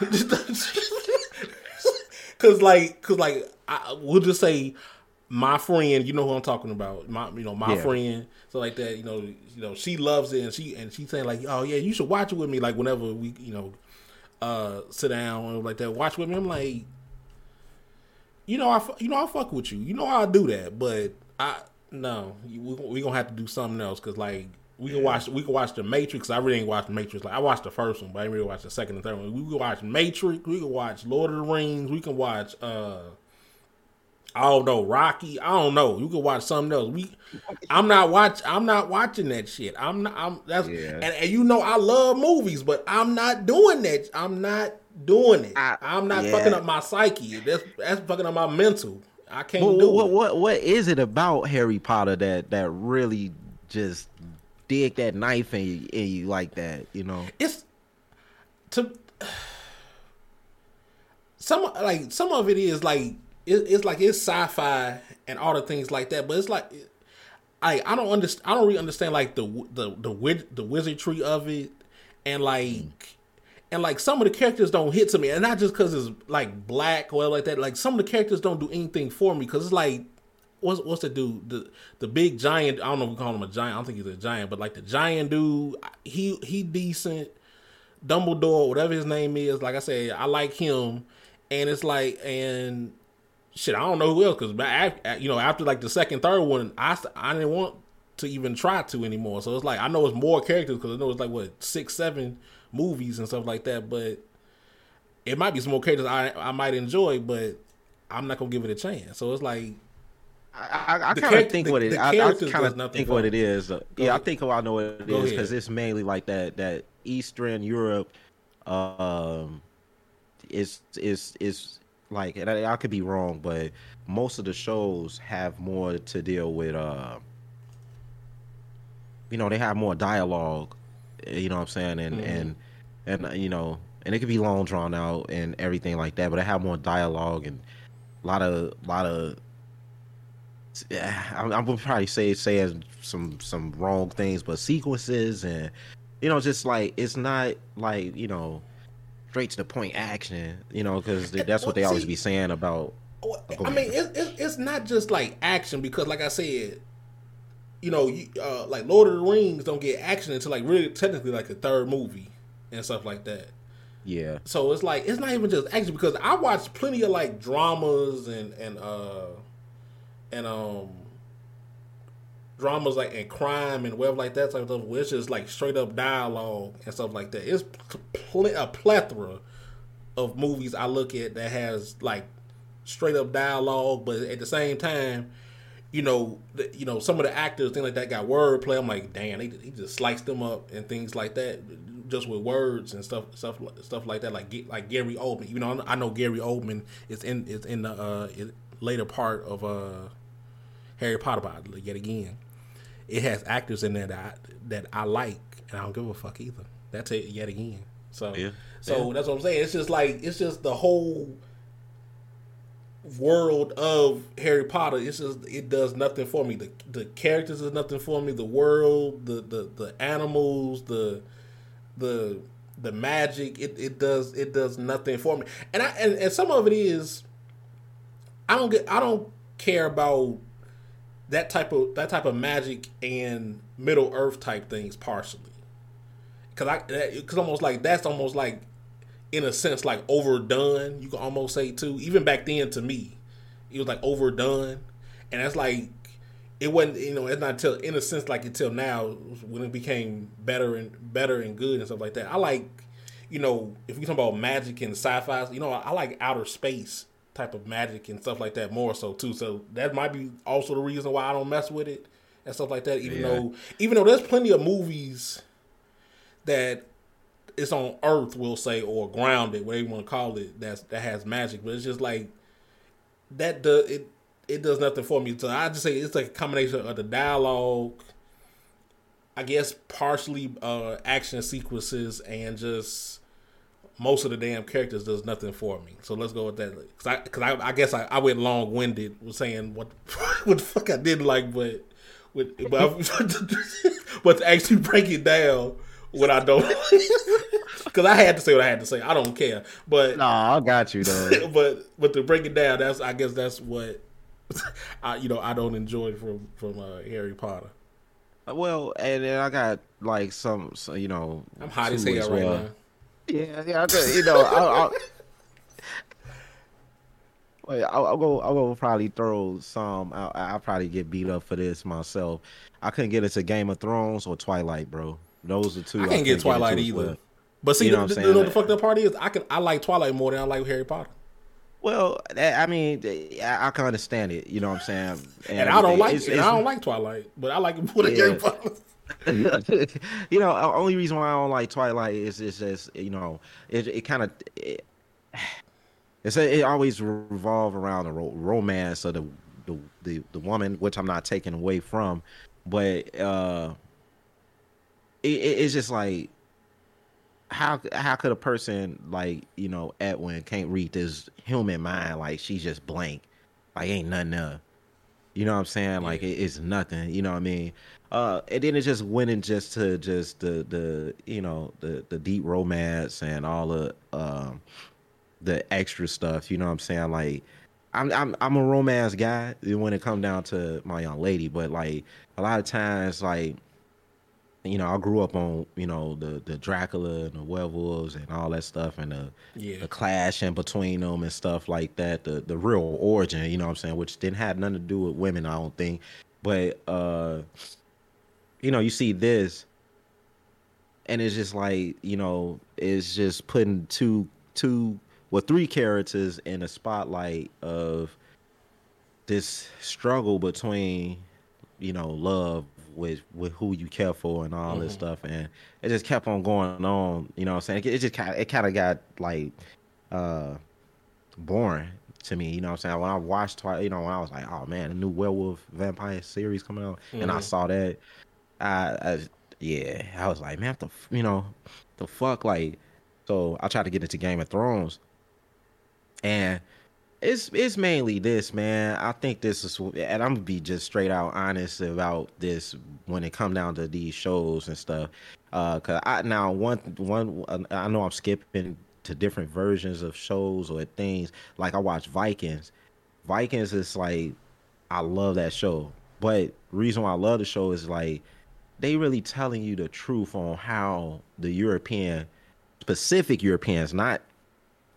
Cause like, cause like, I, we'll just say my friend, you know who I'm talking about. My, you know, my yeah. friend, so like that. You know, you know, she loves it, and she and she's saying like, oh yeah, you should watch it with me. Like whenever we, you know, uh, sit down and like that, watch with me. I'm like, you know, I, you know, I fuck with you. You know, I do that, but I no, we we gonna have to do something else because like we can watch we can watch the Matrix. I really ain't watched the Matrix. Like I watched the first one, but I didn't really watch the second and third one. We can watch Matrix. We can watch Lord of the Rings. We can watch uh I don't know, Rocky. I don't know. You can watch something else. We, I'm not watch. I'm not watching that shit. I'm not. I'm that's yeah. and, and, you know I love movies, but I'm not doing that. I'm not doing it. I, am not yeah. fucking up my psyche. That's that's fucking up my mental. I can't what, do what, it. What what is it about Harry Potter that that really just dig that knife in you, in you like that? You know, it's to some like some of it is like it, it's like it's sci-fi and all the things like that, but it's like I I don't understand. I don't really understand like the the the the wizardry of it, and like mm. and like some of the characters don't hit to me, and not just because it's like black or like that. Like some of the characters don't do anything for me because it's like what's what's the dude the the big giant? I don't know if we call him a giant. I don't think he's a giant, but like the giant dude, he he decent. Dumbledore, whatever his name is, like I said, I like him, and it's like and shit, I don't know who else because you know after like the second, third one, I I didn't want to even try to anymore. So it's like I know it's more characters because I know it's like what six, seven movies and stuff like that. But it might be some more characters I I might enjoy, but I'm not gonna give it a chance. So it's like. I, I, I kind of think the, what it. I, I kind of think what it is. Uh, yeah, ahead. I think I know what it Go is because it's mainly like that. That Eastern Europe, um, is is is like and I, I, could be wrong, but most of the shows have more to deal with. uh You know, they have more dialogue. You know what I'm saying, and mm-hmm. and and uh, you know, and it could be long drawn out and everything like that, but they have more dialogue and a lot of lot of. Yeah, I'm, I'm gonna probably say saying some some wrong things, but sequences and you know, just like it's not like you know straight to the point action, you know, because that's what they always be saying about. I mean, it's, it's, it's not just like action because, like I said, you know, uh, like Lord of the Rings don't get action until like really technically like the third movie and stuff like that. Yeah. So it's like it's not even just action because I watched plenty of like dramas and and uh and um dramas like and crime and web like that type of stuff, where it's just like straight up dialogue and stuff like that. It's pl- a plethora of movies I look at that has like straight up dialogue, but at the same time, you know, the, you know, some of the actors things like that got wordplay. I'm like, damn, he, he just sliced them up and things like that, just with words and stuff, stuff, stuff like that. Like like Gary Oldman, you know, I know Gary Oldman is in is in the uh, later part of uh, Harry Potter, yet again it has actors in there that I, that I like, and I don't give a fuck either. That's it yet again. So yeah. so yeah. that's what I'm saying. It's just like it's just the whole world of Harry Potter. It's just it does nothing for me. The the characters is nothing for me. The world, the the the animals, the the the magic. It it does it does nothing for me. And I and, and some of it is I don't get I don't care about that type of that type of magic and Middle Earth type things partially. Cause I, cause almost like that's almost like, in a sense, like overdone. You can almost say too. Even back then, to me, it was like overdone, and that's like, it wasn't you know it's not until in a sense like until now when it became better and better and good and stuff like that. I like you know if we talk about magic and sci-fi, you know I, I like outer space type of magic and stuff like that more so too. So that might be also the reason why I don't mess with it and stuff like that. Even yeah. though even though there's plenty of movies that it's on Earth, we'll say, or grounded, whatever you want to call it, that's that has magic, but it's just like that does it it does nothing for me. So I just say it's like a combination of the dialogue, I guess partially uh action sequences and just most of the damn characters does nothing for me. So let's go with that. Cause I, cause I, I guess I, I went long winded with saying what, what the fuck I didn't like, but, with, but, but to actually break it down, what I don't, because I had to say what I had to say. I don't care, but no, I got you though. but but to break it down, that's I guess that's what I you know I don't enjoy from from uh, Harry Potter. Well, and then I got like some, so, you know, I'm hot as hell right now. Yeah, yeah, I you know, I'll, I'll, wait, I'll, I'll, go. I'll go. Probably throw some. I'll, I'll, probably get beat up for this myself. I couldn't get into Game of Thrones or Twilight, bro. Those are two. I can't I get Twilight get either. But see, you know the, the, the, the fucked up part is, I can. I like Twilight more than I like Harry Potter. Well, I mean, I, can understand it. You know what I'm saying? And, and I don't like. It's, I don't like Twilight, but I like more than yeah. Harry Potter. you know, only reason why I don't like Twilight is is just you know it it kind of it, it's it always revolve around the ro- romance of the, the the the woman, which I'm not taking away from, but uh, it, it's just like how how could a person like you know Edwin can't read this human mind like she's just blank, like ain't nothing there. You know what I'm saying? Like it, it's nothing. You know what I mean? Uh, and then it just went in just to just the the you know the the deep romance and all the um the extra stuff. You know what I'm saying? Like I'm I'm I'm a romance guy when it come down to my young lady, but like a lot of times like you know, I grew up on you know the the Dracula and the werewolves and all that stuff and the yeah. the clash in between them and stuff like that. The the real origin, you know what I'm saying, which didn't have nothing to do with women, I don't think. But uh you know, you see this, and it's just like you know, it's just putting two two well three characters in a spotlight of this struggle between you know love with with who you care for and all mm-hmm. this stuff and it just kept on going on you know what i'm saying it, just kind of it kind of got like uh boring to me you know what i'm saying when i watched you know when i was like oh man a new werewolf vampire series coming out mm-hmm. and i mm-hmm. saw that I, I yeah, I was like, man, the you know, the fuck, like, so I tried to get into Game of Thrones, and it's it's mainly this, man. I think this is, and I'm gonna be just straight out honest about this when it come down to these shows and stuff. Uh, cause I now one one I know I'm skipping to different versions of shows or things. Like I watch Vikings. Vikings is like I love that show, but reason why I love the show is like they really telling you the truth on how the European, specific Europeans, not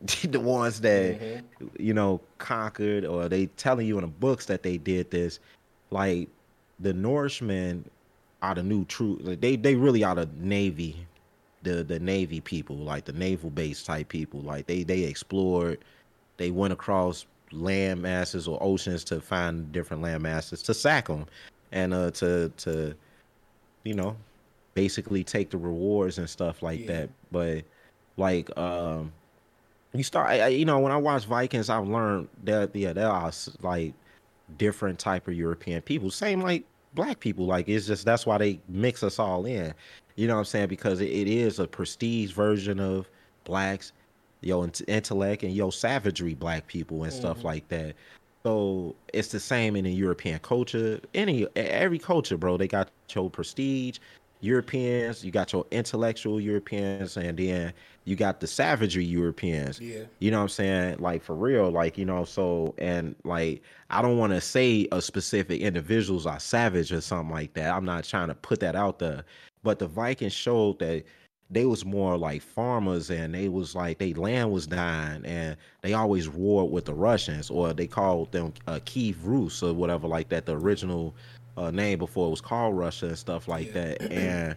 the ones that mm-hmm. you know conquered, or they telling you in the books that they did this. Like the Norsemen are the new true. Like they they really are the Navy, the the Navy people, like the naval base type people. Like they they explored, they went across land masses or oceans to find different land masses to sack them, and uh to to you know, basically take the rewards and stuff like yeah. that. But like, um, you start, I, you know, when I watch Vikings, I've learned that yeah, there are like different type of European people. Same like black people. Like it's just that's why they mix us all in. You know what I'm saying? Because it, it is a prestige version of blacks, yo intellect and yo savagery black people and mm-hmm. stuff like that. So it's the same in the European culture. Any every culture, bro, they got your prestige Europeans, you got your intellectual Europeans, and then you got the savagery Europeans. Yeah. You know what I'm saying? Like for real, like, you know, so and like I don't want to say a specific individuals are savage or something like that. I'm not trying to put that out there. But the Vikings showed that they was more like farmers and they was like they land was dying and they always warred with the Russians or they called them uh, Kiev Rus or whatever like that the original uh, name before it was called Russia and stuff like yeah. that. And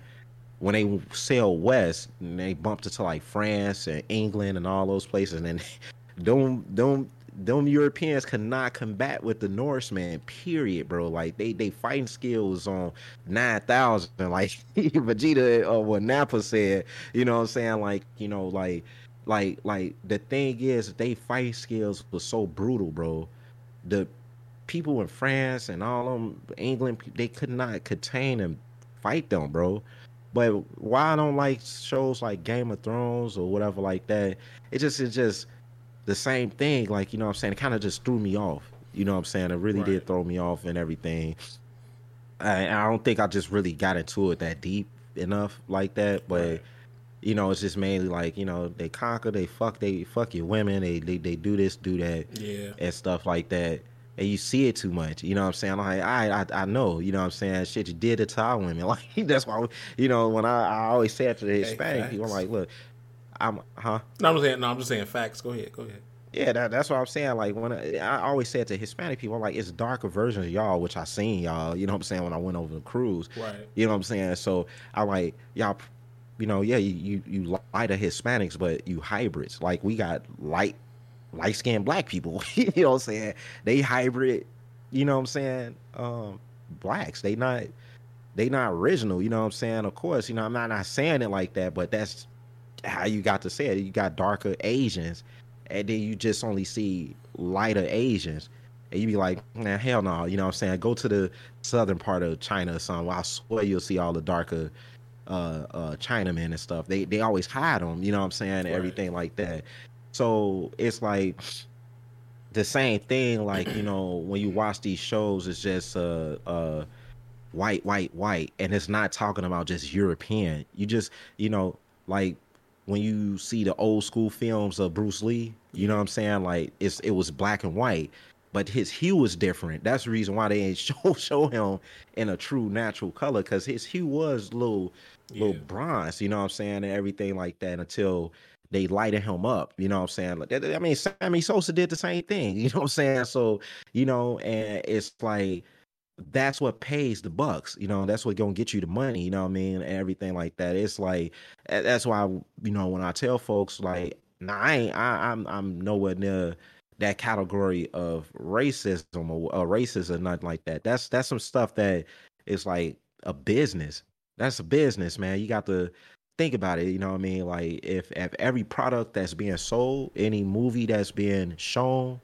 when they sailed west, they bumped into like France and England and all those places, and then them them them Europeans could not combat with the Norseman. Period, bro. Like they they fighting skills on nine thousand. Like Vegeta or what Nappa said. You know what I'm saying? Like you know like like like the thing is they fight skills was so brutal, bro. The people in France and all them, England, they could not contain and fight them, bro. But why I don't like shows like Game of Thrones or whatever like that, it just it's just the same thing. Like, you know what I'm saying? It kind of just threw me off. You know what I'm saying? It really right. did throw me off and everything. I, I, don't think I just really got into it that deep enough like that. But right. you know, it's just mainly like, you know, they conquer, they fuck, they fuck your women, they they, they do this, do that, yeah, and stuff like that. And you see it too much, you know what I'm saying? Like, I, I, I know, you know what I'm saying? Shit, you did it to our women. Like, that's why, you know, when I, I always say it to the Hispanic hey, people, I'm like, look, I'm huh? No, I'm saying no. I'm just saying facts. Go ahead. Go ahead. Yeah, that, that's what I'm saying. Like when I, I always say it to Hispanic people, I'm like it's darker versions of y'all, which I seen y'all. You know what I'm saying when I went over the cruise. Right. You know what I'm saying. So I like y'all. You know, yeah, you you, you lighter Hispanics, but you hybrids. Like we got light light skinned black people. you know what I'm saying? They hybrid. You know what I'm saying? Um, blacks. They not they not original. You know what I'm saying? Of course, you know I'm not not saying it like that, but that's how you got to say it. You got darker Asians, and then you just only see lighter Asians. And you be like, man, hell no, you know what I'm saying? Go to the southern part of China or something. I swear you'll see all the darker uh uh Chinamen and stuff. They they always hide them, you know what I'm saying? Right. Everything like that. So it's like the same thing, like, you know, when you watch these shows, it's just uh uh white, white, white, and it's not talking about just European. You just, you know, like when you see the old school films of Bruce Lee, you know what I'm saying? Like it's it was black and white, but his hue was different. That's the reason why they ain't show show him in a true natural color because his hue was little little yeah. bronze, you know what I'm saying, and everything like that until they lighted him up, you know what I'm saying? Like I mean, Sammy Sosa did the same thing, you know what I'm saying? So, you know, and it's like that's what pays the bucks you know that's what gonna get you the money you know what i mean and everything like that. It's like that's why you know when i tell folks like nah, i ain't I, i'm i'm nowhere near that category of racism or, or racism or nothing like that. That's that's some stuff that is like a business. That's a business man. You got to think about it you know what i mean? Like if if every product that's being sold any movie that's being shown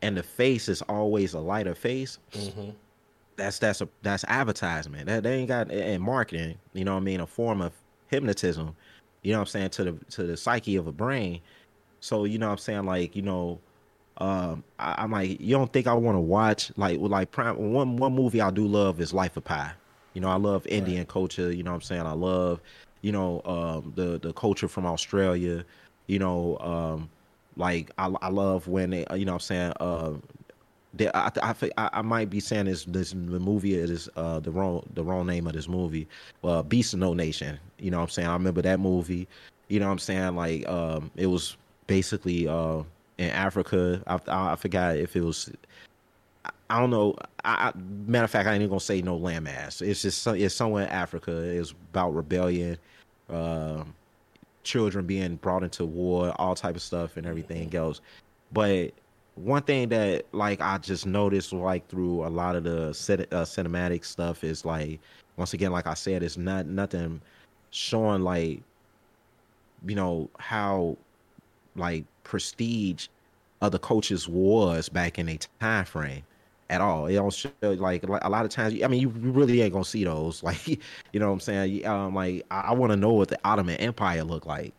and the face is always a lighter face mm-hmm that's that's a that's advertisement. That they ain't got and marketing. You know what I mean? A form of hypnotism. You know what I'm saying to the to the psyche of a brain. So you know what I'm saying like you know. Um, I, am like, you don't think I want to watch like like prime one one movie I do love is Life of Pi. You know, I love Indian right. culture. You know what I'm saying? I love, you know, um, the the culture from Australia. You know, um, like I, I love when they, you know, what I'm saying, uh, I, I, I, might be saying this this the movie is uh the wrong the wrong name of this movie uh Beast of No Nation. You know what I'm saying? I remember that movie. You know what I'm saying? Like um it was basically uh in Africa. I, I, I forgot if it was I don't know. I, matter of fact I ain't even gonna say no landmass it's just it's somewhere in Africa. It's about rebellion uh, children being brought into war all type of stuff and everything else. But one thing that like I just noticed like through a lot of the cin- uh, cinematic stuff is like once again like I said it's not nothing showing like you know how like prestige other coaches was back in a time frame at all. It don't show like, like a lot of times. I mean, you really ain't gonna see those. Like, you know what I'm saying? Um, like I, I want to know what the Ottoman Empire looked like.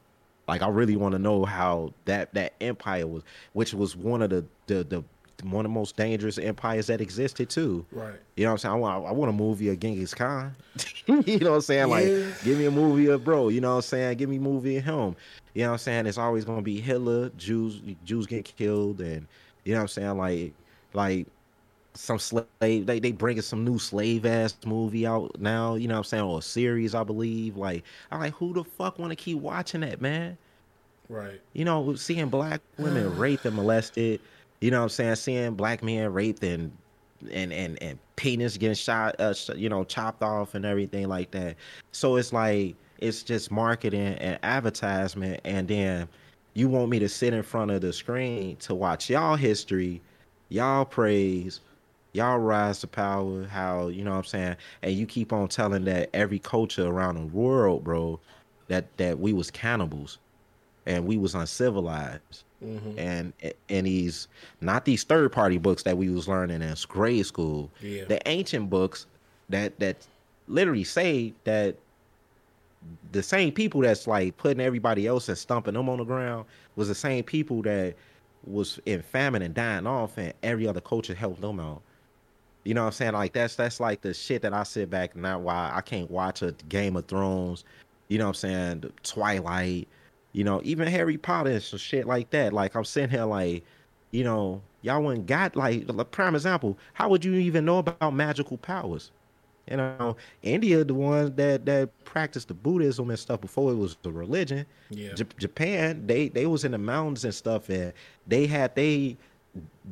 Like I really want to know how that that empire was, which was one of the the the one of the most dangerous empires that existed too. Right. You know what I'm saying? I want I want a movie of Genghis Khan. you know what I'm saying? Yeah. Like give me a movie of bro, you know what I'm saying? Give me a movie of him. You know what I'm saying? It's always gonna be Hitler, Jews Jews get killed and you know what I'm saying? Like like some slave they they bringing some new slave ass movie out now, you know what I'm saying, or a series, I believe. Like I'm like, who the fuck wanna keep watching that, man? Right. You know, seeing black women raped and molested, you know what I'm saying, seeing black men raped and and and and penis getting shot, uh, you know, chopped off and everything like that. So it's like it's just marketing and advertisement, and then you want me to sit in front of the screen to watch y'all history, y'all praise, y'all rise to power, how you know what I'm saying, and you keep on telling that every culture around the world, bro, that that we was cannibals and we was uncivilized. Mm-hmm. And and these not these third party books that we was learning in grade school. Yeah. The ancient books that that literally say that the same people that's like putting everybody else and stumping them on the ground was the same people that was in famine and dying off and every other culture helped them out. You know what I'm saying? Like that's that's like the shit that I sit back and now why I can't watch a Game of Thrones, you know what I'm saying, Twilight, you know, even Harry Potter and some shit like that. Like I'm sitting here like, you know, y'all wouldn't got like a prime example. How would you even know about magical powers? You know, India, the ones that that practiced the Buddhism and stuff before it was the religion. Yeah. J- Japan, they they was in the mountains and stuff, and they had they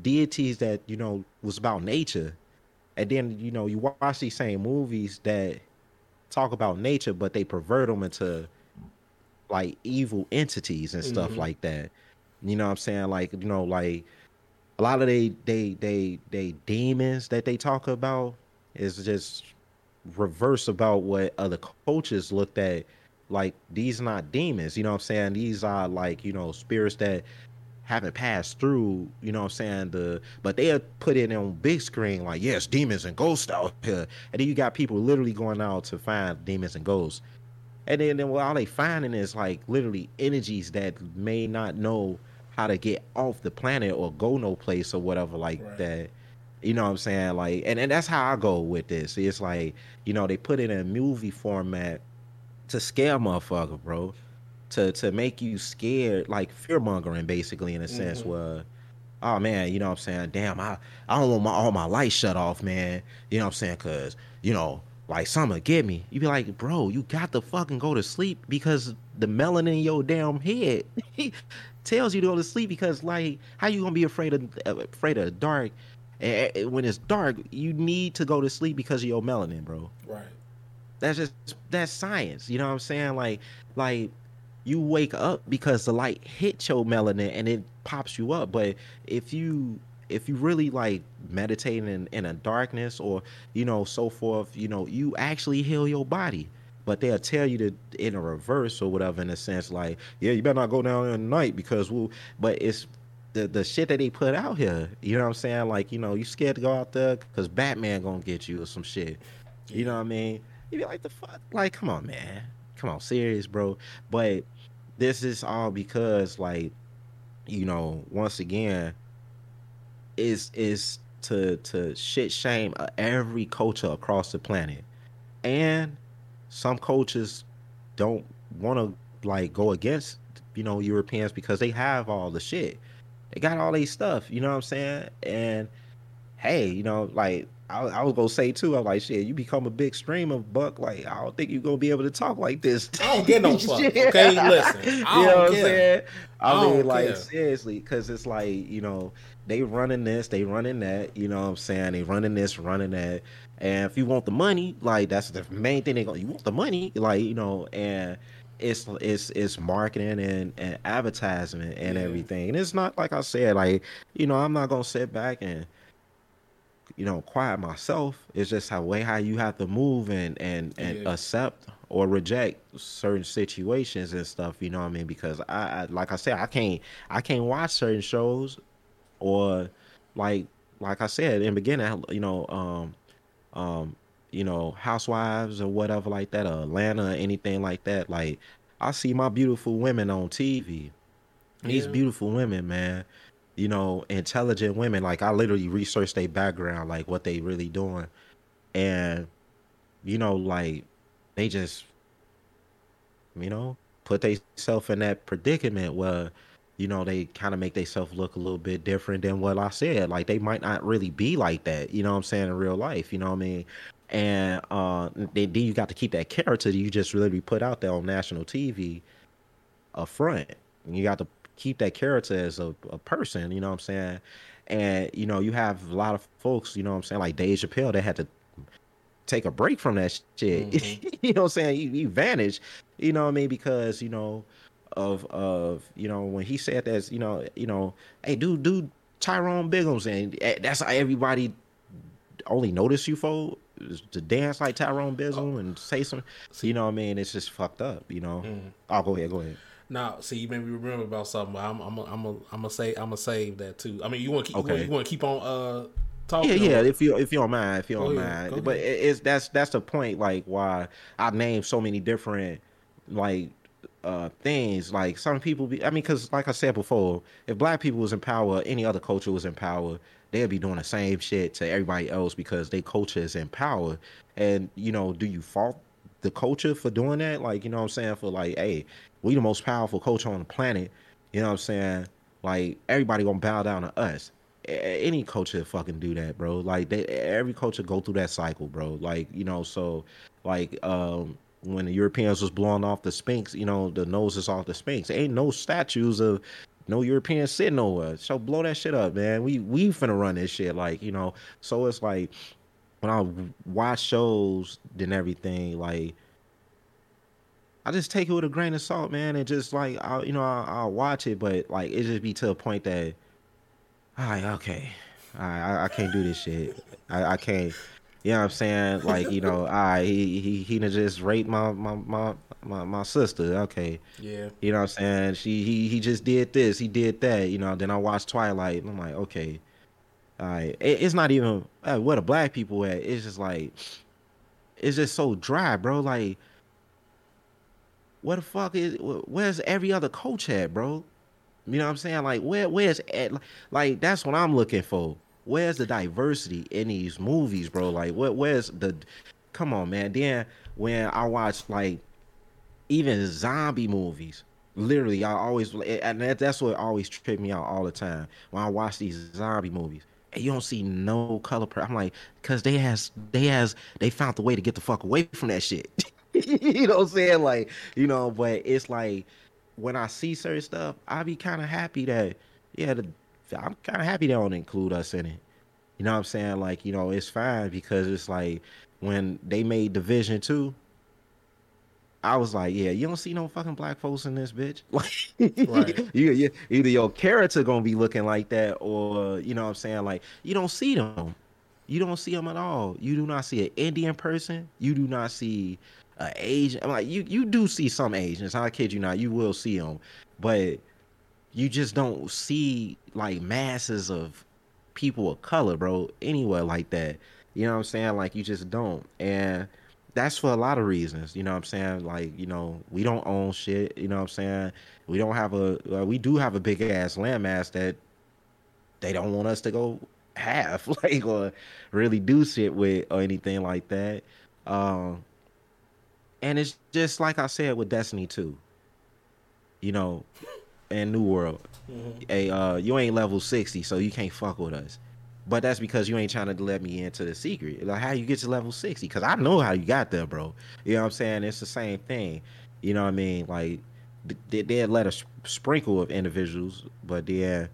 deities that you know was about nature. And then you know you watch these same movies that talk about nature, but they pervert them into like evil entities and stuff mm-hmm. like that. You know what I'm saying? Like, you know, like a lot of they they they they demons that they talk about is just reverse about what other cultures looked at like these not demons you know what i'm saying these are like you know spirits that haven't passed through you know what i'm saying the but they put it on big screen like yes demons and ghosts out here and then you got people literally going out to find demons and ghosts and then, then well, all they finding is like literally energies that may not know how to get off the planet or go no place or whatever like right. that. You know what I'm saying? Like, and, and that's how I go with this. It's like, you know, they put it in a movie format to scare motherfucker, bro. To to make you scared, like fear mongering, basically, in a mm-hmm. sense, where oh man, you know what I'm saying? Damn, I, I don't want my all my lights shut off, man. You know what I'm saying? Cause, you know, like summer get me. You be like, bro, you got to fucking go to sleep because the melanin in your damn head tells you to go to sleep because like how you gonna be afraid of afraid of dark and when it's dark you need to go to sleep because of your melanin bro right that's just that's science you know what i'm saying like like you wake up because the light hits your melanin and it pops you up. But if you if you really like meditating in, in a darkness or you know so forth you know you actually heal your body. But they'll tell you to in a reverse or whatever in a sense like yeah you better not go down in the night because we'll but it's the the shit that they put out here. You know what i'm saying? Like you know you scared to go out there because batman gonna get you or some shit. You know what i mean? You be like the fuck? Like come on man. Come on serious bro. But this is all because like you know once again is is to to shit shame uh, every culture across the planet, and some cultures don't want to like go against you know Europeans because they have all the shit. They got all these stuff, you know what I'm saying? And hey, you know, like I, I, was gonna say too. I'm like, shit, you become a big streamer, Buck. Like, I don't think you're gonna be able to talk like this. I don't get no fuck. Okay, listen. I you know what I'm saying? I, I mean, like, care. seriously, because it's like, you know, they running this, they running that. You know what I'm saying? They running this, running that. And if you want the money, like, that's the main thing they go. You want the money, like, you know, and it's it's it's marketing and, and advertisement and yeah. everything. And it's not like I said, like, you know, I'm not gonna sit back and you know, quiet myself. It's just how way how you have to move and and and yeah. accept or reject certain situations and stuff. You know what I mean? Because I, I, like I said, I can't I can't watch certain shows or like like I said in the beginning. You know, um, um, you know, Housewives or whatever like that, or Atlanta, or anything like that. Like I see my beautiful women on TV. These beautiful women, man you know, intelligent women. Like I literally researched their background, like what they really doing, and you know, like they just, you know, put themselves in that predicament where, you know, they kind of make themselves look a little bit different than what I said. Like they might not really be like that. You know what I'm saying in real life. You know what I mean? And uh, then you got to keep that character that you just really put out there on national TV up front. You got to keep that character as a, a person, you know what I'm saying? And you know, you have a lot of folks, you know what I'm saying, like Dave Chappelle, they had to take a break from that shit. Mm-hmm. you know what I'm saying? He, he vanished. You know what I mean? Because, you know, of of, you know, when he said that, you know, you know, hey, dude, dude, Tyrone Biggums, and eh, that's how everybody only notice you for to dance like Tyrone Biggums oh. and say some, So you know what I mean? It's just fucked up, you know. Mm-hmm. Oh, go ahead, go ahead. Now, see, you made me remember about something. I'm, I'm, I'm, I'm, I'm gonna say, I'm gonna save that too. I mean, you want to keep, okay. you want to keep on uh talking? Yeah, yeah. If you, if you don't mind, if you don't mind, but it's that's that's the point. Like why I named so many different like uh things. Like some people be, I mean, because like I said before, if black people was in power, any other culture was in power, they'll be doing the same shit to everybody else because their culture is in power. And you know, do you fault the culture for doing that? Like, you know what I'm saying? For like, hey, we the most powerful culture on the planet. You know what I'm saying? Like everybody gonna bow down to us. Any culture fucking do that, bro. Like they, every culture go through that cycle, bro. Like you know, so like um when the Europeans was blowing off the Sphinx, you know, the noses off the Sphinx. Ain't no statues of no European sitting nowhere. So blow that shit up, man. We we finna run this shit, like you know. So it's like when I watch shows and everything, like I just take it with a grain of salt, man, and just like I, you know, I'll, I'll watch it, but like it just be to a point that, all right, okay, all right, I, I can't do this shit. I, I can't. You know what I'm saying? Like, you know, I he he he just raped my my my my, my sister. Okay. Yeah. You know what I'm saying? She he he just did this, he did that, you know, then I watched Twilight and I'm like, okay. Right. It, it's not even uh, where the black people at. It's just like it's just so dry, bro. Like what the fuck is where's every other coach at, bro? You know what I'm saying? Like where where's like that's what I'm looking for. Where's the diversity in these movies, bro? Like what where's the come on, man. Then when I watch like even zombie movies, literally I always and that's what always tripped me out all the time when I watch these zombie movies. You don't see no color. I'm like, cause they has they has they found the way to get the fuck away from that shit. you know what I'm saying? Like, you know, but it's like when I see certain stuff, I be kind of happy that, yeah, the, I'm kind of happy they don't include us in it. You know what I'm saying? Like, you know, it's fine because it's like when they made Division 2, I was like, yeah, you don't see no fucking black folks in this bitch. Like, right. you, you, either your character gonna be looking like that, or you know what I'm saying, like you don't see them. You don't see them at all. You do not see an Indian person. You do not see an Asian. I'm like you you do see some Asians. I kid you not. You will see them, but you just don't see like masses of people of color, bro, anywhere like that. You know what I'm saying? Like you just don't. And that's for a lot of reasons. You know what I'm saying? Like, you know, we don't own shit. You know what I'm saying? We don't have a, uh, we do have a big ass landmass that they don't want us to go have, like, or really do shit with or anything like that. Um, and it's just like I said with Destiny 2. You know, and New World. Mm-hmm. Hey, uh, you ain't level 60, so you can't fuck with us. But that's because you ain't trying to let me into the secret. Like how you get to level 60? Because I know how you got there, bro. You know what I'm saying? It's the same thing. You know what I mean? Like they they let a sprinkle of individuals, but they're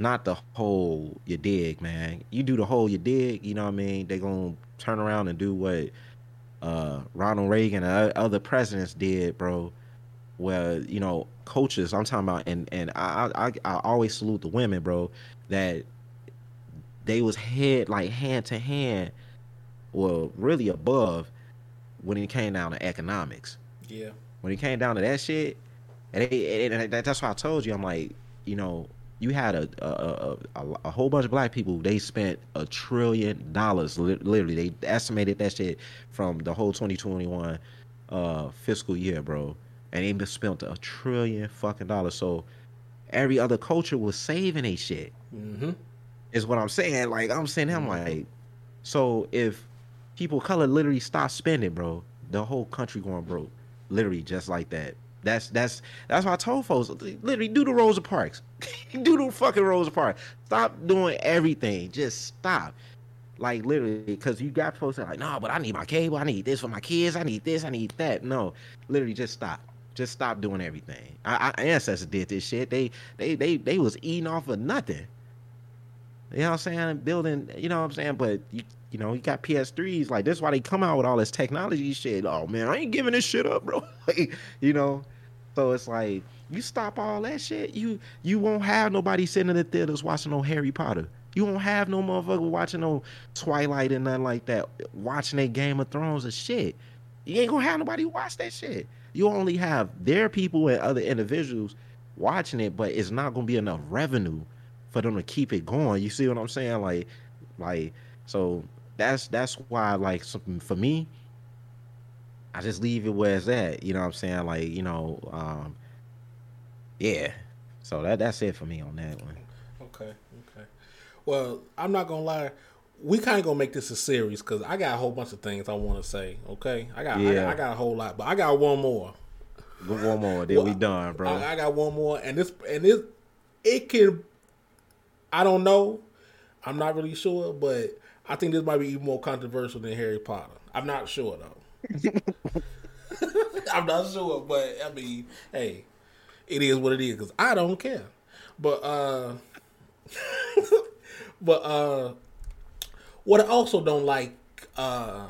not the whole you dig, man. You do the whole you dig, you know what I mean? They gonna turn around and do what uh, Ronald Reagan and other presidents did, bro. Where you know coaches, I'm talking about, and and I I, I always salute the women, bro. That they was head like hand to hand, well, really above when it came down to economics. Yeah. When it came down to that shit, and, it, and that's why I told you, I'm like, you know, you had a a, a, a whole bunch of black people. They spent a trillion dollars. Literally, they estimated that shit from the whole 2021 uh, fiscal year, bro. And they spent a trillion fucking dollars. So every other culture was saving a shit. Mm-hmm. Is what I'm saying. Like I'm saying, I'm mm-hmm. like, so if people color literally stop spending, bro, the whole country going broke. Literally, just like that. That's that's that's why I told folks literally do the Rosa Parks, do the fucking Rosa Parks. Stop doing everything. Just stop. Like literally, because you got folks that are like, no, but I need my cable. I need this for my kids. I need this. I need that. No, literally, just stop. Just stop doing everything. Our, our ancestors did this shit. They they they they was eating off of nothing. You know what I'm saying? Building, you know what I'm saying? But you, you know, you got PS3s. Like, that's why they come out with all this technology shit. Oh man, I ain't giving this shit up, bro. like, you know, so it's like you stop all that shit, you you won't have nobody sitting in the theaters watching no Harry Potter. You won't have no motherfucker watching no Twilight and nothing like that, watching a Game of Thrones or shit. You ain't gonna have nobody watch that shit. You only have their people and other individuals watching it, but it's not gonna be enough revenue for them to keep it going. You see what I'm saying? Like, like so that's that's why like something for me, I just leave it where it's at. You know what I'm saying? Like, you know, um, yeah. So that that's it for me on that one. Okay, okay. Well, I'm not gonna lie. We kind of gonna make this a series because I got a whole bunch of things I want to say. Okay, I got, yeah. I got, I got a whole lot, but I got one more. One more, then well, we done, bro. I, I got one more, and this and this it can. I don't know. I'm not really sure, but I think this might be even more controversial than Harry Potter. I'm not sure though. I'm not sure, but I mean, hey, it is what it is because I don't care. But uh, but uh, what I also don't like, uh,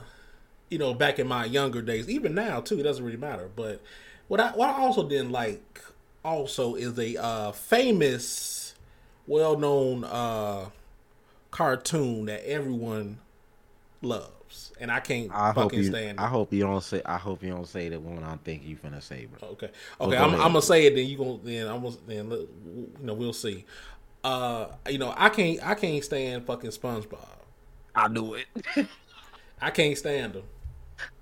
you know, back in my younger days, even now too, it doesn't really matter. But what I what I also didn't like also is a uh, famous, well known uh, cartoon that everyone loves and I can't I fucking you, stand it. I hope you don't say. I hope you don't say the one I think you finna say, bro. Okay, okay. I'm, I'm, gonna say it. Then you gonna then I'm gonna then you know we'll see. Uh, you know I can't I can't stand fucking SpongeBob. I do it. I can't stand him.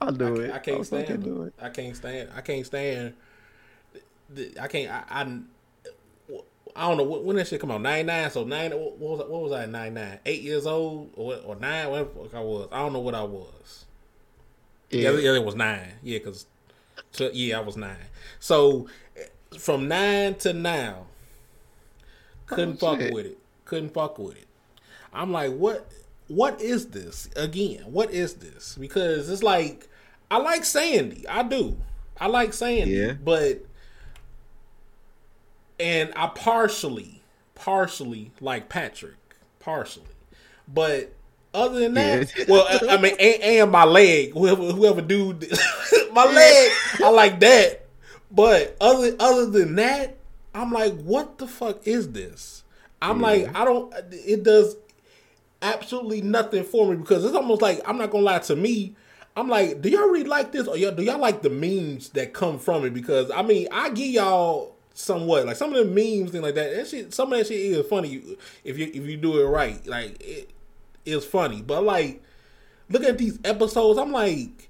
I'll do I, it. I can't I'll stand him. It. I can't stand. I can't stand. I can't. I, I I don't know when that shit come out. Ninety nine. So nine. What was what was I? Ninety nine. Eight years old or, or nine? What I was? I don't know what I was. Yeah, yeah, it was nine. Yeah, because yeah, I was nine. So eh, from nine to now, couldn't oh, fuck with it. Couldn't fuck with it. I'm like, what? What is this again? What is this? Because it's like I like Sandy. I do. I like Sandy. Yeah. But and I partially, partially like Patrick, partially, but other than that, yeah. well, I, I, mean, and, and, my leg, whoever, whoever dude, my leg, I like that. But other other than that, I'm like, what the fuck is this? I'm yeah. like, I don't. It does absolutely nothing for me because it's almost like I'm not gonna lie to me. I'm like, do y'all really like this, or y'all, do y'all like the memes that come from it? Because I mean, I give y'all somewhat. Like some of the memes and like that. That shit, some of that shit is funny if you if you do it right. Like it is funny, but like looking at these episodes, I'm like,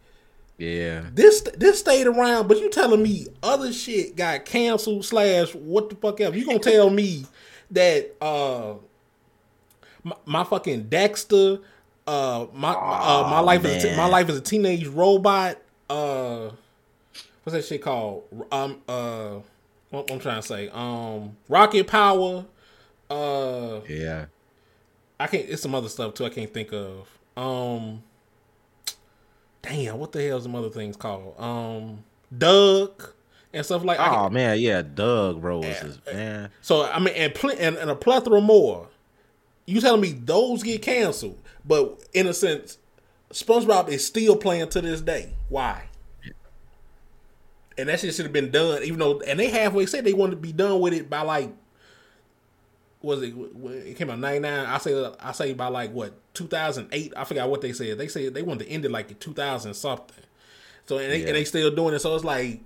yeah, this this stayed around. But you telling me other shit got canceled slash what the fuck else? You gonna tell me that uh my, my fucking Dexter, uh my oh, uh, my life man. is a, my life is a teenage robot. Uh, what's that shit called? Um uh what I'm trying to say. Um, Rocket Power. Uh, yeah. I can't. It's some other stuff too. I can't think of. Um, damn, what the hell is some other things called? Um, Doug and stuff like. Oh man, yeah, Doug Rose, man. So I mean, and, pl- and and a plethora more. You telling me those get canceled, but in a sense, SpongeBob is still playing to this day. Why? And that shit should have been done. Even though, and they halfway said they wanted to be done with it by like, was it? It came out ninety nine. I say, I say by like what two thousand eight. I forgot what they said. They said they wanted to end it like two thousand something. So and they, yeah. and they still doing it. So it's like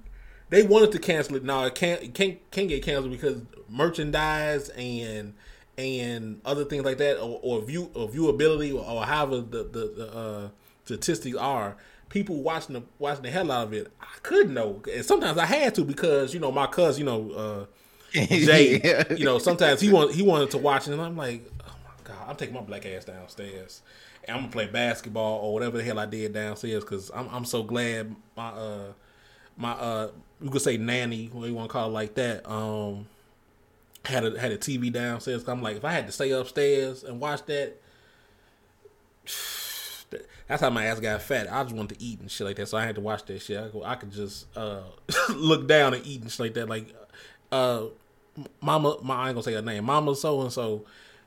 they wanted to cancel it. Now it can't it can't can't get canceled because merchandise and and other things like that, or, or view or viewability, or, or however the the, the uh, statistics are people watching the watching the hell out of it, I could know, and sometimes I had to because you know my cousin, you know, uh, Jay, yeah. you know, sometimes he want he wanted to watch it, and I'm like, oh my god, I'm taking my black ass downstairs, and I'm gonna play basketball or whatever the hell I did downstairs because I'm I'm so glad my uh my uh you could say nanny, what you want to call it like that, um had a had a TV downstairs. I'm like, if I had to stay upstairs and watch that that's how my ass got fat. I just wanted to eat and shit like that, so I had to watch that shit. I, could, I could just uh, look down and eat and shit like that. Like, uh, mama, my I ain't gonna say her name, mama so and so.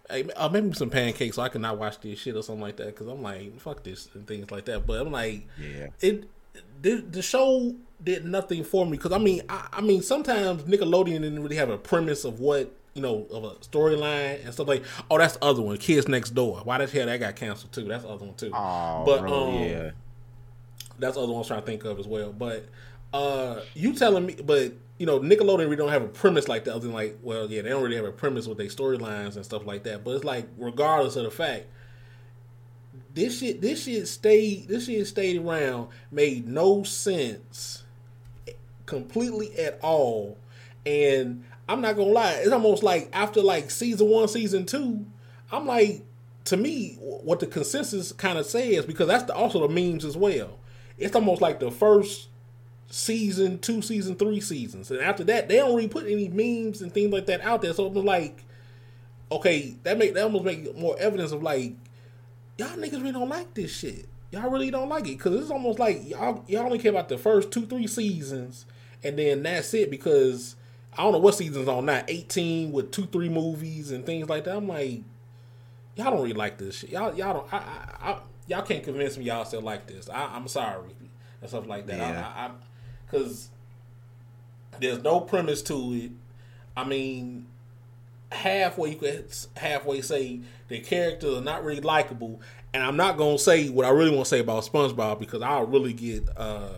Hey, uh, maybe some pancakes so I can not watch this shit or something like that because I'm like fuck this and things like that. But I'm like, yeah, it the, the show did nothing for me because I mean I, I mean sometimes Nickelodeon didn't really have a premise of what you know of a storyline and stuff like. Oh, that's the other one, Kids Next Door. Why the hell that got canceled too? That's the other one too. Oh, but bro, um, yeah, that's the other one I was trying to think of as well. But uh you telling me, but you know, Nickelodeon really don't have a premise like that. Other than like, well, yeah, they don't really have a premise with their storylines and stuff like that. But it's like, regardless of the fact, this shit, this shit stayed, this shit stayed around, made no sense, completely at all. And I'm not gonna lie, it's almost like after like season one, season two, I'm like, to me, what the consensus kind of says because that's the, also the memes as well. It's almost like the first season, two season, three seasons, and after that, they don't really put any memes and things like that out there. So was like, okay, that make that almost make more evidence of like, y'all niggas really don't like this shit. Y'all really don't like it because it's almost like y'all y'all only care about the first two three seasons, and then that's it because. I don't know what season's on now. Eighteen with two, three movies and things like that. I'm like, y'all don't really like this shit. Y'all, y'all don't. I, I, I y'all can't convince me y'all still like this. I, am sorry and stuff like that. Yeah. I, I, because there's no premise to it. I mean, halfway you could halfway say the characters are not really likable, and I'm not gonna say what I really want to say about SpongeBob because I'll really get uh,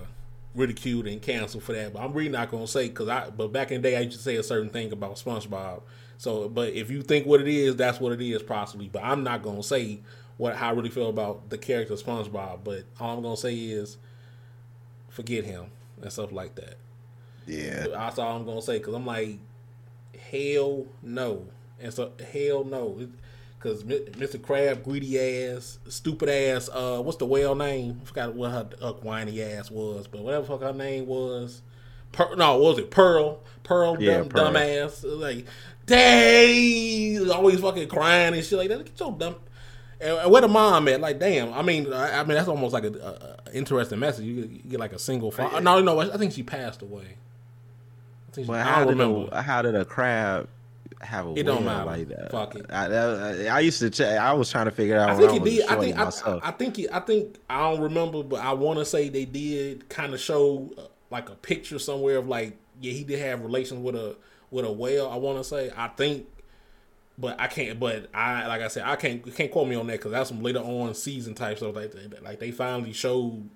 ridiculed and canceled for that. But I'm really not gonna say because I. But back in the day, I used to say a certain thing about SpongeBob. So, but if you think what it is, that's what it is, possibly. But I'm not gonna say what how I really feel about the character SpongeBob. But all I'm gonna say is, forget him and stuff like that. Yeah, that's all I'm gonna say because I'm like, hell no, and so hell no, because Mr. Crab, greedy ass, stupid ass. Uh, what's the whale name? I forgot what her, her whiny ass was, but whatever fuck her name was. Per, no, was it Pearl? Pearl, yeah, dumb, Pearl. dumbass. Like, dang, always fucking crying and shit like that. Get your dumb and where the mom at? Like, damn. I mean, I, I mean that's almost like a, a interesting message. You, you, get like a single. Fa- no, no. I think she passed away. I think she, well, how did a, how did a crab have a it don't matter like that? Fuck it. I, I, I, used to check. I was trying to figure out. I think it did. I think I, I, think it, I think I don't remember, but I want to say they did kind of show uh, like a picture somewhere of like yeah he did have relations with a with a whale. I want to say I think but I can't. But I like I said, I can't can't quote me on that because that's some later on season type stuff like that. Like they finally showed,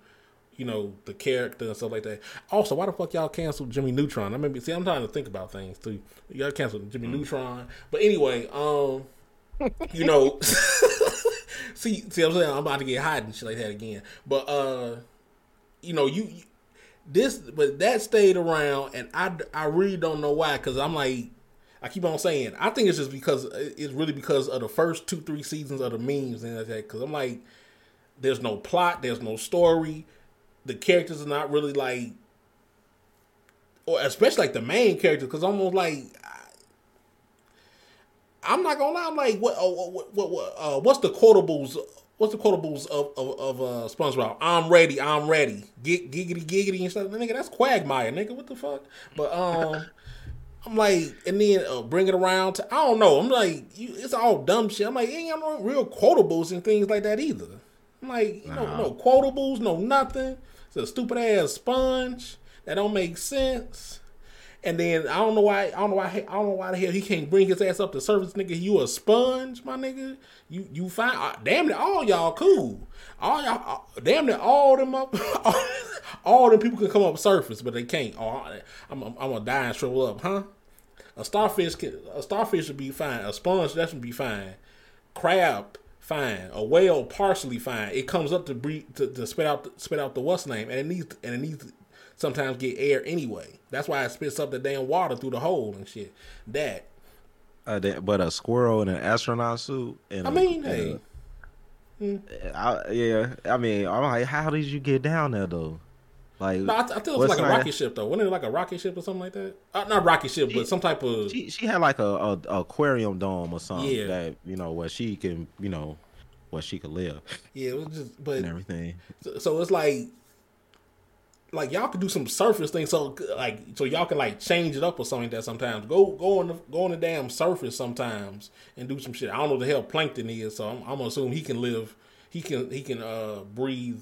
you know, the character and stuff like that. Also, why the fuck y'all canceled Jimmy Neutron? I mean, see, I'm trying to think about things too. Y'all canceled Jimmy mm. Neutron, but anyway, um, you know, see, see, I'm saying I'm about to get hot and shit like that again. But uh, you know, you this, but that stayed around, and I I really don't know why because I'm like I keep on saying. I think it's just because it's really because of the first two, three seasons of the memes and that. Because I'm like, there's no plot, there's no story, the characters are not really like, or especially like the main characters. Because almost like, I'm not gonna lie. I'm like, what, uh, what, what, what uh, what's the quotables? What's the quotables of of, of uh, SpongeBob? I'm ready. I'm ready. Get giggity giggity and stuff. Nigga, that's Quagmire, nigga. What the fuck? But um. I'm like, and then uh, bring it around to I don't know. I'm like, you, it's all dumb shit. I'm like, ain't got no real quotables and things like that either. I'm like, you know, no quotables, no nothing. It's a stupid ass sponge that don't make sense. And then I don't know why I don't know why I don't know why the hell he can't bring his ass up to service, nigga. You a sponge, my nigga. You you find uh, damn it, all y'all cool. All y'all uh, damn it, all them up, all, all them people can come up surface, but they can't. Oh, I'm I'm, I'm gonna die and shrivel up, huh? A starfish can, a starfish would be fine. A sponge that should be fine. Crab fine. A whale partially fine. It comes up to breathe to, to spit out the, spit out the what's name, and it needs and it needs sometimes get air anyway. That's why it spits up the damn water through the hole and shit. That. Uh, but a squirrel in an astronaut suit. And I mean, a, hey. Uh, I, yeah, I mean, I'm like, how did you get down there though? Like, no, I, th- I it was like a rocket ship though. Wasn't it like a rocket ship or something like that? Uh, not rocket ship, she, but some type of. She, she had like a, a, a, aquarium dome or something yeah. that you know where she can you know where she could live. Yeah, it was just but and everything. So, so it's like like y'all could do some surface things, so like so y'all can like change it up or something like that sometimes. Go go on the go on the damn surface sometimes and do some shit. I don't know the hell plankton is, so I'm, I'm gonna assume he can live. He can he can uh breathe.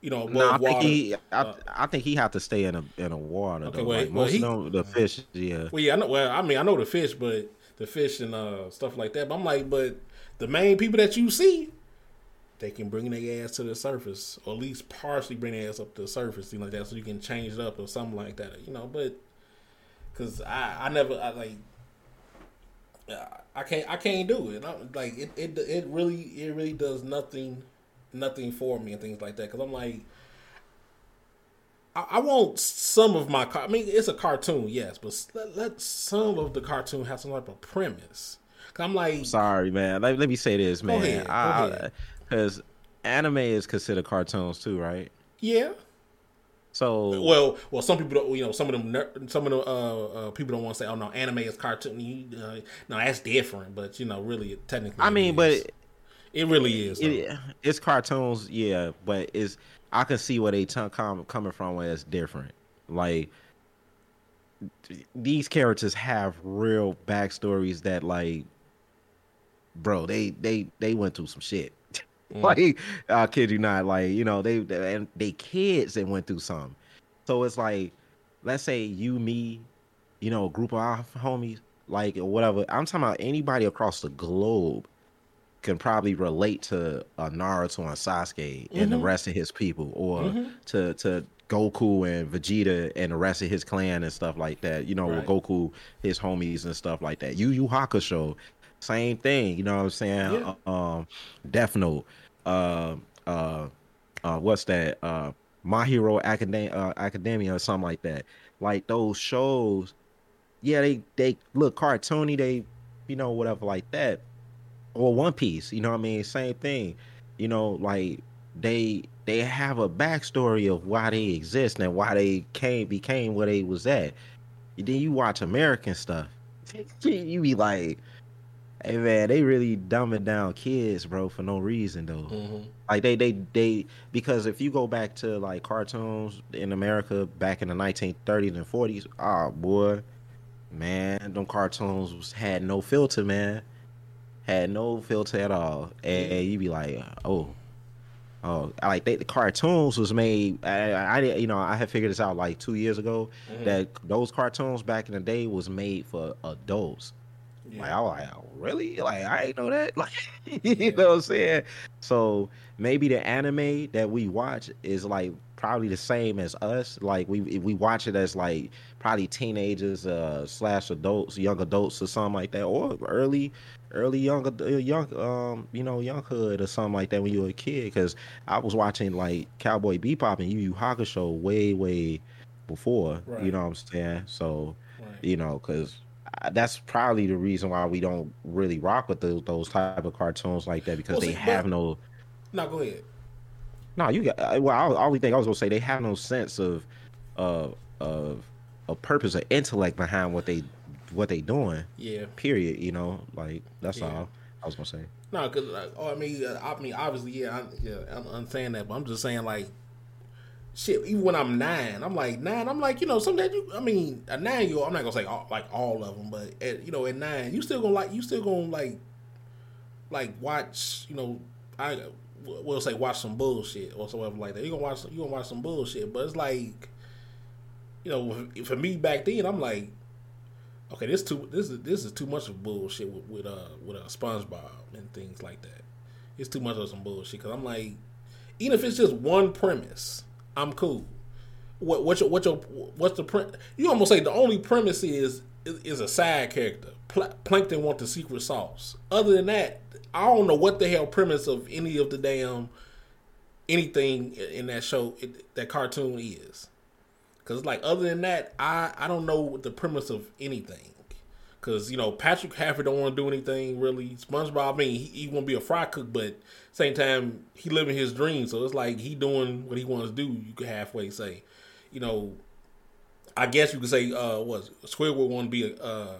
You know, no, I think he. I, uh, I, think he have to stay in a in a water. Okay, though. Well, like, well, most he, of the fish, yeah. Well, yeah, I know. Well, I mean, I know the fish, but the fish and uh stuff like that. But I'm like, but the main people that you see, they can bring their ass to the surface, or at least partially bring their ass up to the surface, you know, like that, so you can change it up or something like that, you know. But because I, I never, I like, I can't, I can't do it. I, like it, it, it really, it really does nothing, nothing for me and things like that. Because I'm like, I, I, want some of my, I mean, it's a cartoon, yes, but let, let some of the cartoon have some type of premise. I'm like, sorry, man. Let, let me say this, man. Because anime is considered cartoons too, right? Yeah. So well, well, some people don't. You know, some of them, some of the uh, uh, people don't want to say, "Oh no, anime is cartoon." Uh, no, that's different. But you know, really, technically, I mean, but it really is. It, it's cartoons, yeah. But it's I can see where they t- come coming from where it's different. Like these characters have real backstories that like bro, they they they went through some shit. Mm. like I kid you not, like you know they, they and they kids that went through some. So it's like, let's say you, me, you know, a group of our homies, like or whatever. I'm talking about anybody across the globe can probably relate to a Naruto and Sasuke mm-hmm. and the mm-hmm. rest of his people, or mm-hmm. to to Goku and Vegeta and the rest of his clan and stuff like that. You know, right. Goku, his homies and stuff like that. Yu Yu Hakusho, same thing. You know what I'm saying? Yeah. Uh, um, Death Note. Uh, uh, uh, what's that? Uh, My Hero Academia, uh, Academia or something like that. Like those shows, yeah, they they look cartoony. They, you know, whatever like that. Or One Piece. You know what I mean? Same thing. You know, like they they have a backstory of why they exist and why they came became where they was at. And then you watch American stuff, you be like, Hey man, they really dumbing down kids, bro, for no reason though. Mm-hmm. Like they, they, they, because if you go back to like cartoons in America back in the 1930s and 40s, ah, oh, boy, man, them cartoons had no filter, man, had no filter at all, and, and you be like, oh, oh, like they, the cartoons was made. I, I, you know, I had figured this out like two years ago mm-hmm. that those cartoons back in the day was made for adults. Yeah. Like I was like, really? Like I ain't know that. Like you know what I'm saying? So maybe the anime that we watch is like probably the same as us. Like we we watch it as like probably teenagers uh slash adults, young adults or something like that, or early early young young um you know younghood or something like that when you were a kid. Because I was watching like Cowboy Bebop and Yu Yu Hakusho way way before. Right. You know what I'm saying? So right. you know because that's probably the reason why we don't really rock with the, those type of cartoons like that because well, they have no. No, go ahead. No, you got. Uh, well, I only think I was gonna say they have no sense of, uh, of, a purpose or intellect behind what they, what they doing. Yeah. Period. You know, like that's yeah. all I was gonna say. No, because like, oh, I mean, uh, I mean, obviously, yeah, I, yeah, I'm, I'm saying that, but I'm just saying like shit, even when I'm nine, I'm like nine. I'm like, you know, some that you, I mean, a nine year old. I'm not gonna say all, like all of them, but at, you know, at nine, you still gonna like, you still gonna like, like watch, you know, I will say watch some bullshit or something like that. You gonna watch, you gonna watch some bullshit, but it's like, you know, for me back then, I'm like, okay, this too, this is this is too much of bullshit with, with uh with uh, SpongeBob and things like that. It's too much of some bullshit because I'm like, even if it's just one premise I'm cool. What what's your what's your what's the pre- you almost say the only premise is is, a side character. Pl- Plankton want the secret sauce. Other than that, I don't know what the hell premise of any of the damn anything in that show that cartoon is. Cause like other than that, I I don't know the premise of anything. Cause you know Patrick Hafford don't want to do anything really. SpongeBob, I mean, he, he want to be a fry cook, but same time he living his dream. So it's like he doing what he wants to do. You could halfway say, you know, I guess you could say, uh, what Squidward want to be a, uh,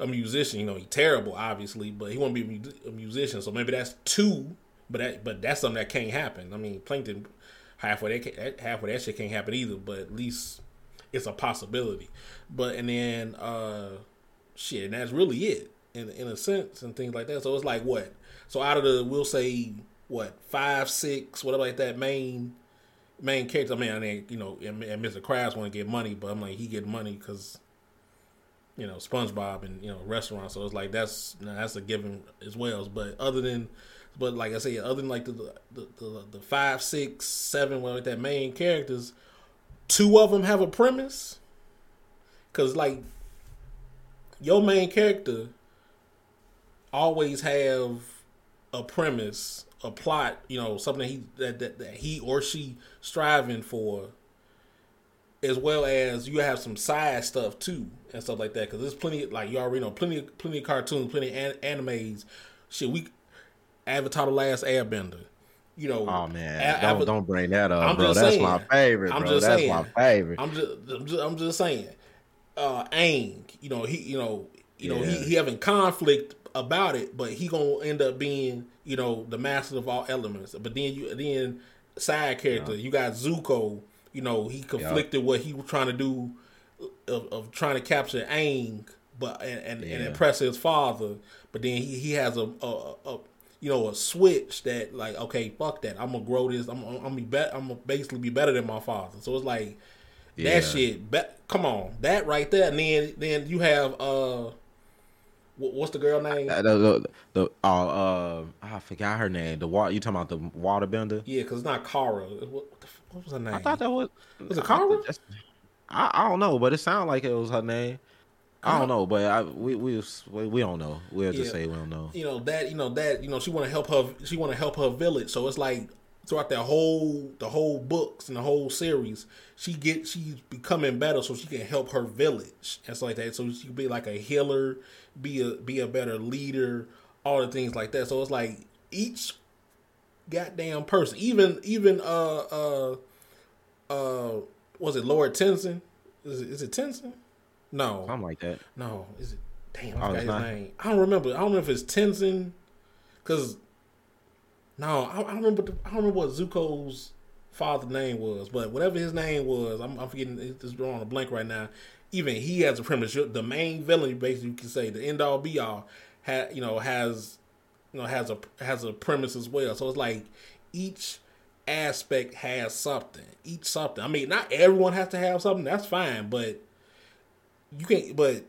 a musician. You know, he terrible, obviously, but he want to be a musician. So maybe that's two, but that but that's something that can't happen. I mean, Plankton halfway that halfway that shit can't happen either. But at least it's a possibility. But and then uh shit, and that's really it in in a sense and things like that. So it's like what? So out of the we'll say what five, six, whatever like that main main character. I mean, I mean, you know, and, and Mr. Krabs want to get money, but I'm like he get money because you know SpongeBob and you know restaurants. So it's like that's that's a given as well. But other than but like I said, other than like the the, the, the five, six, seven, well, that main characters, two of them have a premise. Cause like your main character always have a premise, a plot, you know, something that he that, that, that he or she striving for, as well as you have some side stuff too and stuff like that. Because there's plenty, like you already know, plenty, plenty of cartoons, plenty of an- animes. Shit, we Avatar: The Last Airbender. You know, oh man, a- don't Ava- don't bring that up, I'm bro. That's saying, my favorite, bro. I'm just That's saying, my favorite. I'm just, I'm just, I'm just saying. Uh, Aang, you know, he, you know, you yeah. know, he, he having conflict about it, but he gonna end up being, you know, the master of all elements. But then you, then side character, yeah. you got Zuko. You know, he conflicted yeah. what he was trying to do of, of trying to capture Aang, but and and, and impress his father. But then he, he has a, a, a you know, a switch that like, okay, fuck that. I'm gonna grow this. I'm, I'm, gonna be bet. I'm gonna basically be better than my father. So it's like yeah. that shit. Be- come on, that right there. And then then you have uh, what's the girl name? Uh, the, the, the uh, uh, I forgot her name. The water. You talking about the waterbender? Yeah, because it's not Kara. What, what, was her name? I thought that was. Was it Kara? I, I don't know, but it sounded like it was her name. I don't know, but I, we we we don't know. We'll just yeah. say we don't know. You know that you know that you know she want to help her. She want to help her village. So it's like throughout that whole the whole books and the whole series, she get she's becoming better so she can help her village and stuff like that. So she can be like a healer, be a be a better leader, all the things like that. So it's like each goddamn person, even even uh uh uh was it Lord Tenzin? Is it, is it Tenzin? No, something like that. No, is it? Damn, I oh, his name. I don't remember. I don't know if it's Tenzin, because no, I, I, don't remember. The, I don't remember what Zuko's father name was, but whatever his name was, I'm, I'm forgetting. It's drawing a blank right now. Even he has a premise. The main villain, basically, you can say the end all be all, ha, you know, has you know has a has a premise as well. So it's like each aspect has something. Each something. I mean, not everyone has to have something. That's fine, but you can't. But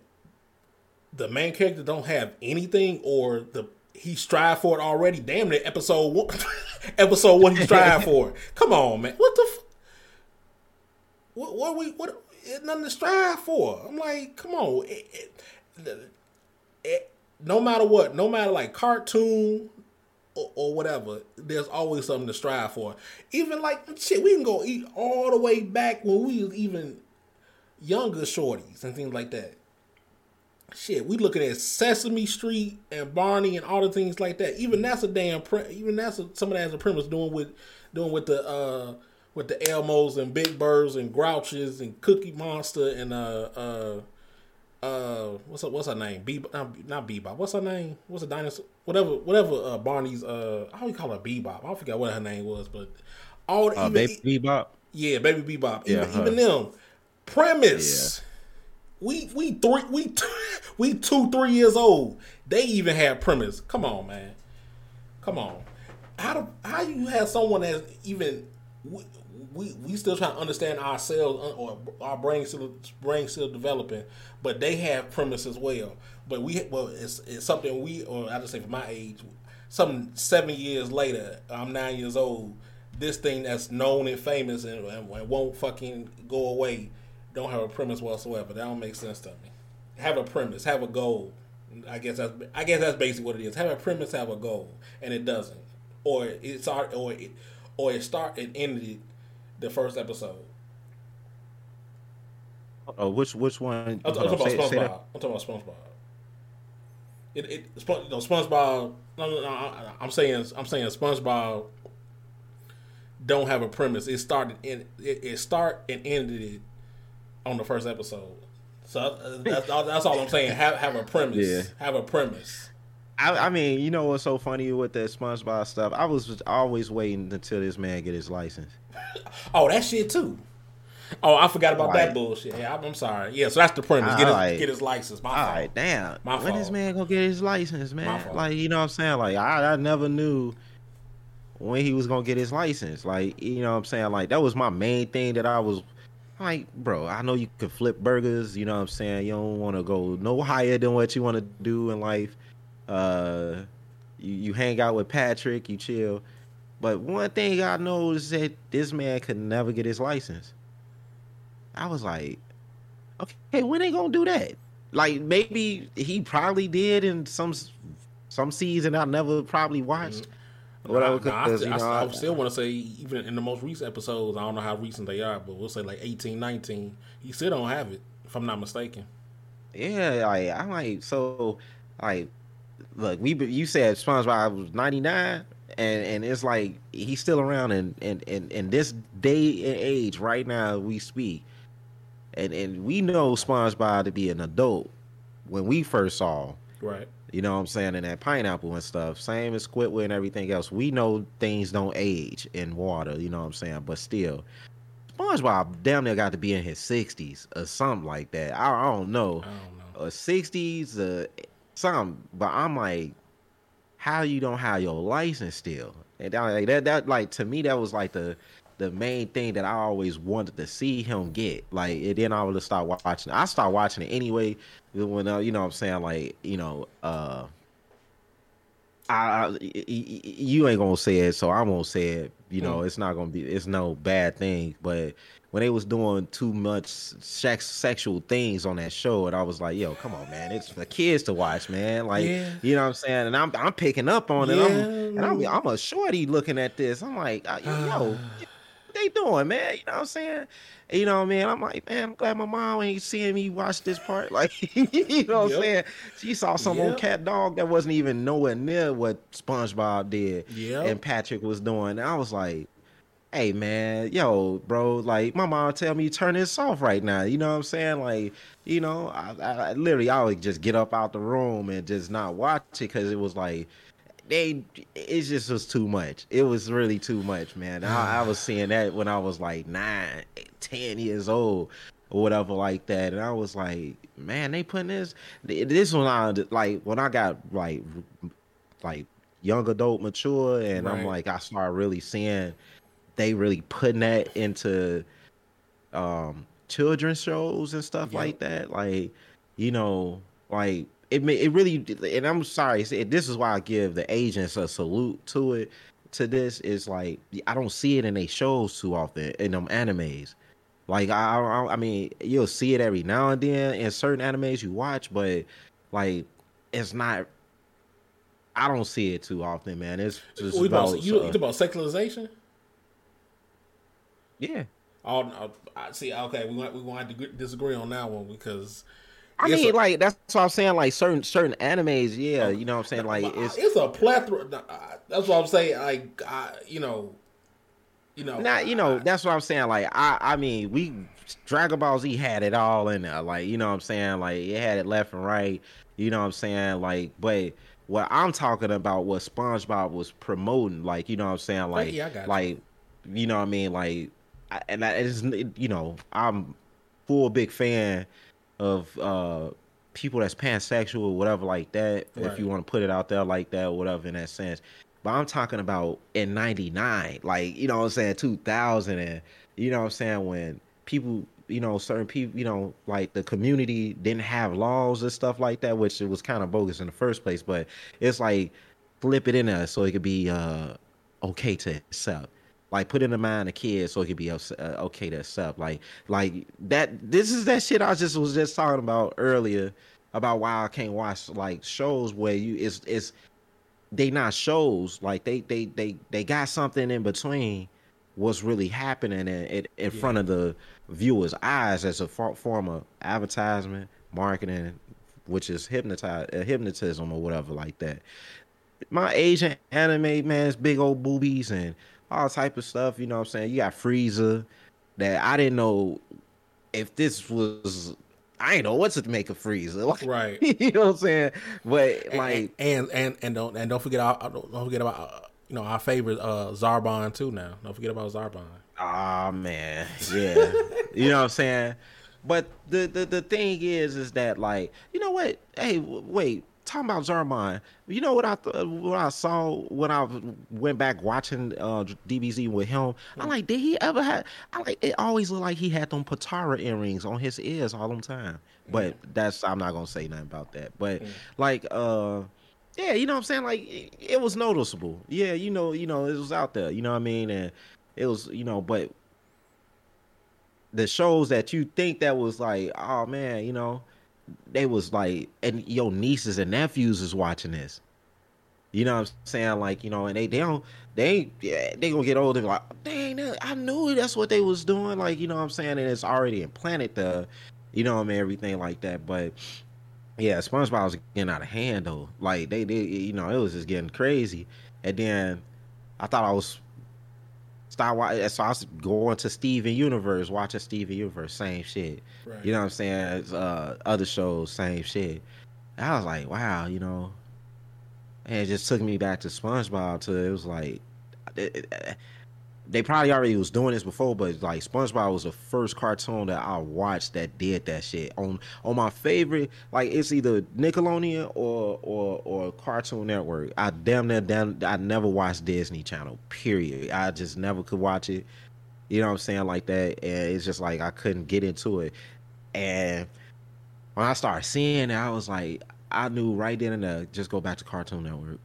the main character don't have anything, or the he strive for it already. Damn it, episode one, episode one he strive for it. Come on, man. What the? F- what, what we what? It, nothing to strive for. I'm like, come on. It, it, no matter what, no matter like cartoon or, or, whatever, there's always something to strive for. Even like shit, we can go eat all the way back when we was even younger shorties and things like that. Shit, we looking at Sesame Street and Barney and all the things like that. Even that's a damn pre- even that's a, some of that as a premise doing with doing with the uh with the Elmos and Big Birds and Grouches and Cookie Monster and uh uh uh what's her, what's her name? Bebop not, not Bebop. What's her name? What's a dinosaur? Whatever whatever uh Barney's uh how do you call her Bebop? I forgot what her name was, but all uh, even, baby Bebop. Yeah, baby Bebop. Yeah, even, even them premise. Yeah. We we three we we two three years old. They even had premise. Come on, man. Come on. How do how you have someone that's even we, we, we still trying to understand ourselves uh, or our brain still brain still developing, but they have premise as well. But we well it's it's something we or I just say for my age, some seven years later, I'm nine years old. This thing that's known and famous and, and, and won't fucking go away don't have a premise whatsoever. That don't make sense to me. Have a premise, have a goal. I guess that's I guess that's basically what it is. Have a premise, have a goal, and it doesn't, or it's or it or it start and ended the first episode. Oh, which which one? I'm, talking, about SpongeBob. I'm talking about SpongeBob. It, it you know SpongeBob. No, no, no, I'm saying I'm saying SpongeBob don't have a premise. It started in it, it start and ended it on the first episode. So uh, that's, that's all I'm saying. Have have a premise. Yeah. Have a premise. I, I, mean, you know what's so funny with that SpongeBob stuff? I was always waiting until this man get his license. oh, that shit too. Oh, I forgot about like, that bullshit. Yeah, I'm, sorry. Yeah, so that's the premise. Get his, like, get his license. My all fault. right, damn. My when fault. this man gonna get his license, man? Like, you know what I'm saying? Like, I, I never knew when he was gonna get his license. Like, you know what I'm saying? Like, that was my main thing that I was like, bro, I know you can flip burgers, you know what I'm saying? You don't want to go no higher than what you want to do in life. Uh, you, you hang out with Patrick, you chill. But one thing I know is that this man could never get his license. I was like, okay, when they gonna do that? Like maybe he probably did in some some season I never probably watched. Mm-hmm. Whatever, nah, I, you know, I, I, still want to say even in the most recent episodes, I don't know how recent they are, but we'll say like 18, 19, he still don't have it, if I'm not mistaken. Yeah, like I'm like so, like look, we you said SpongeBob was 99, and and it's like he's still around in in in, in this day and age right now we speak, and and we know SpongeBob to be an adult when we first saw, right you know what I'm saying? And that pineapple and stuff. Same as Squidward and everything else. We know things don't age in water, you know what I'm saying? But still, SpongeBob damn near got to be in his 60s or something like that. I, I don't know. I don't know. Or 60s or something. But I'm like, how you don't have your license still? And that, like, that, that, like, to me, that was like the the main thing that I always wanted to see him get. Like, and then I would start watching. I start watching it anyway when uh, you know what I'm saying like you know uh I, I, you ain't gonna say it, so I won't say it. You know, mm. it's not gonna be. It's no bad thing. But when they was doing too much sex, sexual things on that show, and I was like, "Yo, come on, man! It's for kids to watch, man." Like, yeah. you know what I'm saying? And I'm I'm picking up on it. Yeah. I'm, and I'm I'm a shorty looking at this. I'm like, uh, "Yo, they doing, man?" You know what I'm saying? You know what I mean? I'm like, man, I'm glad my mom ain't seeing me watch this part. Like, you know what yep. I'm saying? She saw some yep. old cat dog that wasn't even nowhere near what SpongeBob did yep. and Patrick was doing. And I was like, hey man, yo, bro, like my mom tell me turn this off right now. You know what I'm saying? Like, you know, I, I literally I would just get up out the room and just not watch it because it was like they it just was too much. It was really too much, man. I, I, was seeing that when I was like nine, ten years old or whatever like that, and I was like, man, they putting this. This one I like when I got like like young adult mature, and right. I'm like I started really seeing they really putting that into um children's shows and stuff yep. like that. Like you know, like it it really and I'm sorry, this is why I give the agents a salute to it. To this is like I don't see it in they shows too often in them animes. Like I, I, I mean, you'll see it every now and then in certain animes you watch, but like it's not. I don't see it too often, man. It's just about, about you, uh, about sexualization. Yeah. Oh, I see. Okay, we we want to disagree on that one because I mean, a, like that's what I'm saying. Like certain certain animes, yeah, you know what I'm saying. Like it's it's a plethora. That's what I'm saying. Like I, you know, you know, not you know. that's what I'm saying. Like I, I mean, we Dragon Ball Z had it all in there. Like you know what I'm saying. Like it had it left and right. You know what I'm saying. Like, but what I'm talking about, what SpongeBob was promoting, like you know what I'm saying. Oh, like, yeah, like you. you know what I mean. Like, and that is you know I'm full big fan of uh people that's pansexual or whatever like that, right. if you want to put it out there like that or whatever in that sense. But I'm talking about in 99, like, you know what I'm saying, 2000 and you know what I'm saying when people, you know, certain people, you know, like the community didn't have laws and stuff like that, which it was kind of bogus in the first place, but it's like flip it in there so it could be uh okay to accept like put in the mind of kids so it could be uh, okay to accept. Like like that this is that shit i just was just talking about earlier about why i can't watch like shows where you it's it's they not shows. Like they they they they got something in between what's really happening in, in, in yeah. front of the viewer's eyes as a form of advertisement marketing which is hypnotize uh, hypnotism or whatever like that. My asian anime man's big old boobies and all type of stuff. You know what I'm saying? You got Frieza that I didn't know if this was. I ain't know what to make of Frieza. Like, right. you know what I'm saying? But like, and and and don't and don't forget our, don't forget about uh, you know our favorite uh Zarbon too. Now, don't forget about Zarbon. Ah oh, man, yeah. you know what I'm saying? But the, the the thing is, is that like, you know what? Hey, wait. Talking about Zarbon, you know what I th- what I saw when I went back watching uh, DBZ with him. I am like, did he ever have? I like it. Always looked like he had them Potara earrings on his ears all the time. But that's I'm not gonna say nothing about that. But like, uh, yeah, you know what I'm saying? Like it, it was noticeable. Yeah, you know, you know, it was out there. You know what I mean? And it was, you know, but the shows that you think that was like, oh man, you know, they was like, and your nieces and nephews is watching this. You know what I'm saying? Like, you know, and they they don't they yeah, they gonna get older like, dang, I knew that's what they was doing. Like, you know what I'm saying? And it's already implanted the, you know, I mean, everything like that. But yeah, SpongeBob was getting out of hand though. Like they did, you know, it was just getting crazy. And then I thought I was start watching. So I was going to Steven Universe, watching Steven Universe, same shit. Right. You know what I'm saying? Uh, other shows, same shit. And I was like, wow, you know. And it just took me back to SpongeBob. To it was like, it, it, they probably already was doing this before, but like SpongeBob was the first cartoon that I watched that did that shit on on my favorite. Like it's either Nickelodeon or or or Cartoon Network. I damn near damn I never watched Disney Channel. Period. I just never could watch it. You know what I'm saying like that, and it's just like I couldn't get into it. And when I started seeing it, I was like, I knew right then and there, just go back to Cartoon Network.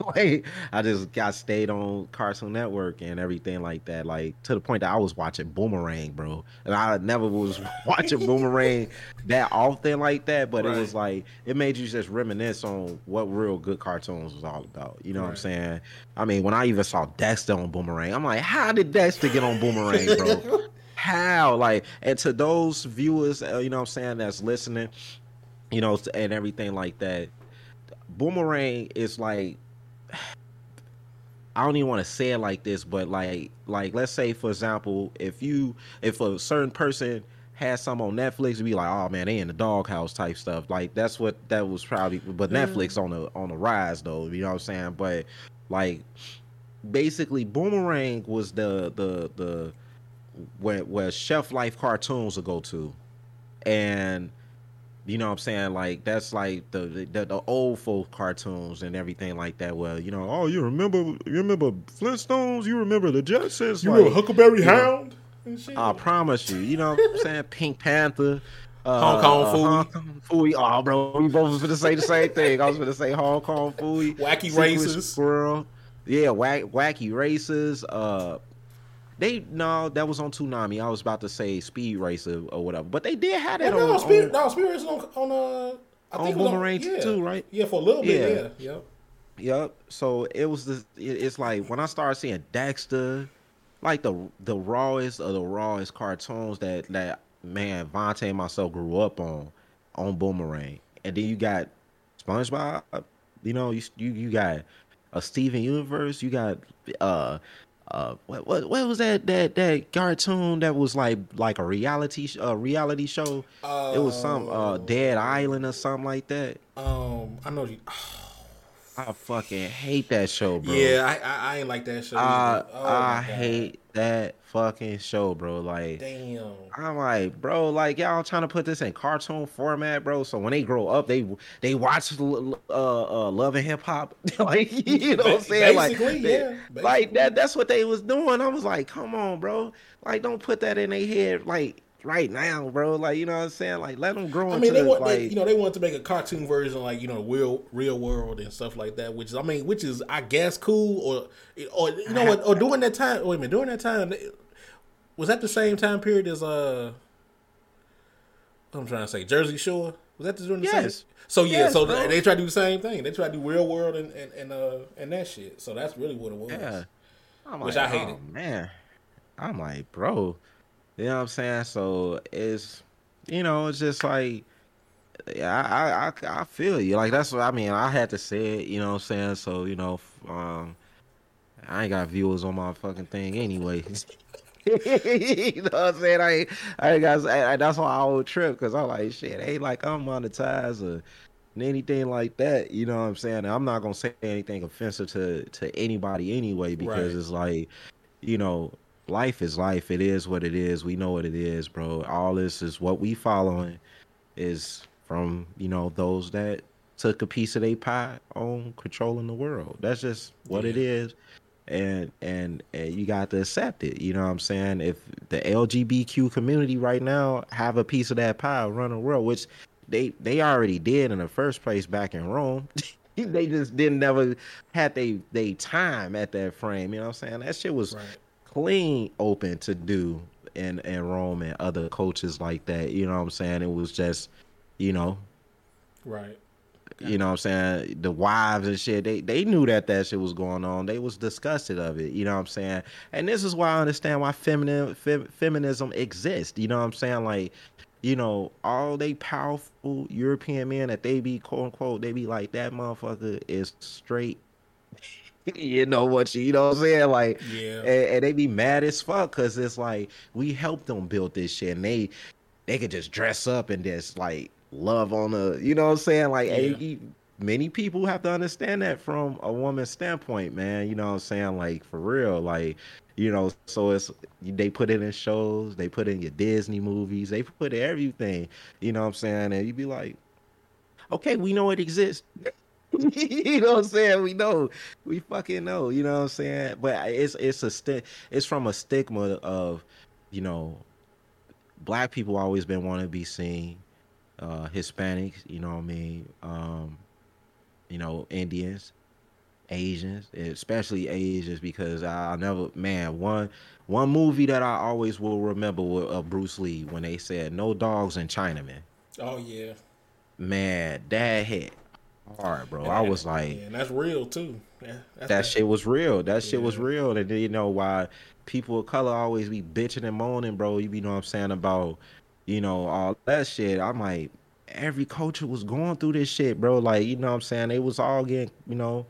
like I just got stayed on Cartoon Network and everything like that. Like to the point that I was watching Boomerang, bro. And I never was watching Boomerang that often like that, but right. it was like it made you just reminisce on what real good cartoons was all about. You know right. what I'm saying? I mean, when I even saw Dexter on Boomerang, I'm like, how did Dexter get on Boomerang, bro? how? Like, and to those viewers, uh, you know what I'm saying, that's listening, you know, and everything like that. Boomerang is like I don't even want to say it like this, but like like let's say for example, if you if a certain person has some on Netflix, be like, oh man, they in the doghouse type stuff. Like that's what that was probably. But mm. Netflix on the on the rise though, you know what I'm saying? But like basically, Boomerang was the the the where where Chef Life cartoons will go to, and you know what I'm saying? Like that's like the, the the, old folk cartoons and everything like that. Well, you know, oh, you remember you remember Flintstones? You remember the Jetsons? You like, remember Huckleberry Hound? I promise you. You know what I'm saying? Pink Panther. Uh, Hong Kong uh, Phooey. Hong Kong Phooey. Oh, bro, we both was going to say the same thing. I was going to say Hong Kong Phooey. Wacky Races. Squirrel. Yeah, wack, wacky races. Uh, they no, that was on Toonami. I was about to say Speed Racer or whatever, but they did have that on. No, Speed, on, no, Speed Racer on on uh, I on Boomerang on, yeah. too, right? Yeah, for a little bit. Yeah, yep. Yep. So it was the. It's like when I started seeing Dexter, like the the rawest of the rawest cartoons that that man Vontae and myself grew up on on Boomerang, and then you got SpongeBob. You know, you you you got a Steven Universe. You got uh uh what, what what was that that that cartoon that was like like a reality uh reality show? Uh, it was some uh dead island or something like that. Um i know you I fucking hate that show, bro. Yeah, I I, I ain't like that show. I oh I hate that fucking show, bro. Like, damn. I'm like, bro, like y'all trying to put this in cartoon format, bro. So when they grow up, they they watch uh, uh Love and Hip Hop, like you know what I'm saying, like, yeah, they, like that. That's what they was doing. I was like, come on, bro. Like, don't put that in their head. Like, right now, bro. Like you know what I'm saying? Like let them grow. I mean, they the, want like, they, you know they want to make a cartoon version, like you know real real world and stuff like that. Which is I mean, which is I guess cool or or you know what? Or during that time, wait a minute, during that time was that the same time period as uh? I'm trying to say Jersey Shore. Was that during the yes. same? So yeah, yes, so bro. they try to do the same thing. They try to do real world and and and, uh, and that shit. So that's really what it was. Yeah. I'm which like, I hated. Oh, man, I'm like, bro, you know what I'm saying? So it's you know, it's just like yeah, I, I I feel you. Like that's what I mean. I had to say it, you know what I'm saying? So, you know, um I ain't got viewers on my fucking thing anyway. you know what I'm saying? I I ain't got I, that's why I would trip because I'm like shit, ain't like I'm monetized or anything like that. You know what I'm saying? And I'm not gonna say anything offensive to to anybody anyway because right. it's like, you know, life is life. It is what it is. We know what it is, bro. All this is what we following is from you know those that took a piece of their pie on controlling the world. That's just what yeah. it is. And, and and you got to accept it. You know what I'm saying? If the LGBTQ community right now have a piece of that pie run the world, which they they already did in the first place back in Rome. they just didn't never had they they time at that frame. You know what I'm saying? That shit was right. Clean open to do in in Rome and other coaches like that. You know what I'm saying? It was just, you know, right. You know what I'm saying? The wives and shit, they they knew that that shit was going on. They was disgusted of it. You know what I'm saying? And this is why I understand why feminine fem, feminism exists. You know what I'm saying? Like you know, all they powerful European men that they be quote unquote, they be like that motherfucker is straight. you know what you, you know what I'm saying? Like, yeah, and, and they be mad as fuck because it's like we helped them build this shit, and they they could just dress up and just like love on a, you know what I'm saying? Like, yeah. hey, many people have to understand that from a woman's standpoint, man. You know what I'm saying? Like for real, like you know so it's they put it in shows they put in your disney movies they put everything you know what i'm saying and you'd be like okay we know it exists you know what i'm saying? We know. We fucking know you know what i'm saying? But it's it's a sti- it's from a stigma of you know black people always been wanting to be seen uh hispanics you know what i mean? Um you know indians Asians, especially Asians, because I never, man, one one movie that I always will remember with uh, Bruce Lee when they said "No dogs in Chinaman." Oh yeah, man, that hit hard, bro. And I was like, yeah, and that's real too. Yeah, that, that shit was real. That shit was real, and you know why people of color always be bitching and moaning, bro. You know what I'm saying about, you know, all that shit. I'm like, every culture was going through this shit, bro. Like, you know what I'm saying? They was all getting, you know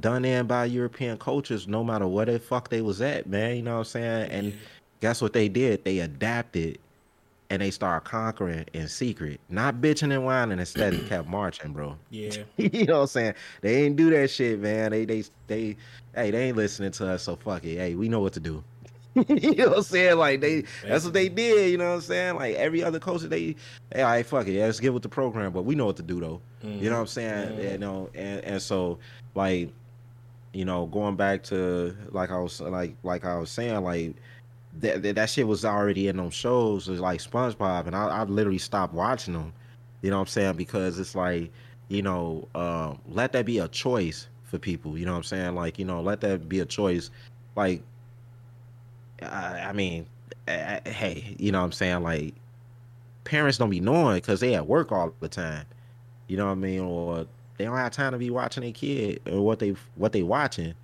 done in by European cultures, no matter where the fuck they was at, man. You know what I'm saying? And guess what they did? They adapted and they start conquering in secret, not bitching and whining. Instead, they kept marching, bro. Yeah, you know what I'm saying? They ain't do that shit, man. They they they hey, they ain't listening to us, so fuck it. Hey, we know what to do. you know what I'm saying? Like they that's what they did, you know what I'm saying? Like every other coach they hey, all right, fuck it, yeah, let's get with the program, but we know what to do though. Mm-hmm. You know what I'm saying? Mm-hmm. You know, and and so like you know, going back to like I was like like I was saying, like that that, that shit was already in them shows, like SpongeBob, and I, I literally stopped watching them. You know what I'm saying? Because it's like, you know, uh, let that be a choice for people. You know what I'm saying? Like, you know, let that be a choice. Like, I, I mean, I, hey, you know what I'm saying? Like, parents don't be knowing because they at work all the time. You know what I mean? Or they don't have time to be watching their kid or what they what they watching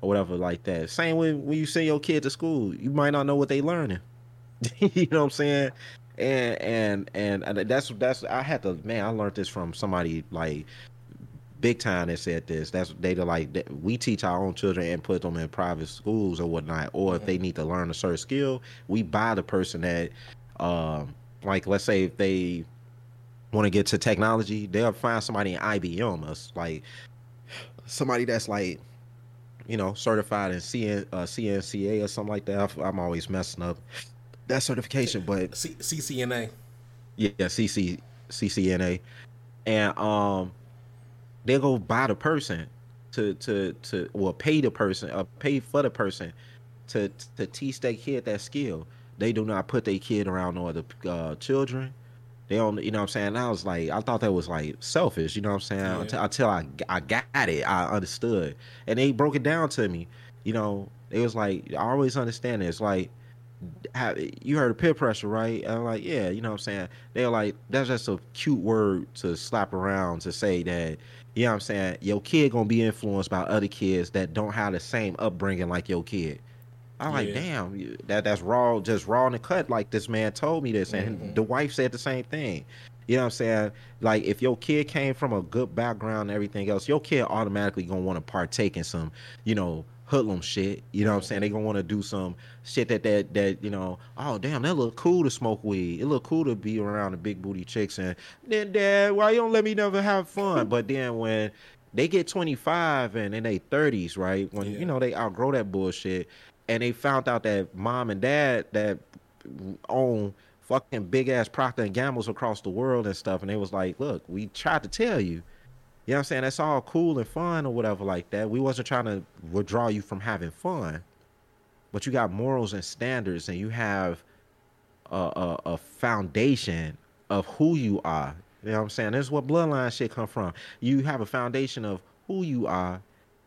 or whatever like that. Same when when you send your kid to school, you might not know what they learning. you know what I'm saying? And and and that's that's I had to man, I learned this from somebody like big time that said this. That's they like we teach our own children and put them in private schools or whatnot. Or if they need to learn a certain skill, we buy the person that, um, like let's say if they want to get to technology, they'll find somebody in IBM, us like somebody that's like, you know, certified in CN, uh, CNCA or something like that. I'm always messing up that certification, but C- CCNA. Yeah, CC CCNA, and um, they go buy the person to to to well pay the person, uh, pay for the person to to teach their kid that skill. They do not put their kid around no other uh, children they don't, you know what I'm saying? I was like, I thought that was like selfish, you know what I'm saying? Yeah. Until, until I, I got it, I understood. And they broke it down to me, you know, it was like, I always understand. It's like, you heard of peer pressure, right? And I'm like, yeah, you know what I'm saying? They're like, that's just a cute word to slap around to say that, you know what I'm saying? Your kid gonna be influenced by other kids that don't have the same upbringing like your kid. I'm like, damn, that that's raw, just raw in the cut. Like this man told me this, and mm-hmm. the wife said the same thing. You know what I'm saying? Like if your kid came from a good background and everything else, your kid automatically gonna want to partake in some, you know, hoodlum shit. You know what I'm saying? They gonna want to do some shit that that that you know. Oh damn, that look cool to smoke weed. It look cool to be around the big booty chicks. And then dad, why you don't let me never have fun? but then when they get 25 and in their 30s, right? When yeah. you know they outgrow that bullshit, and they found out that mom and dad that own fucking big ass Procter and Gambles across the world and stuff, and they was like, "Look, we tried to tell you." You know what I'm saying? That's all cool and fun or whatever like that. We wasn't trying to withdraw you from having fun, but you got morals and standards, and you have a, a, a foundation of who you are. You know what I'm saying? This is what bloodline shit come from. You have a foundation of who you are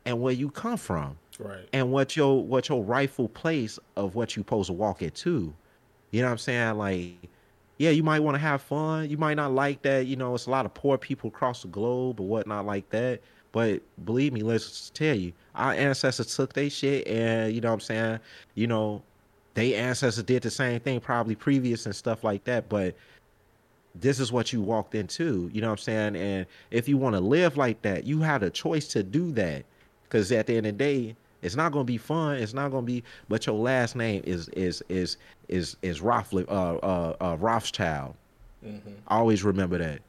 and where you come from. Right. And what your what your rightful place of what you supposed to walk into. You know what I'm saying? Like, yeah, you might want to have fun. You might not like that. You know, it's a lot of poor people across the globe or whatnot like that. But believe me, let's tell you, our ancestors took their shit and you know what I'm saying, you know, they ancestors did the same thing probably previous and stuff like that. But this is what you walked into, you know what I'm saying? And if you want to live like that, you had a choice to do that. Cause at the end of the day, it's not gonna be fun. It's not gonna be. But your last name is is is is is Rothli, uh, uh, uh, Rothschild. Mm-hmm. Always remember that.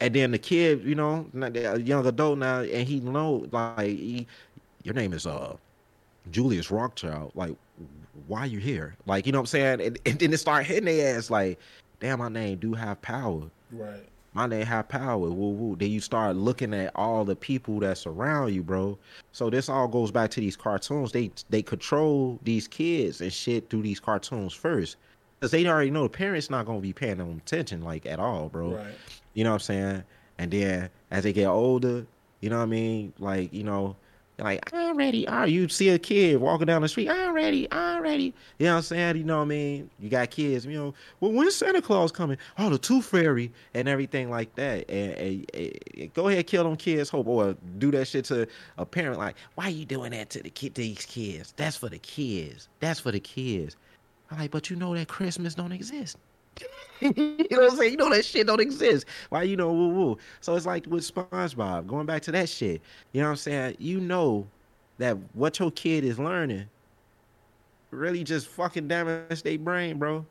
And then the kid, you know, a young adult now, and he know like he, your name is uh Julius Rothschild. Like, why are you here? Like, you know what I'm saying? And, and then it start hitting their ass like, damn, my name do have power. Right my name have power. Woo woo. Then you start looking at all the people that surround you, bro. So this all goes back to these cartoons. They they control these kids and shit through these cartoons first. Cause they already know the parents not gonna be paying them attention like at all, bro. Right. You know what I'm saying? And then as they get older, you know what I mean? Like, you know, like, I'm ready. Are oh, you see a kid walking down the street? I'm ready. I'm ready. You know what I'm saying? You know what I mean? You got kids, you know, well, when's Santa Claus coming? Oh, the Tooth Fairy and everything like that. And, and, and, go ahead, kill them kids, hope, or do that shit to a parent. Like, why are you doing that to the kid, these kids? That's for the kids. That's for the kids. I'm like, but you know that Christmas don't exist. You know what I'm saying? You know that shit don't exist. Why you know woo woo? So it's like with SpongeBob, going back to that shit. You know what I'm saying? You know that what your kid is learning really just fucking damage their brain, bro.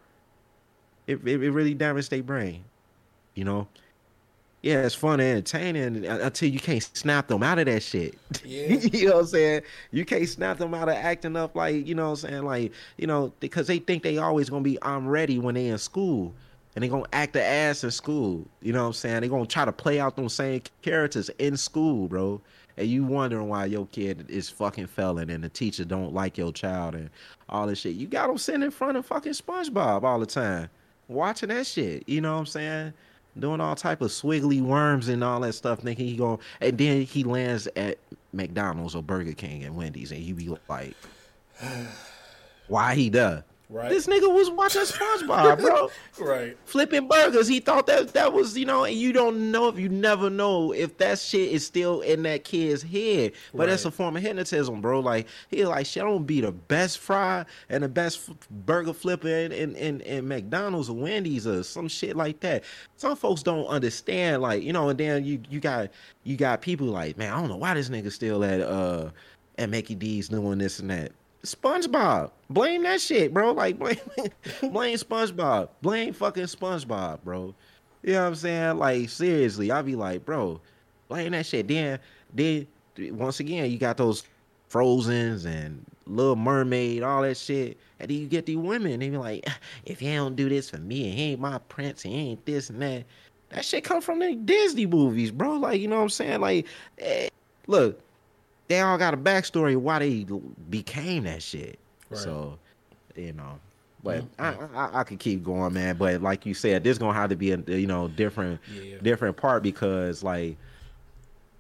It, it, it really damaged their brain. You know? Yeah, it's fun and entertaining until you can't snap them out of that shit. Yeah. you know what I'm saying? You can't snap them out of acting up like, you know what I'm saying? Like, you know, because they think they always gonna be I'm ready when they in school. And they gonna act the ass in school. You know what I'm saying? they gonna try to play out those same characters in school, bro. And you wondering why your kid is fucking failing and the teacher don't like your child and all this shit. You got them sitting in front of fucking SpongeBob all the time. Watching that shit. You know what I'm saying? Doing all type of swiggly worms and all that stuff, thinking he going, and then he lands at McDonald's or Burger King and Wendy's, and you be like, why he does? Right. This nigga was watching SpongeBob, bro. right. Flipping burgers. He thought that that was, you know, and you don't know if you never know if that shit is still in that kid's head. But right. that's a form of hypnotism, bro. Like he like shit, I don't be the best fry and the best burger flipper in, in, in, in McDonald's or Wendy's or some shit like that. Some folks don't understand, like, you know, and then you you got you got people like, man, I don't know why this nigga still at uh at Mickey D's doing this and that. SpongeBob. Blame that shit, bro. Like blame blame SpongeBob. Blame fucking SpongeBob, bro. You know what I'm saying? Like seriously, I'll be like, bro, blame that shit. Then then once again, you got those Frozens and Little Mermaid, all that shit. And then you get these women, they be like, if he don't do this for me, he ain't my prince, he ain't this and that. That shit come from the Disney movies, bro. Like, you know what I'm saying? Like, eh, look, they all got a backstory why they became that shit. Right. So, you know, but mm-hmm. I, I, I could keep going, man. But like you said, this gonna have to be a you know different yeah. different part because like.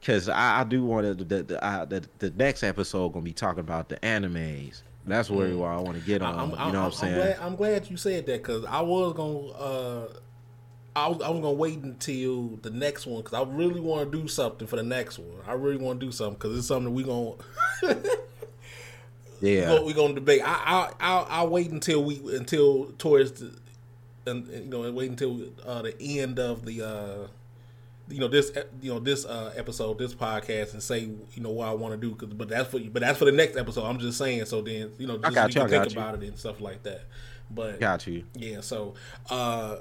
Cause I, I do want to the the, I, the the next episode gonna be talking about the animes. That's where, mm. where I want to get on. I'm, you know I'm, what I'm saying? I'm glad, I'm glad you said that because I was gonna uh, I I was gonna wait until the next one because I really want to do something for the next one. I really want to do something because it's something we gonna. yeah, what we gonna debate. I I I'll, I'll, wait until we until towards the, and you know wait until uh, the end of the uh, you know this you know this uh, episode this podcast and say you know what I want to do cause, but that's for but that's for the next episode I'm just saying so then you know just I got you, I think you. about it and stuff like that but got you yeah so uh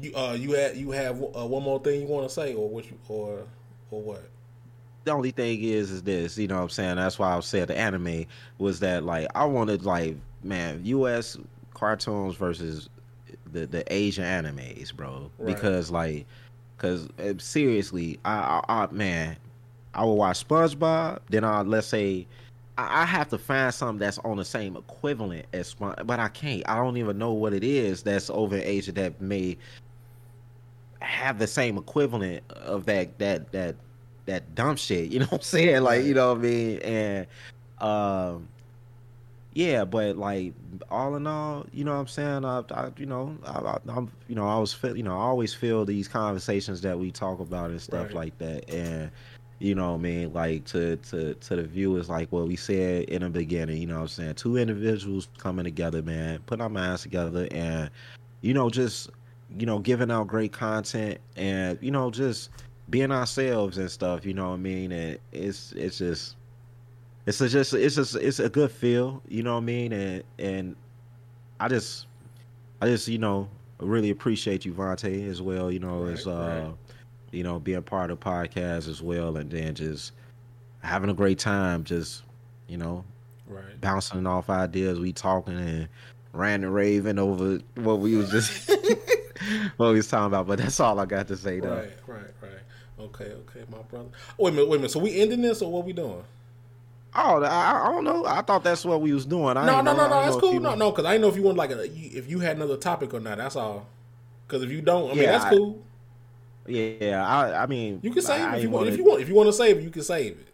you uh you had you have uh, one more thing you want to say or what you or or what? the only thing is is this, you know what I'm saying? That's why I said the anime was that like I wanted like man, US cartoons versus the the Asian animes, bro. Right. Because like cuz eh, seriously, I, I, I man, I will watch SpongeBob, then I let's say I have to find something that's on the same equivalent as but I can't. I don't even know what it is that's over in Asia that may have the same equivalent of that that that that dumb shit. You know what I'm saying? Like you know what I mean? And um, yeah, but like all in all, you know what I'm saying? I, I you know, I, am you know, I was you know, I always feel these conversations that we talk about and stuff right. like that, and you know what I mean, like to to to the viewers, like what we said in the beginning, you know what I'm saying? Two individuals coming together, man, putting our minds together and you know, just you know, giving out great content and, you know, just being ourselves and stuff, you know what I mean? And it's it's just it's a just it's just it's a good feel, you know what I mean? And and I just I just, you know, really appreciate you, Vontae, as well, you know, right, as uh right you know, being part of the podcast as well, and then just having a great time, just you know, right, bouncing off ideas, we talking and ranting, raving over what we was just what we was talking about. But that's all I got to say, though. Right, right, right. Okay, okay, my brother. Wait a minute, wait a minute. So we ending this, or what we doing? Oh, I, I, don't know. I thought that's what we was doing. I no, no, no, no. That's cool. No, no, because I didn't know if you want like a, if you had another topic or not. That's all. Because if you don't, I mean, yeah, that's cool. Yeah, I I mean, you can save I, it if you want. If you want, if you want to save it, you can save it.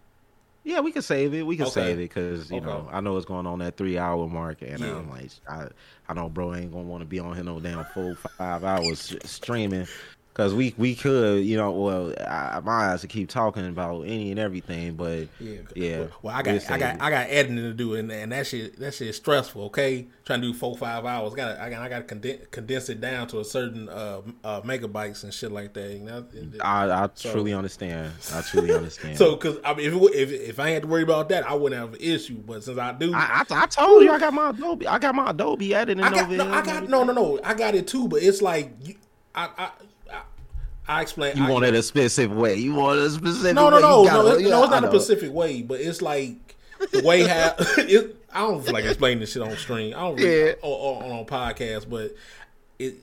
Yeah, we can save it. We can okay. save it because you okay. know I know it's going on that three hour mark, and yeah. I'm like, I I know bro ain't gonna want to be on here no damn full five hours streaming. Cause we we could, you know, well, I, my eyes to keep talking about any and everything, but yeah, yeah. Well, I got I got I got editing to do, and, and that shit that shit is stressful. Okay, trying to do four five hours, got I got I got to condense, condense it down to a certain uh, uh, megabytes and shit like that. You know, I, I so, truly understand. I truly understand. so, cause I mean, if, if if I had to worry about that, I wouldn't have an issue. But since I do, I, I, I told you I got my Adobe, I got my Adobe editing I got, over no, I got no no no, I got it too. But it's like I, I I explain. You I, want it a specific way. You want it a specific. No, no, no, no. It's, no, it's not a specific way, but it's like the way how. it, I don't feel like explaining this shit on stream. I don't really, yeah. on, on, on podcast, but it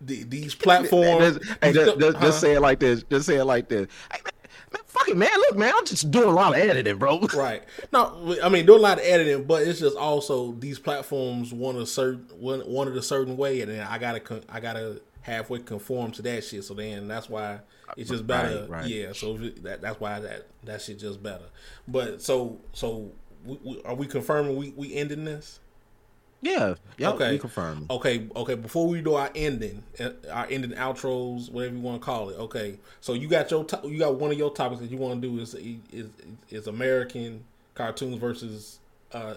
the, these platforms. hey, just, just, just, say it like this. Just say it like this. Hey, man, man, fucking man, look, man, I'm just doing a lot of editing, bro. Right. No, I mean doing a lot of editing, but it's just also these platforms want a certain want, wanted a certain way, and then I gotta I gotta halfway conform to that shit. So then that's why it's just better. Right, right. Yeah. So that that's why that that shit just better. But so so we, we, are we confirming we we ending this? Yeah. Yep, okay. We confirm. Okay. Okay. Before we do our ending, uh, our ending outros, whatever you want to call it. Okay. So you got your you got one of your topics that you want to do is is is American cartoons versus uh,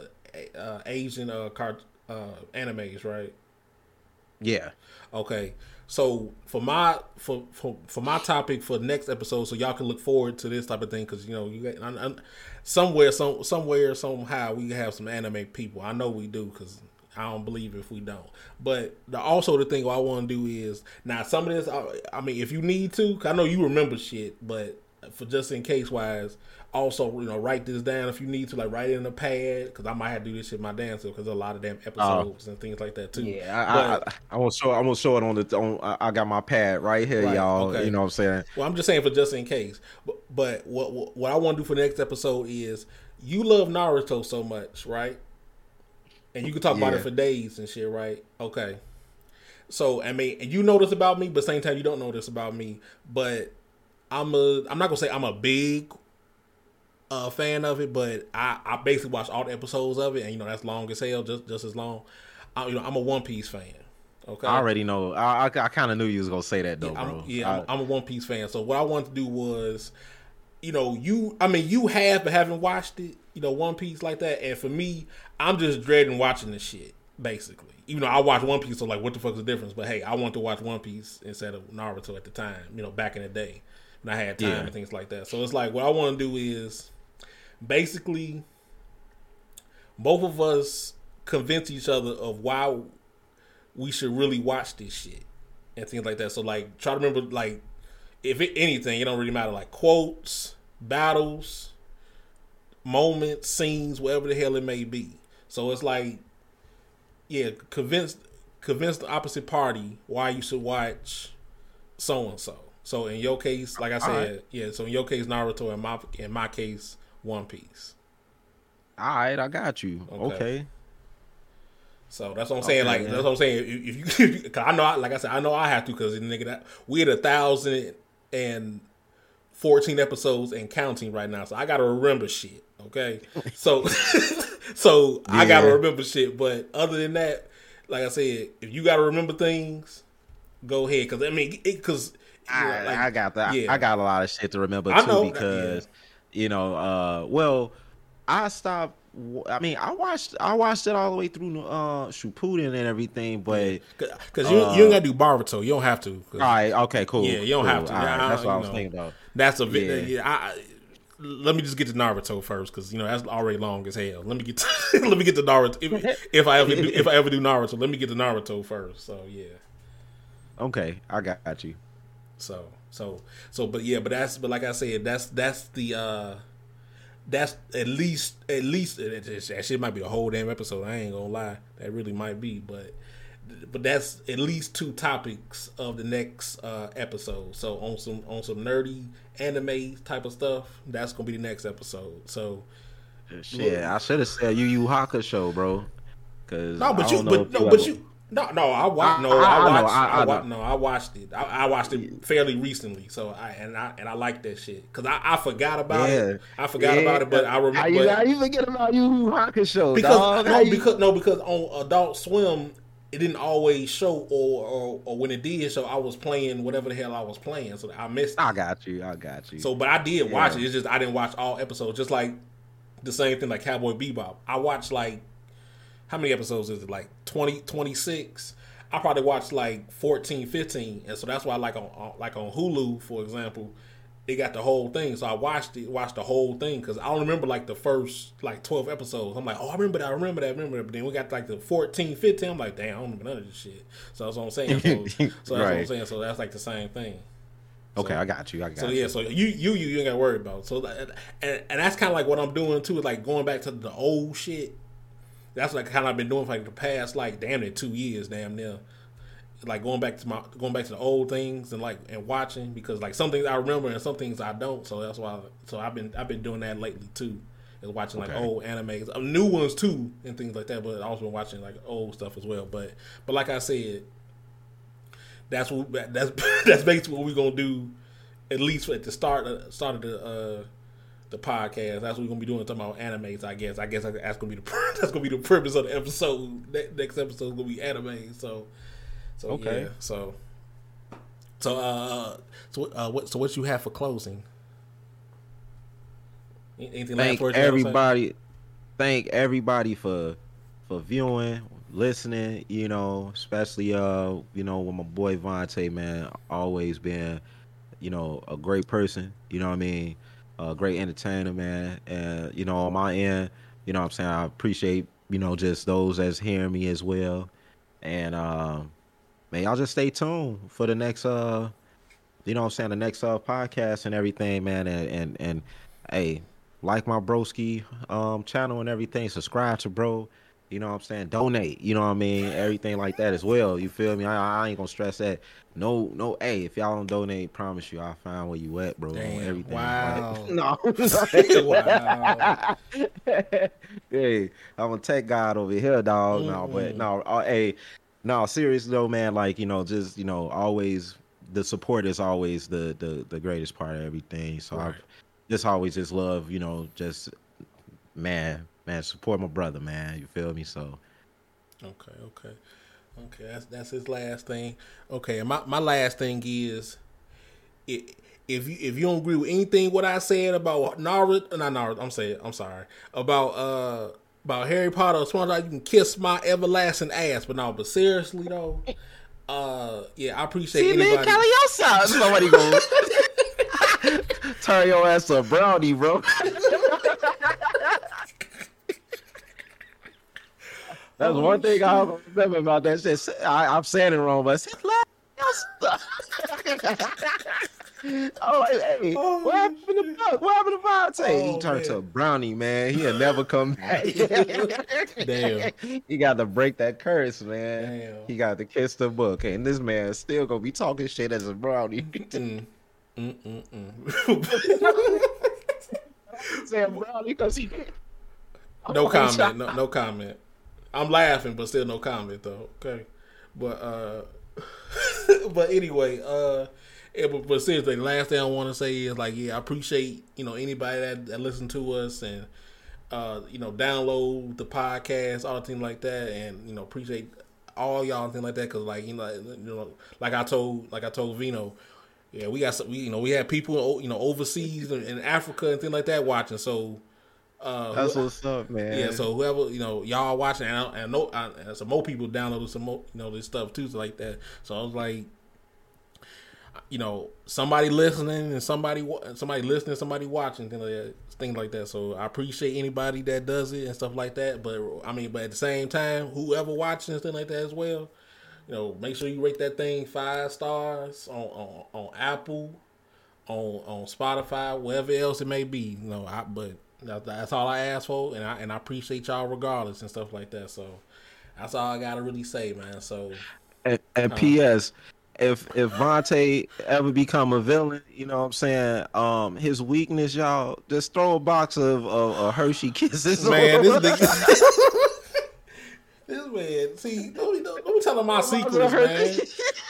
uh Asian uh cart uh animes, right? Yeah. Okay. So for my for, for for my topic for next episode, so y'all can look forward to this type of thing because you know you got I, I, somewhere some somewhere somehow we have some anime people. I know we do because I don't believe if we don't. But the, also the thing I want to do is now some of this. I, I mean, if you need to, I know you remember shit, but for just in case wise, also, you know, write this down if you need to, like write it in a pad, because I might have to do this shit my damn self, because a lot of damn oh. episodes uh, and things like that too. Yeah, I, but, I, I, I show, I'm gonna show it on the, on, I got my pad right here, right, y'all. Okay. You know what I'm saying? Well, I'm just saying for just in case. But, but what, what, what I want to do for the next episode is, you love Naruto so much, right? And you can talk yeah. about it for days and shit, right? Okay. So I mean, and you know this about me, but same time you don't know this about me. But I'm a, I'm not gonna say I'm a big a fan of it, but I, I basically watched all the episodes of it, and you know that's long as hell, just just as long. I, you know, I'm a One Piece fan. Okay, I already know. I I, I kind of knew you was gonna say that though, yeah, bro. I'm, yeah, I, I'm, I'm, a One Piece fan. So what I wanted to do was, you know, you. I mean, you have but haven't watched it. You know, One Piece like that, and for me, I'm just dreading watching the shit. Basically, even though I watch One Piece, so like, what the fuck's the difference? But hey, I want to watch One Piece instead of Naruto at the time. You know, back in the day when I had time yeah. and things like that. So it's like what I want to do is basically both of us convince each other of why we should really watch this shit and things like that. So like try to remember like if it, anything, it don't really matter like quotes, battles, moments, scenes, whatever the hell it may be. So it's like, yeah, convince convince the opposite party why you should watch so and so. So in your case, like I said, right. yeah. So in your case, Naruto. In my in my case, One Piece. All right, I got you. Okay. okay. So that's what I'm saying. Okay, like that's what I'm saying. If you, cause I know, like I said, I know I have to because nigga, that we had a thousand and fourteen episodes and counting right now. So I gotta remember shit. Okay, so so yeah. I gotta remember shit. But other than that, like I said, if you gotta remember things, go ahead. Because I mean, because I, like, I, got that. Yeah. I got a lot of shit to remember too because yeah. You know, uh, well, I stopped. I mean, I watched I watched it all the way through uh and everything, but because you uh, you ain't gotta do Boruto, you don't have to. All right, okay, cool. Yeah, you don't cool. have to. Right, that's what I was know, thinking about. That's a yeah. yeah I, let me just get to Naruto first because you know that's already long as hell. Let me get to, let me get to Naruto if, if I ever do, if I ever do Naruto. Let me get to Naruto first. So yeah. Okay, I got you. So so so, but yeah, but that's but like I said, that's that's the uh that's at least at least that shit might be a whole damn episode. I ain't gonna lie, that really might be, but but that's at least two topics of the next uh episode. So on some on some nerdy anime type of stuff, that's gonna be the next episode. So shit, I should have said you Yu Yu Hakusho, bro. Cause no, but you, but no, but you. No, no, I watched. No, I, I, I watched. I, I, watched, no, I watched it. I, watched it fairly recently. So I and I and I like that shit because I, I forgot about yeah. it. I forgot yeah. about it, but I remember. How you, how you forget about you Hakusho? Because dog? no, because no, because on Adult Swim it didn't always show, or, or, or when it did show, I was playing whatever the hell I was playing, so I missed. It. I got you. I got you. So, but I did watch it. It's just I didn't watch all episodes. Just like the same thing, like Cowboy Bebop. I watched like how many episodes is it? Like 20, 26? I probably watched like 14, 15. and so that's why I like on like on Hulu, for example, it got the whole thing. So I watched it, watched the whole thing because I don't remember like the first like twelve episodes. I'm like, oh, I remember that, I remember that, I remember that. But then we got like the 14, 15. I'm like, damn, I don't remember none of this shit. So that's what I'm saying. So, so that's right. what I'm saying. So that's like the same thing. Okay, so, I got you. I got so you. So yeah, so you you you, you ain't got to worry about. So and and that's kind of like what I'm doing too. Is like going back to the old shit. That's like kind of I've been doing for like the past like damn it two years, damn near like going back to my going back to the old things and like and watching because like some things I remember and some things I don't. So that's why. So I've been I've been doing that lately too. Is watching like okay. old animes, uh, new ones too, and things like that. But I also been watching like old stuff as well. But but like I said, that's what that's that's basically what we're gonna do. At least at the start uh, start of the uh, the podcast. That's what we're gonna be doing. Talking about animes. I guess. I guess that's gonna be the that's gonna be the purpose of the episode. Next episode is gonna be anime. So so okay. Yeah, so so uh so uh what so what you have for closing? Anything thank everybody thank everybody for for viewing, listening, you know, especially uh, you know, with my boy Vontae, man, always been, you know, a great person, you know what I mean? A great entertainer, man. And, you know, on my end, you know what I'm saying, I appreciate, you know, just those that's hearing me as well. And um man, y'all just stay tuned for the next uh you know what I'm saying, the next uh podcast and everything, man. And and, and hey, like my broski um channel and everything, subscribe to bro. You know what I'm saying? Donate. You know what I mean? Everything like that as well. You feel me? I, I ain't gonna stress that. No, no. Hey, if y'all don't donate, promise you, I'll find where you at, bro. Damn, everything. Wow. no. wow. hey, I'm a tech god over here, dog. Mm. No, but no. Uh, hey, no, seriously though, man. Like you know, just you know, always the support is always the the the greatest part of everything. So right. I just always just love you know just man man support my brother man. You feel me? So okay, okay, okay. That's that's his last thing. Okay, and my my last thing is it if you if you don't agree with anything what I said about Naruto, not Naruto, I'm saying I'm sorry about uh about Harry Potter or SpongeBob, you can kiss my everlasting ass. But no, but seriously though, uh, yeah, I appreciate See, anybody. Man, Caliosa. Somebody go turn your ass a brownie, bro. That's oh, one thing I remember about that shit. I, am saying it wrong, but it's Oh, hey, oh, what happened to? What happened to Vontae? Oh, he turned man. to a brownie, man. He'll never come back. Damn. He got to break that curse, man. Damn. He got to kiss the book. And this man still gonna be talking shit as a brownie. mm. Mm-mm-mm. Brownie because he no oh, comment. No, no comment. I'm laughing, but still no comment though. Okay, but uh, but anyway, uh, but, but seriously, the last thing I want to say is like, yeah, I appreciate you know anybody that, that listen to us and uh, you know download the podcast, all the things like that, and you know appreciate all y'all and things like that because like you know you know like I told like I told Vino. Yeah, we got some, we you know we had people you know overseas and in Africa and things like that watching. So uh, That's what's up, man. Yeah, so whoever you know, y'all watching, and I, and I know, I, and some more people downloaded some more, you know, this stuff too, so like that. So I was like, you know, somebody listening and somebody somebody listening, somebody watching, things like that. Things like that. So I appreciate anybody that does it and stuff like that. But I mean, but at the same time, whoever watching and stuff like that as well, you know, make sure you rate that thing five stars on on, on Apple, on on Spotify, wherever else it may be. You know, I but that's all I ask for, and I and I appreciate y'all regardless and stuff like that. So that's all I gotta really say, man. So and, and um, P.S. If if Vontae ever become a villain, you know what I'm saying? Um, his weakness, y'all, just throw a box of, of, of Hershey kisses. Man, this nigga. this man, see, don't, don't, don't tell him my secrets, man.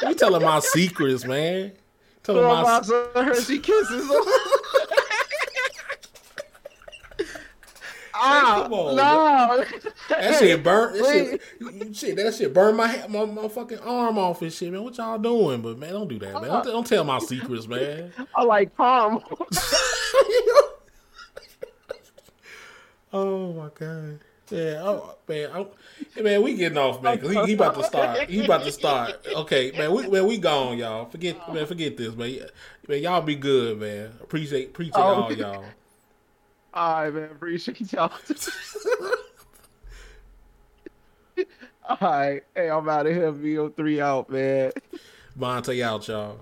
Let me tell him my secrets, man. Tell him my box of Hershey kisses. Ah, come on, no. That shit burnt. That shit, shit, that shit burned my, my my fucking arm off and shit, man. What y'all doing? But man, don't do that, man. Don't, don't tell my secrets, man. I like palm. oh my god. Yeah, oh man, I'm, man, we getting off, man. Cause he, he about to start. He about to start. Okay, man, we man, we gone, y'all. Forget, man, forget this, man. Man, y'all be good, man. Appreciate, appreciate oh. all y'all. All right, man. Appreciate y'all. All right. Hey, I'm out of here. VO3 out, man. Monte out, y'all.